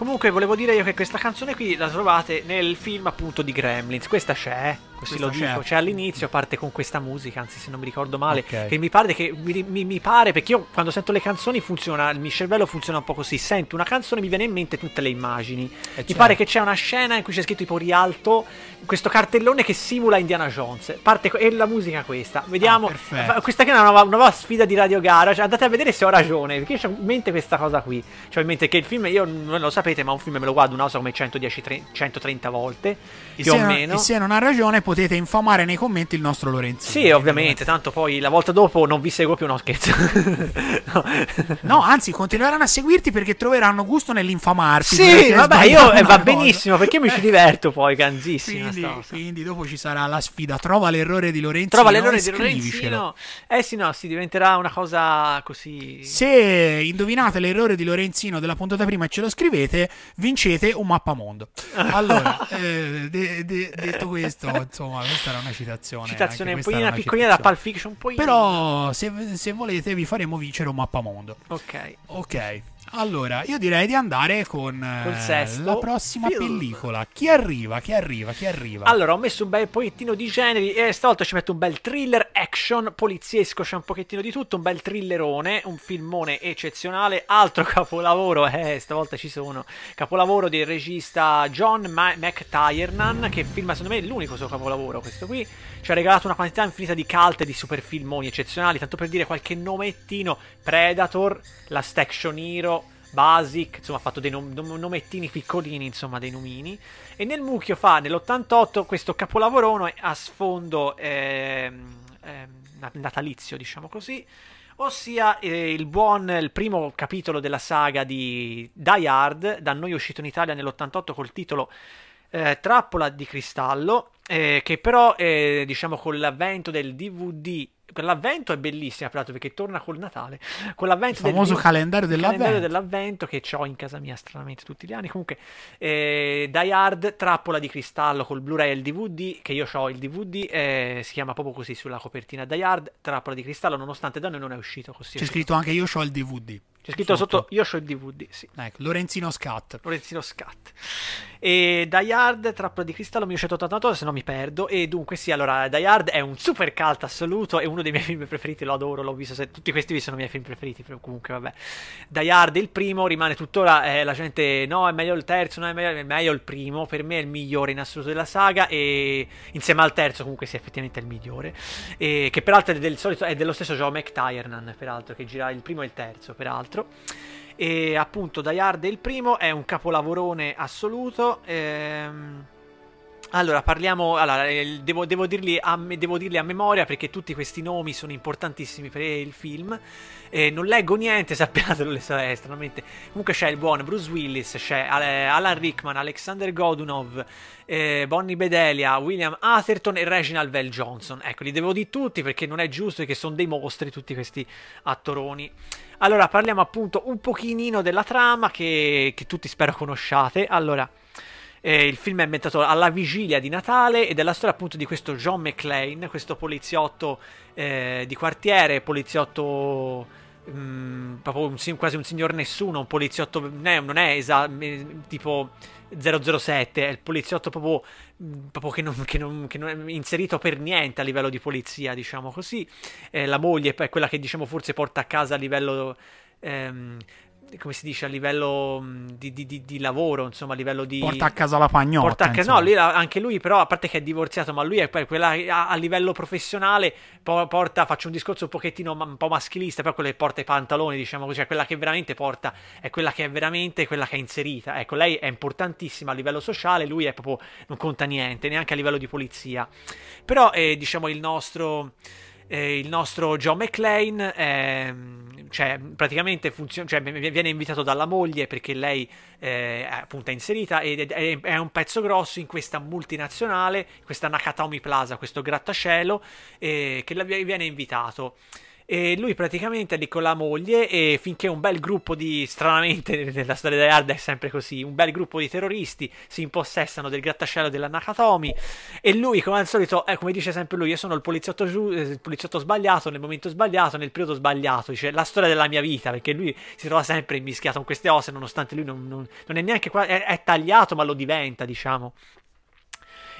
Comunque volevo dire io che questa canzone qui la trovate nel film appunto di Gremlins. Questa c'è, così Questa lo c'è. dico. C'è all'inizio, parte con questa musica, anzi se non mi ricordo male. Ok. Che mi pare che mi, mi- mi pare, perché io quando sento le canzoni funziona, il mio cervello funziona un po' così. Sento una canzone mi viene in mente tutte le immagini. mi certo. pare che c'è una scena in cui c'è scritto tipo Rialto, questo cartellone che simula Indiana Jones. Parte e la musica questa. Vediamo. Ah, questa qui è una nuova, una nuova sfida di Radio Gara. Cioè, andate a vedere se ho ragione. Perché ho in mente questa cosa qui. Cioè, in mente che il film, io non lo sapete, ma un film me lo guardo una cosa come 110, tre- 130 volte. E più o non, meno. e se non ha ragione potete infamare nei commenti il nostro Lorenzino. Sì, ovviamente. Tanto poi la volta dopo non vi seguo più. No, scherzo. *laughs* No. No, anzi, continueranno a seguirti perché troveranno gusto nell'infamarti. Sì, vabbè, io eh, va cosa. benissimo perché mi ci diverto poi, *laughs* ganzissima. Quindi, quindi dopo ci sarà la sfida. Trova l'errore di Lorenzino. Trova l'errore di. Lorenzino. Eh sì, no, si diventerà una cosa così. Se indovinate l'errore di Lorenzino della puntata prima e ce lo scrivete, vincete un mappamondo. *laughs* Allora, eh, de- de- detto questo, insomma, questa era una citazione. Citazione un pochino piccolina da. Pulp Fiction, un po' Però, se, se volete, vi faremo vincere un mappamondo. Ok. Ok. Allora, io direi di andare con eh, la prossima film. pellicola. Chi arriva? Chi arriva? Chi arriva? Allora, ho messo un bel pochettino di generi e stavolta ci metto un bel thriller action poliziesco, c'è un pochettino di tutto, un bel thrillerone, un filmone eccezionale, altro *laughs* capolavoro, eh, stavolta ci sono, capolavoro del regista John Ma- McTiernan, che filma secondo me è l'unico suo capolavoro questo qui, ci ha regalato una quantità infinita di cult e di super filmoni eccezionali, tanto per dire qualche nomettino, Predator, Last Action Hero, Basic, insomma ha fatto dei nom- nom- nomettini piccolini, insomma dei nomini. E nel mucchio fa nell'88 questo capolavorone a sfondo ehm, na- natalizio, diciamo così. Ossia eh, il buon, il primo capitolo della saga di Die Hard, da noi uscito in Italia nell'88 col titolo eh, Trappola di cristallo, eh, che però, eh, diciamo, con l'avvento del DVD, per l'avvento è bellissima, peraltro, perché torna col Natale. Con l'avvento Il famoso del calendario dell'avvento. calendario dell'avvento che ho in casa mia stranamente tutti gli anni. Comunque, eh, Die Hard, Trappola di cristallo col Blu-ray e il DVD, che io ho il DVD, eh, si chiama proprio così sulla copertina Die Hard, Trappola di cristallo, nonostante da noi non è uscito così. C'è scritto anche io ho il DVD. C'è scritto sotto, io ho il DVD, sì. Ecco, Lorenzino Scat. Lorenzino Scat. E Die Hard, Trappola di cristallo 1989, se no mi perdo. E dunque sì, allora Die Hard è un super cult assoluto, è uno dei miei film preferiti, lo adoro, l'ho visto, se- tutti questi sono i miei film preferiti, però comunque vabbè. Die Hard il primo, rimane tuttora, eh, la gente no, è meglio il terzo, no, è meglio, è meglio il primo, per me è il migliore in assoluto della saga e insieme al terzo comunque sì, effettivamente è il migliore. E, che peraltro è, del solito, è dello stesso Joe McTiernan, peraltro, che gira il primo e il terzo, peraltro. E appunto Die Hard è il primo, è un capolavorone assoluto. ehm, Allora, parliamo. Allora, eh, devo, devo dirli a, devo dirli a memoria perché tutti questi nomi sono importantissimi per il film. Eh, non leggo niente, *laughs* sappiatelo, le so, eh, stranamente. Comunque c'è il buon Bruce Willis, c'è eh, Alan Rickman, Alexander Godunov, eh, Bonnie Bedelia, William Atherton e Reginald Vell Johnson. Ecco, li devo di tutti perché non è giusto che sono dei mostri tutti questi attoroni. Allora, parliamo appunto un pochino della trama che, che tutti spero conosciate. Allora. Eh, il film è ambientato alla vigilia di Natale ed è la storia appunto di questo John McClane, questo poliziotto eh, di quartiere, poliziotto mm, proprio un si- quasi un signor nessuno, un poliziotto non è, non è esa- eh, tipo 007, è il poliziotto proprio, proprio che, non, che non- che non è inserito per niente a livello di polizia, diciamo così. Eh, la moglie è quella che diciamo forse porta a casa a livello... ehm, come si dice a livello mm, di, di- di- di lavoro, insomma, a livello di Porta a casa la pagnotta. Porta a ca- insomma. no, lui, anche lui però, a parte che è divorziato, ma lui è poi quella a, a livello professionale po- porta, faccio un discorso un pochettino un po' maschilista, però quella che porta i pantaloni, diciamo così, è quella che veramente porta, è quella che è veramente quella che è inserita. Ecco, lei è importantissima a livello sociale, lui è proprio, non conta niente, neanche a livello di polizia. Però, eh, diciamo, il nostro... eh, il nostro John McClane ehm, cioè, praticamente funziona, cioè, viene invitato dalla moglie perché lei eh, appunto è inserita ed è, è un pezzo grosso in questa multinazionale, questa Nakatomi Plaza, questo grattacielo eh, che la- viene invitato. E lui praticamente è lì con la moglie e finché un bel gruppo di, stranamente *laughs* nella storia di Hard è sempre così, un bel gruppo di terroristi si impossessano del grattacielo della Nakatomi e lui come al solito, eh, come dice sempre lui, io sono il poliziotto, giu- eh, il poliziotto sbagliato nel momento sbagliato, nel periodo sbagliato, dice la storia della mia vita perché lui si trova sempre immischiato con queste ossa nonostante lui non, non- non è neanche qua, è, è tagliato ma lo diventa diciamo.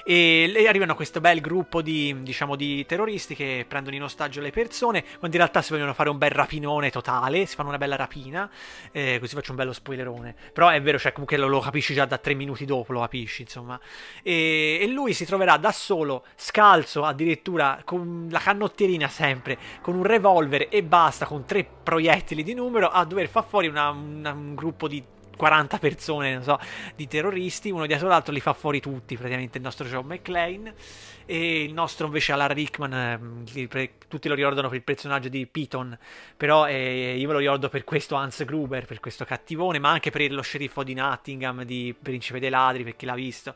E arrivano questo bel gruppo di, diciamo, di terroristi che prendono in ostaggio le persone, quando in realtà si vogliono fare un bel rapinone totale, si fanno una bella rapina, eh, così faccio un bello spoilerone. Però è vero, cioè comunque lo, lo capisci già da tre minuti dopo, lo capisci, insomma. E, e lui si troverà da solo, scalzo addirittura, con la canottierina sempre, con un revolver e basta, con tre proiettili di numero, a dover far fuori una- una- un gruppo di 40 persone, non so, di terroristi, uno dietro l'altro li fa fuori tutti, praticamente il nostro John McClane e il nostro invece Alan Rickman, ehm, tutti lo ricordano per il personaggio di Piton, però eh, io me lo ricordo per questo Hans Gruber, per questo cattivone, ma anche per lo sceriffo di Nottingham, di Principe dei Ladri, per chi l'ha visto.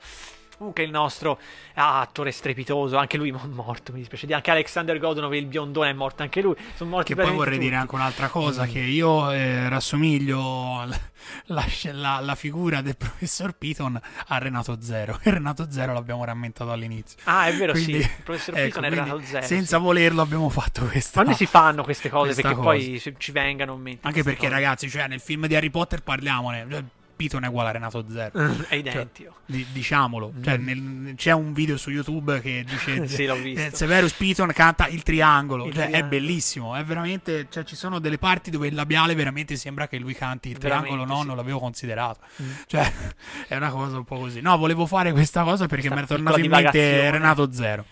Comunque il nostro ah, attore strepitoso, anche lui mo- *laughs* morto, mi dispiace dire, anche Alexander Godunov, il biondone è morto anche lui, sono morti Che poi vorrei dire tutti. anche un'altra Mm. cosa: che io eh, rassomiglio *laughs* la, la la- la figura del *laughs* professor Piton a Renato Zero. E Renato Zero l'abbiamo rammentato all'inizio. Ah, è vero, Quindi, sì, il professor ecco, Piton è Renato Zero. Senza sì. volerlo abbiamo fatto questa. Quando si fanno queste cose perché cosa. poi ci vengano in mente. Anche perché, ragazzi, cioè, nel film di Harry Potter parliamone. Cioè, Piton è uguale a Renato Zero. *laughs* è identico. Di- diciamolo, Cioè, nel- c'è un video su YouTube che dice Mm. *laughs* Sì, l'ho visto. eh, Severus Piton canta il triangolo, Il Cioè, è triangolo. bellissimo, è veramente, cioè, ci sono delle parti dove il labiale veramente sembra che lui canti il Veramente, triangolo, no, sì. non l'avevo considerato. Mm. Cioè, *laughs* è una cosa un po' così. No, volevo fare questa cosa perché mi è tornato in mente. Renato Zero.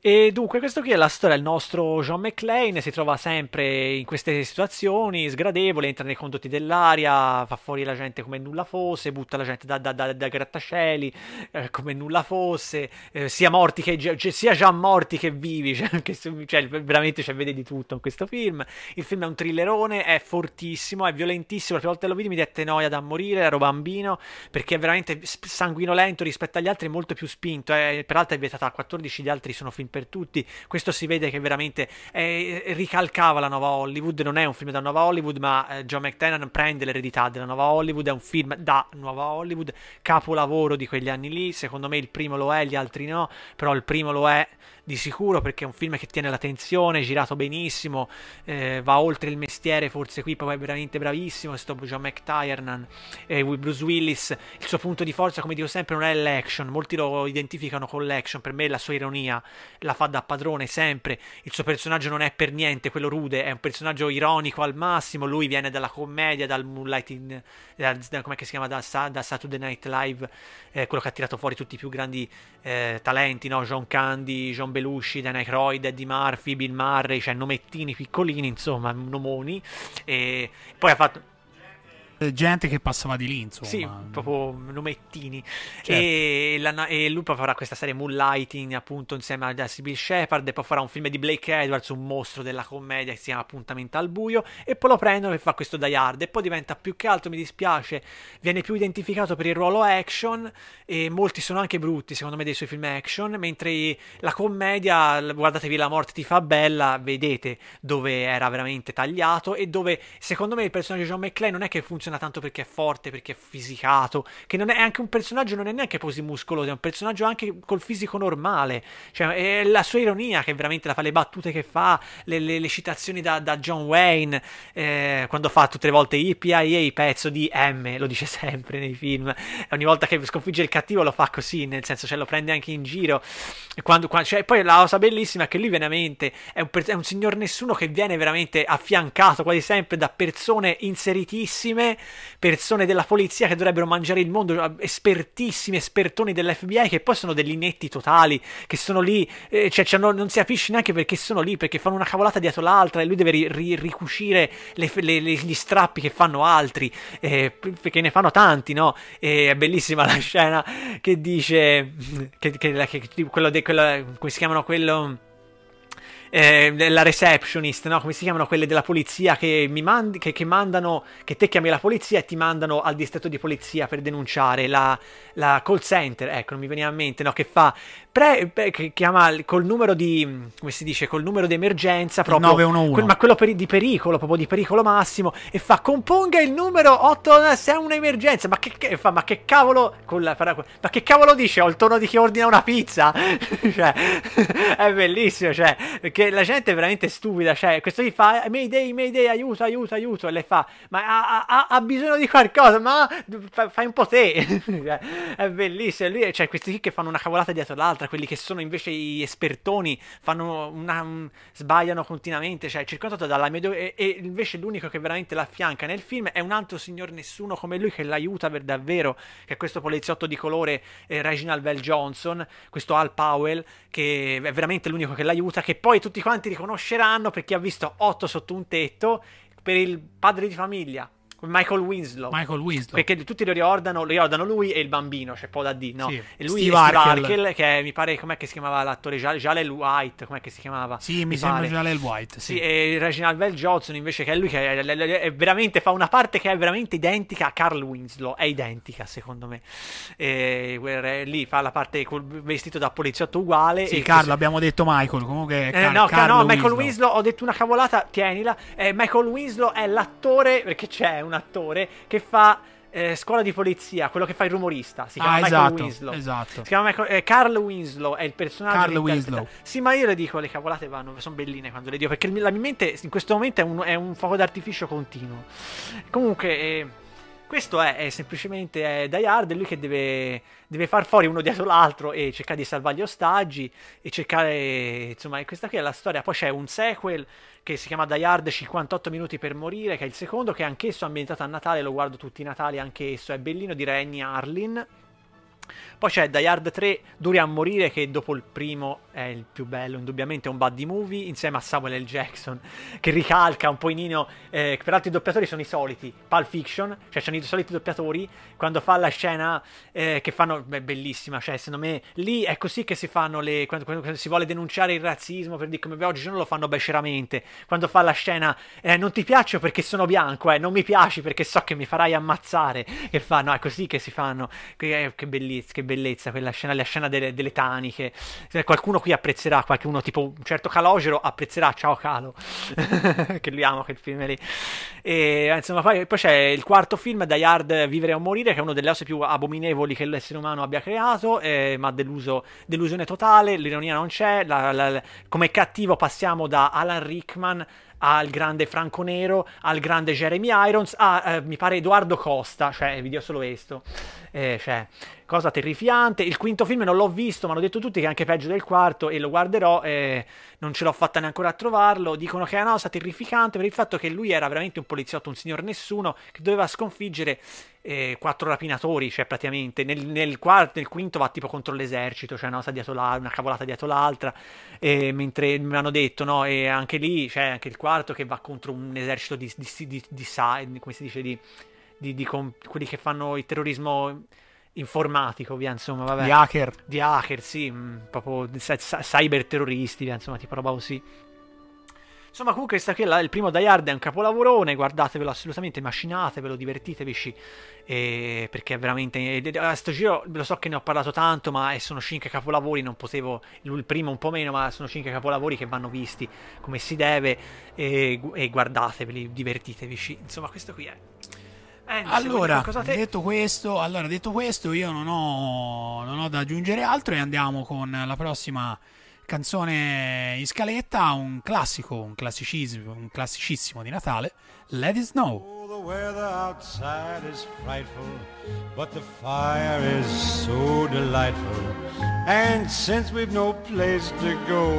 E dunque, questo qui è la storia. Il nostro John McClane si trova sempre in queste situazioni sgradevoli, entra nei condotti dell'aria, fa fuori la gente come nulla fosse, butta la gente da, da, da, da grattacieli eh, come nulla fosse, eh, sia morti che cioè, sia già morti che vivi. *laughs* Cioè, anche cioè, veramente cioè, vede di tutto in questo film. Il film è un thrillerone, è fortissimo, è violentissimo. La prima volta che lo vidi mi dette noia da morire, ero bambino, perché è veramente sanguinolento rispetto agli altri, molto più spinto. eh, peraltro è vietata a 14, gli altri sono film per tutti. Questo si vede che veramente eh, ricalcava la nuova Hollywood. Non è un film da nuova Hollywood, ma eh, John McTiernan prende l'eredità della nuova Hollywood. È un film da nuova Hollywood, capolavoro di quegli anni lì. Secondo me il primo lo è, gli altri no, però il primo lo è di sicuro perché è un film che tiene la tensione, girato benissimo, eh, va oltre il mestiere, forse qui poi è veramente bravissimo, questo John McTiernan, eh, Bruce Willis, il suo punto di forza, come dico sempre, non è l'action, molti lo identificano con l'action, per me la sua ironia la fa da padrone sempre, il suo personaggio non è per niente quello rude, è un personaggio ironico al massimo, lui viene dalla commedia, dal Moonlight in, da, da- com'è che si chiama, da, da Saturday Night Live, eh, quello che ha tirato fuori tutti i più grandi eh, talenti, no? John Candy, John Belushi, Dan Aykroyd, Eddie Murphy, Bill Murray, cioè nomettini piccolini, insomma, nomoni. E poi ha fatto... eh, gente che passava di lì, insomma. Sì, proprio numettini. Certo. E, la- e lui poi farà questa serie Moonlighting appunto insieme a Sybil Shepard e poi farà un film di Blake Edwards, un mostro della commedia che si chiama Appuntamento al buio e poi lo prendono e fa questo Die Hard e poi diventa più che altro, mi dispiace, viene più identificato per il ruolo action e molti sono anche brutti secondo me dei suoi film action, mentre la commedia, guardatevi La morte ti fa bella, vedete dove era veramente tagliato e dove secondo me il personaggio di John McClane non è che funziona tanto perché è forte, perché è fisicato, che non è, anche un personaggio, non è neanche così muscoloso, è un personaggio anche col fisico normale, cioè è la sua ironia che veramente la fa, le battute che fa, le, le- le citazioni da, da John Wayne, eh, quando fa tutte le volte IPIA, pezzo di M, lo dice *laughs* sempre nei film, ogni volta che sconfigge il cattivo lo fa così, nel senso, cioè lo prende anche in giro, quando, qua- cioè, poi la cosa bellissima è che lui veramente è un, è un signor nessuno che viene veramente affiancato quasi sempre da persone inseritissime, persone della polizia che dovrebbero mangiare il mondo, espertissimi, espertoni dell'FBI che poi sono degli inetti totali, che sono lì, eh, cioè, cioè, non, non si capisce neanche perché sono lì, perché fanno una cavolata dietro l'altra e lui deve ri- ri- ricucire le- le- le- gli strappi che fanno altri, eh, perché ne fanno tanti, no? E è bellissima *laughs* la scena che dice, che, che- che- quello de- quella- come si chiamano quello eh, la receptionist, no? Come si chiamano quelle della polizia che mi mandi, che, che mandano, che te chiami la polizia e ti mandano al distretto di polizia per denunciare la, la call center, ecco, non mi veniva in mente, no? Che fa, pre, che chiama col numero di, come si dice, col numero di emergenza proprio, 911. quel- ma quello per- di pericolo, proprio di pericolo massimo, e fa, componga il numero 8 se è un'emergenza, ma che, che- fa, ma che cavolo, la- ma che cavolo dice? Ho il tono di chi ordina una pizza, *laughs* cioè, *laughs* è bellissimo, cioè, perché la gente è veramente stupida, cioè, questo gli fa, Mayday, Mayday, aiuto, aiuto, aiuto, e lei fa, ma ha, ha- ha bisogno di qualcosa, ma fa- fai un po' te, *laughs* Cioè, è bellissimo, lui, cioè, questi qui che fanno una cavolata dietro l'altra, quelli che sono invece gli espertoni, fanno una, un- sbagliano continuamente, cioè, circondato dalla medio, e, e invece l'unico che veramente l'affianca nel film è un altro signor nessuno come lui che l'aiuta per davvero, che è questo poliziotto di colore, eh, Reginald Bell Johnson, questo Al Powell, che è veramente l'unico che l'aiuta, che poi tutti quanti riconosceranno perché ha visto otto sotto un tetto per il padre di famiglia, Michael Winslow. Michael Winslow. Perché tutti lo ricordano, ricordano lui e il bambino, c'è poco da dire, no? Sì. E lui Steve Steve Harkel. Harkel, che mi pare, com'è che si chiamava l'attore? Jal- Jalel White, com'è che si chiamava? Sì, mi, sembra pare. già l'El White. Sì, Sì. e Reginald Bell Johnson invece che è lui che è, è- veramente fa una parte che è veramente identica a Carl Winslow, è identica secondo me. E, lì fa la parte col vestito da poliziotto uguale. Sì, Carlo, così- abbiamo detto Michael. Comunque, eh, Car- no, ca- Carlo no, Michael Winslow. Winslow, ho detto una cavolata, tienila. Eh, Michael Winslow è l'attore, perché c'è un attore che fa eh, scuola di polizia, quello che fa il rumorista. Si chiama Ah, Michael esatto, Winslow. esatto. Si chiama Michael- eh, Carl Winslow è il personaggio Carl. Winslow. Sì, ma io le dico, le cavolate vanno, sono belline quando le dico, perché la mia mente in questo momento è un, è un fuoco d'artificio continuo. Comunque, eh, questo è, è semplicemente è Die Hard, è lui che deve, deve far fuori uno dietro l'altro e cercare di salvare gli ostaggi e cercare, insomma, questa qui è la storia. Poi c'è un sequel che si chiama Die Hard 58 minuti per morire, che è il secondo, che è anch'esso ambientato a Natale, lo guardo tutti i Natali, anch'esso è bellino di Renny Harlin. Poi c'è Die Hard 3 Duri a morire che dopo il primo è il più bello, indubbiamente è un buddy movie insieme a Samuel L. Jackson che ricalca un pochino, eh, che peraltro i doppiatori sono i soliti, Pulp Fiction, cioè sono i soliti doppiatori, quando fa la scena eh, che fanno, beh, bellissima, cioè secondo me lì è così che si fanno le, quando, quando- quando si vuole denunciare il razzismo, per dire come oggi non lo fanno beceramente, quando fa la scena eh, non ti piaccio perché sono bianco, eh, non mi piaci perché so che mi farai ammazzare, che fanno, è così che si fanno, che, eh, che bellezza, che bellezza quella scena, la scena delle, delle taniche, qualcuno qui apprezzerà, qualcuno tipo un certo Calogero apprezzerà, ciao Calo, *laughs* che lui ama quel film lì, e insomma poi, poi c'è il quarto film, Die Hard Vivere o Morire, che è uno delle cose più abominevoli che l'essere umano abbia creato, eh, ma deluso, delusione totale, l'ironia non c'è, la- la- la- come cattivo passiamo da Alan Rickman al grande Franco Nero, al grande Jeremy Irons, a eh, mi pare Edoardo Costa, cioè video solo questo, Eh, cioè, cosa terrificante. Il quinto film non l'ho visto, ma hanno detto tutti che è anche peggio del quarto e lo guarderò. eh, non ce l'ho fatta neanche a trovarlo. Dicono che è una cosa terrificante per il fatto che lui era veramente un poliziotto, un signor nessuno che doveva sconfiggere eh, quattro rapinatori, cioè praticamente nel, nel quarto, nel quinto va tipo contro l'esercito, cioè una una cavolata dietro l'altra. E mentre mi hanno detto, no, e anche lì c'è anche il quarto che va contro un esercito di, di, di, di sa- come si dice, di di, di com- quelli che fanno il terrorismo informatico, via, insomma, vabbè. Gli hacker. Di hacker, sì, mh, proprio di cy- cy- cyberterroristi, via, insomma, tipo roba così. Insomma, comunque, questa qui è il primo Die Hard è un capolavorone, guardatevelo assolutamente, macinatevelo, divertitevi, eh, perché è veramente... eh, A sto giro lo so che ne ho parlato tanto, ma eh, sono cinque capolavori, non potevo... Il primo un po' meno, ma sono cinque capolavori che vanno visti come si deve, e, gu- e guardateveli, divertitevi, insomma, questo qui è... Eh, se vuoi Allora, te- detto questo, allora, detto questo, io non ho, non ho da aggiungere altro e andiamo con la prossima canzone in scaletta, un classico, un classicismo, un classicissimo di Natale, Let It Snow. Oh, the weather outside is frightful, but the fire is so delightful. And since we've no place to go,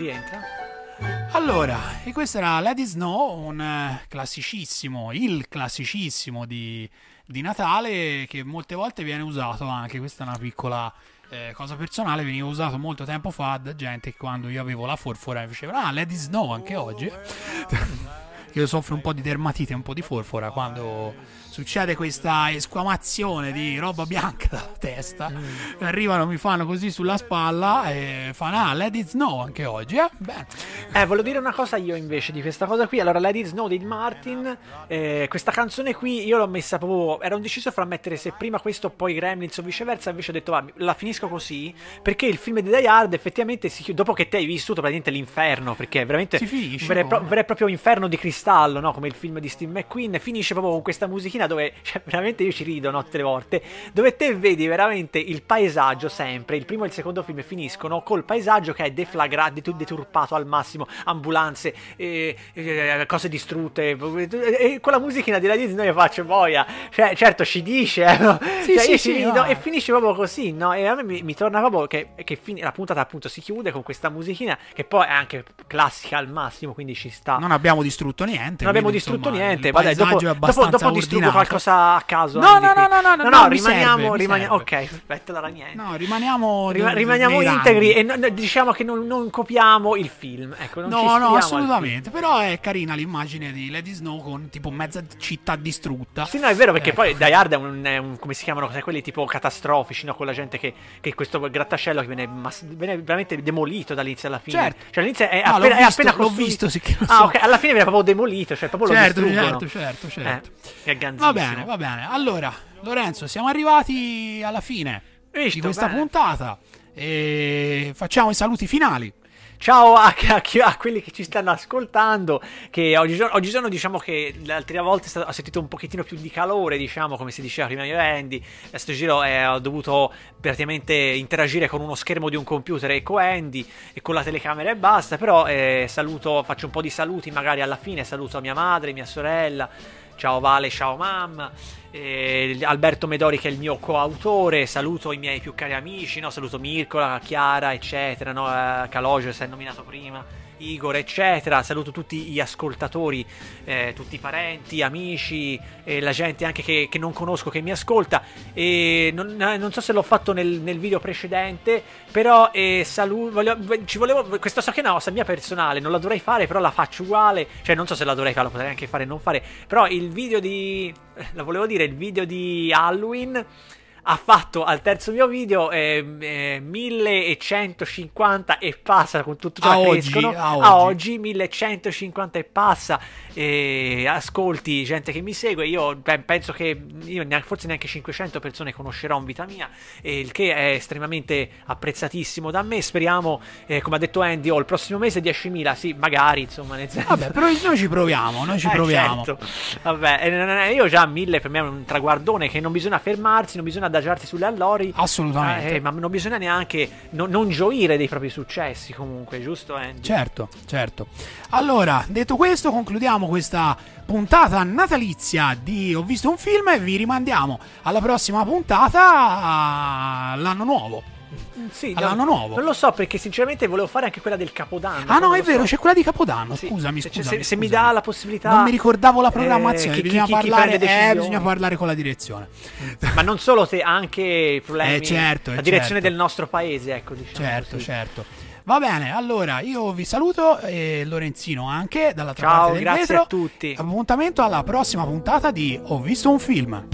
Rientra? Allora, e questo era It Snow, un eh, classicissimo, il classicissimo di, di Natale che molte volte viene usato anche, questa è una piccola eh, cosa personale, veniva usato molto tempo fa da gente che quando io avevo la forfora mi diceva ah It Snow anche oggi. *laughs* io soffro un po' di dermatite, un po' di forfora quando succede questa esclamazione di roba bianca dalla testa. Arrivano, mi fanno così sulla spalla e fanno ah It Snow anche oggi. Eh? Bene. Eh, volevo dire una cosa io invece di questa cosa qui. Allora, Lady Snow di Martin, eh, questa canzone qui io l'ho messa proprio. Ero indeciso fra mettere se prima questo o poi Gremlins o viceversa. Invece ho detto, va, la finisco così. Perché il film di Die Hard effettivamente si chiude. Dopo che te hai vissuto praticamente l'inferno, perché è veramente Si finisce un vero, e pro- con- vero e proprio inferno di cristallo, no? Come il film di Steve McQueen. Finisce proprio con questa musichina dove, cioè, veramente io ci rido no, tutte le volte. Dove te vedi veramente il paesaggio sempre. Il primo e il secondo film finiscono col paesaggio che è deflagrato, detu- deturpato al massimo. Ambulanze, eh, eh, cose distrutte. E con la musichina di Disney io faccio boia. Cioè, certo, ci dice. eh, no? Sì, Cioè, sì, io sì, ci rido no. e finisce proprio così, no? E a me mi, mi torna proprio che, che fin- la puntata appunto si chiude con questa musichina che poi è anche classica al massimo, quindi ci sta. Non abbiamo distrutto niente. Non abbiamo distrutto insomma, niente. il Vabbè, dopo, dopo, dopo distruggo ordinato. qualcosa a caso. No, no, no, no, no, no, rimaniamo, rimaniamo ok, perfetto, allora niente. No, rimaniamo. Rimaniamo integri e diciamo che non, non copiamo il film. Ecco, non No, no, assolutamente. Però è carina l'immagine di Lady Snow con tipo mezza città distrutta. Sì, no, è vero perché Ecco. poi Die Hard è un, come si chiamano quelli tipo catastrofici, no? Con la gente che, che questo grattacielo che viene, veramente demolito dall'inizio alla fine. Certo. Cioè all'inizio è, appena, è appena l'ho costruito. visto, sì che lo Ah, ok, alla fine viene proprio demolito, cioè proprio lo Certo, distruggono. certo, certo, certo. Eh, è ganzissimo. Va bene, va bene. Allora, Lorenzo, siamo arrivati alla fine Visto, di questa bene. puntata. E facciamo i saluti finali. Ciao a, a a quelli che ci stanno ascoltando. Che oggigiorno, oggigiorno diciamo che volte è stato- ho sentito un pochettino più di calore, diciamo, come si diceva prima io e Andy. A sto giro eh, ho dovuto praticamente interagire con uno schermo di un computer e con Andy e con la telecamera e basta. Però eh, saluto, faccio un po' di saluti magari alla fine. Saluto mia madre, mia sorella. Ciao Vale, ciao mamma. eh, Alberto Medori che è il mio coautore. Saluto i miei più cari amici. No? Saluto Mirkola, Chiara, eccetera. No? Eh, Calogero si è nominato prima. Igor, eccetera. Saluto tutti gli ascoltatori, eh, tutti i parenti, amici, e la gente anche che, che non conosco che mi ascolta. E non, eh, non so se l'ho fatto nel, nel video precedente, però eh, salu- voglio- ci volevo. Questa cosa mia personale, non la dovrei fare, però la faccio uguale. Cioè, non so se la dovrei fare, la potrei anche fare e non fare. Però il video di. La volevo dire, il video di Halloween ha fatto al terzo mio video eh, eh, 1150 e passa con tutto A ciò che oggi, escono a a oggi. oggi 1150 e passa e ascolti gente che mi segue io beh, penso che io neanche- forse neanche 500 persone conoscerò in vita mia il che è estremamente apprezzatissimo da me speriamo eh, come ha detto Andy oh, il prossimo mese 10.000 sì magari insomma nel senso Vabbè, però noi ci proviamo, noi ci eh, proviamo. certo. Vabbè, eh, io già mille per me è un traguardone che non bisogna fermarsi, non bisogna adagiarsi sulle allori. Assolutamente. Eh, ma non bisogna neanche no- non gioire dei propri successi comunque, giusto Andy? Certo, certo. Allora, detto questo, concludiamo questa puntata natalizia di Ho visto un film e vi rimandiamo alla prossima puntata all'anno nuovo. Sì, all'anno no, nuovo. Non lo so perché sinceramente volevo fare anche quella del Capodanno. Ah no, è vero, so. c'è quella di Capodanno. Sì, Scusami, se- scusami. se, se mi scusami. dà la possibilità Non mi ricordavo la eh, programmazione, chi- chi- bisogna, chi- chi parlare, prende eh, bisogna parlare con la direzione. Ma non solo te, anche i problemi. Eh, certo, la eh, direzione certo. del nostro paese, ecco, diciamo. Certo, così. certo. Va bene, allora io vi saluto e Lorenzino anche dall'altra Ciao, parte del grazie vetro. a tutti. Appuntamento alla prossima puntata di Ho visto un film.